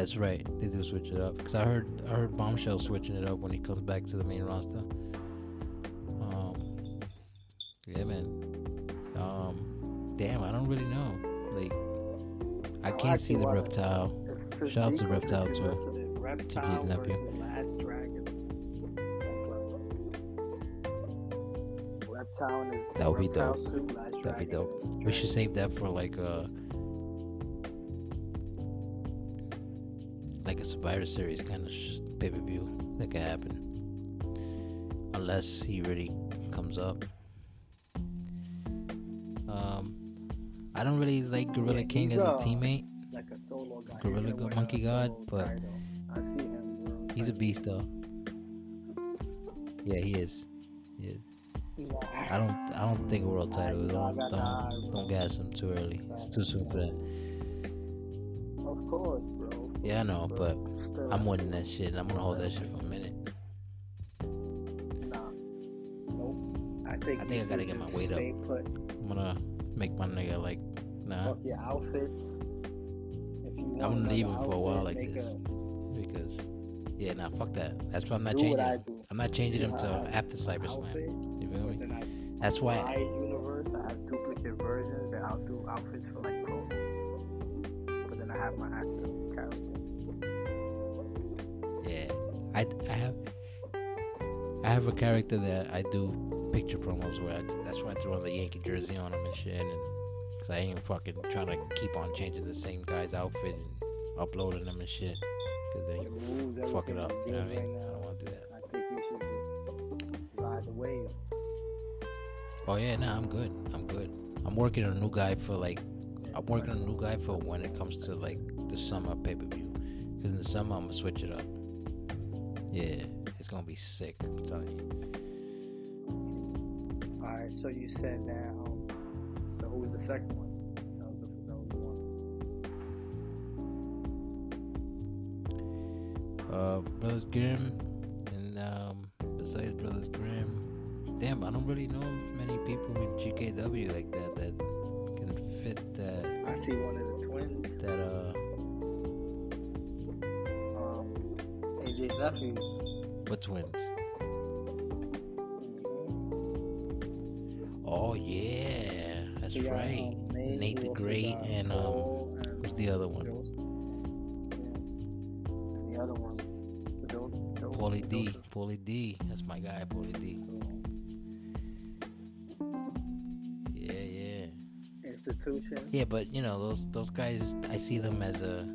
That's right. They do switch it up. Cause I heard I heard Bombshell switching it up when he comes back to the main roster. Um, yeah, man. Um, damn, I don't really know. Like, I can't see the reptile. Shout out to Reptile, too. Reptile his nephew. Last Dragon. Reptile in That would be dope. That'd be dope. We should save that for like a Survivor Series kind of sh- pay per view that could happen, unless he really comes up. Um, I don't really like Gorilla Yeah, King as a uh, teamate. like a solo guy. Gorilla Go- Monkey God, but- I see him. He's a beast though. Yeah, he is. He is. Nah. I don't. I don't think a world title. Don't don't, don't gas him too early. It's too soon for that. I know, but Still, I'm winning that shit, and I'm gonna hold that shit for a minute. Nah. Nope. I think. I think I gotta get my just weight up. Put. I'm gonna make my nigga like, nah. Fuck your outfits. If you want I'm another leaving for a while like this a- because, yeah, nah, fuck that. That's why I'm not do changing what I him. do. I'm not changing him You till after an Cyberslam. outfit, You feel me? I That's why. my universe, I have duplicate versions that I'll do outfits for like pro. But then I have my actual I, I have I have a character that I do picture promos where I, that's why I threw on the Yankee jersey on him and shit, and cause I ain't fucking trying to keep on changing the same guy's outfit and uploading them and shit, cause then you fuck it up. You know what I mean? right I don't want to do that. I think you should just ride the wave. Oh yeah, nah, I'm good. I'm good. I'm working on a new guy for like I'm working on a new guy for when it comes to like the summer pay per view. Cause in the summer I'm gonna switch it up. Yeah, it's gonna be sick. I'm telling you. Alright, so you said. Um, so who was the second one? That was the, that was the one. Uh, Brothers Grimm, and um, besides Brothers Grimm, damn, I don't really know many people in GKW like that that can fit that I see one of the twins. that uh Nephew. what twins? Oh yeah, That's got, right. um, Nate, Nate the Great and, um, Who's the other one? Yeah. The other one, Paulie D. Paulie D. That's my guy, Paulie D. Yeah, yeah. Institution. Yeah, but you know those those guys. I see them as a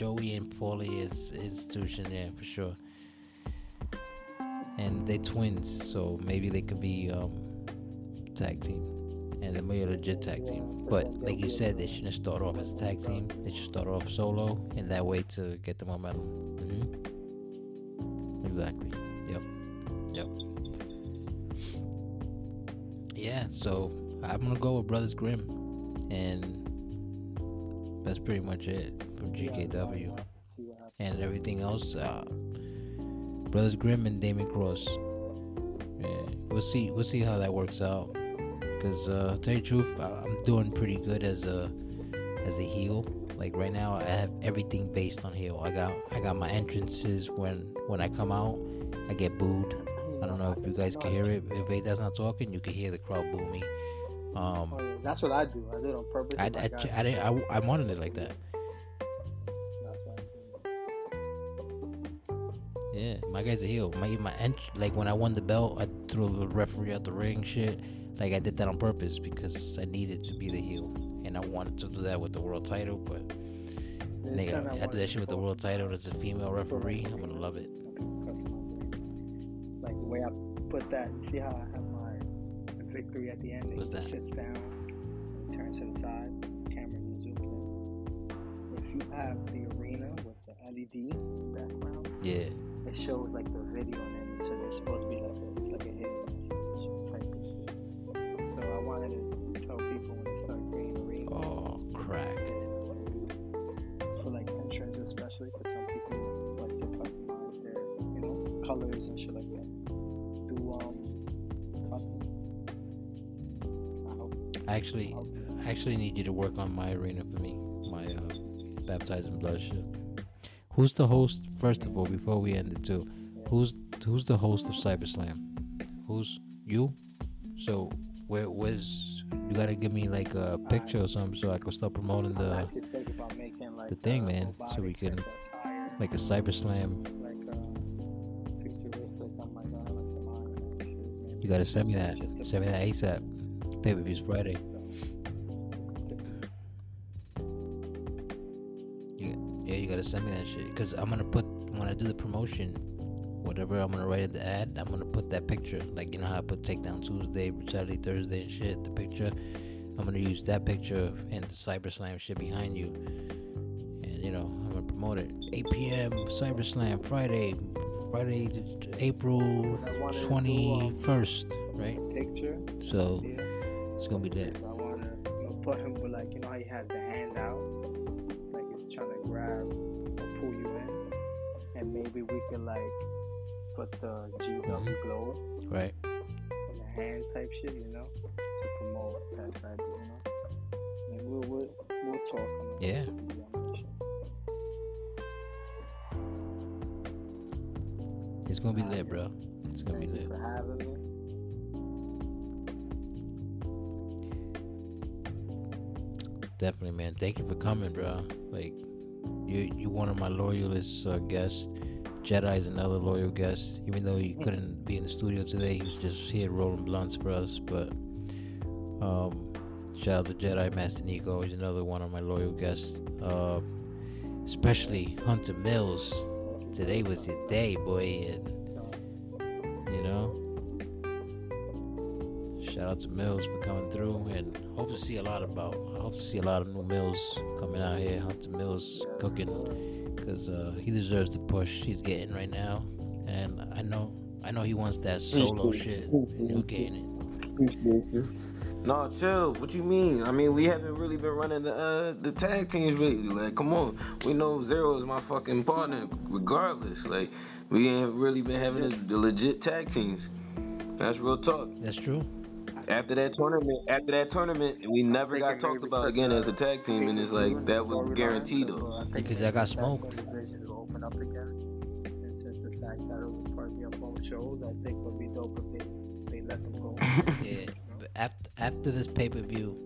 Joey and Paulie is institution. Yeah, for sure. And they're twins, so maybe they could be um, tag team, and they're a legit tag team. But like you said, they shouldn't start off as a tag team. They should start off solo, and that way to get the momentum. hmm Exactly. Yep. Yep. Yeah. So I'm gonna go with Brothers Grimm, and that's pretty much it from GKW. See what happens. And everything else, uh, Brothers Grimm and Damon Cross. Yeah, we'll see. We'll see how that works out. Cause uh, to tell you the truth, I'm doing pretty good as a as a heel. Like right now, I have everything based on heel. I got I got my entrances when when I come out, I get booed. I don't know if you guys can hear it. If Veda's not talking, you can hear the crowd boo me. Um, Oh, yeah. That's what I do. I do it on purpose. I, I, I, I, I wanted it like that. Yeah, my guy's a heel. My my ent- like when I won the belt, I threw the referee out the ring. Shit, like I did that on purpose because I needed to be the heel, and I wanted to do that with the world title. But nigga, something I do that shit with the world title. and It's a female referee. I'm gonna love it. Like the way I put that, you see how I have my victory at the end? What's He that? sits down, and turns to the side, camera zooms in. If you have the arena with the LED background, Yeah, it shows like the video and then so it's supposed to be like a, it's like a hidden message type of shit. So I wanted to tell people when they start creating arenas. Oh, crack. For like entrance especially, because some people like to customize their, you know, colors and shit like that. Do um custom. I hope. Actually, I I actually need you to work on my arena for me. My uh, baptizing blood shit. Who's the host? First of all, before we end it too, who's who's the host of CyberSlam? Who's you? So where where's you gotta give me like a picture or something so I can start promoting the actually think about making like the thing, uh, man, so we can- like a CyberSlam. like uh, futuristic. I'm like, like the mind and shit, maybe. You gotta send me that. Send me that ASAP. Pay per views Friday. Yeah, you gotta send me that shit. Cause I'm gonna put when I do the promotion, whatever I'm gonna write in the ad, I'm gonna put that picture. Like you know how I put Takedown Tuesday, Brutality Thursday and shit. The picture. I'm gonna use that picture and the Cyber Slam shit behind you. And you know I'm gonna promote it. 8 p.m. CyberSlam Friday, Friday, April I wanted to do, um, 21st, right? Picture. So Yeah. it's gonna be lit. I want to you know, put him with like you know how he has the hand out, trying to grab or pull you in, and maybe we could like put the GW glow Right. in the hand type shit, you know, to promote that side, you know. And we'll we'll, we'll talk. Yeah. on that shit. It's gonna be lit, bro. It's gonna be Thank you lit. Definitely, man. Thank you for coming, bro. Like, you you one of my loyalist uh, guests. is another loyal guest. Even though he couldn't be in the studio today, he was just here rolling blunts for us. But um, shout out to Jedi Master Nico. He's another one of my loyal guests. Uh, especially Hunter Millz. Today was your day, boy. And out to Millz for coming through, and hope to see a lot about. I hope to see a lot of new Millz coming out here. Hunter Millz cooking, because uh, he deserves the push he's getting right now, and I know, I know he wants that solo shit. And he'll getting it. No, chill. What you mean? I mean, we haven't really been running the uh, the tag teams really. Like, come on. We know Zero is my fucking partner, regardless. Like, we ain't really been having this, the legit tag teams. That's real talk. That's true after that tournament, after that tournament, we never got talked about again as a tag team, and it's like that was guaranteed though. Because I got smoked. Yeah, after after this pay per view.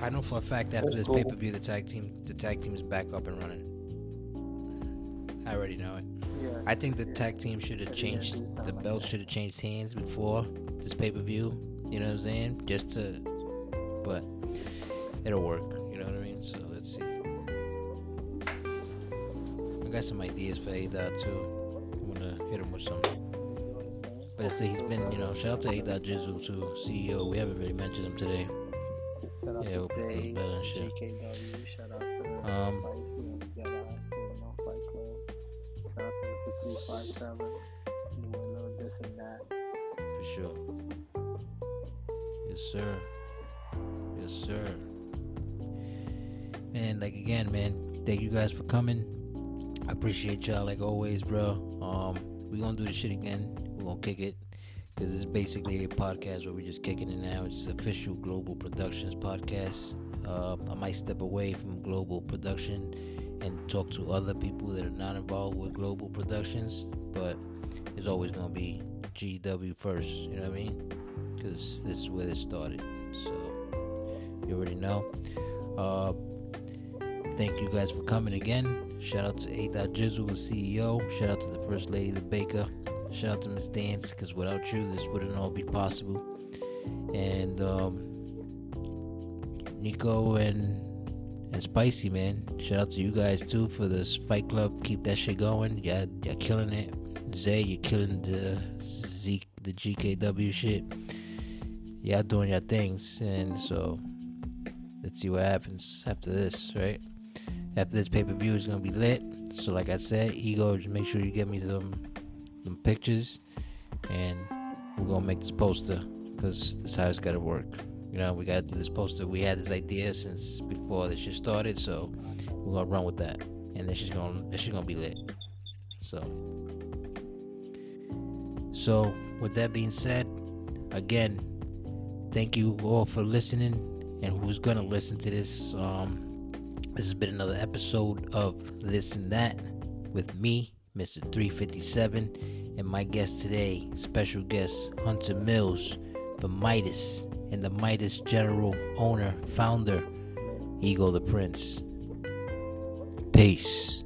I know for a fact after this pay per view, the tag team, the tag team is back up and running. I already know it. Yeah. I think the yeah. tag team should have changed. The like belt should have changed hands before this pay per view. You know what I'm saying? Just to, but it'll work. You know what I mean? So let's see. I got some ideas for A Dot too. I'm gonna hit him with some. But it's, he's been, you know, shout out to A Dot Jizzle too, CEO. We haven't really mentioned him today. Shout out Yeah, to we'll put those Zay, better and shit. GKW. Shout out to Um, to the 357. Doing a little this and that. For sure. Yes, sir. Yes, sir. Man, like again, man, thank you guys for coming. I appreciate y'all like always, bro. Um, we gonna do this shit again. we gonna kick it. Cause it's basically a podcast where we're just kicking it now. It's official Global Productions podcast. Uh, I might step away from Global Production and talk to other people that are not involved with Global Productions, but it's always gonna be GW first. You know what I mean? Because this is where this started. So you already know. Uh, thank you guys for coming again. Shout out to A. Jizzle, the CEO. Shout out to the First Lady, the Baker. Shout out to Miss Dance, because without you, this wouldn't all be possible. And um, Nico and and Spicy, man. Shout out to you guys too for this Fight Club. Keep that shit going. Yeah, you're killing it. Zay, you're killing the Z, the GKW shit. Y'all doing your things, and so let's see what happens after this, right? After this pay per view is gonna be lit. So, like I said, Ego, just make sure you get me some some pictures, and we're gonna make this poster because this how it's gotta work. You know, we gotta do this poster. We had this idea since before this shit started, so we're gonna run with that, and this is gonna this is gonna be lit. So, so with that being said, again, thank you all for listening, and who's gonna listen to this. Um, this has been another episode of This and That with me, Mr. 357, and my guest today, special guest Hunter Millz, the Midas, and the Midas General Owner, Founder, Ego the Prince. Peace.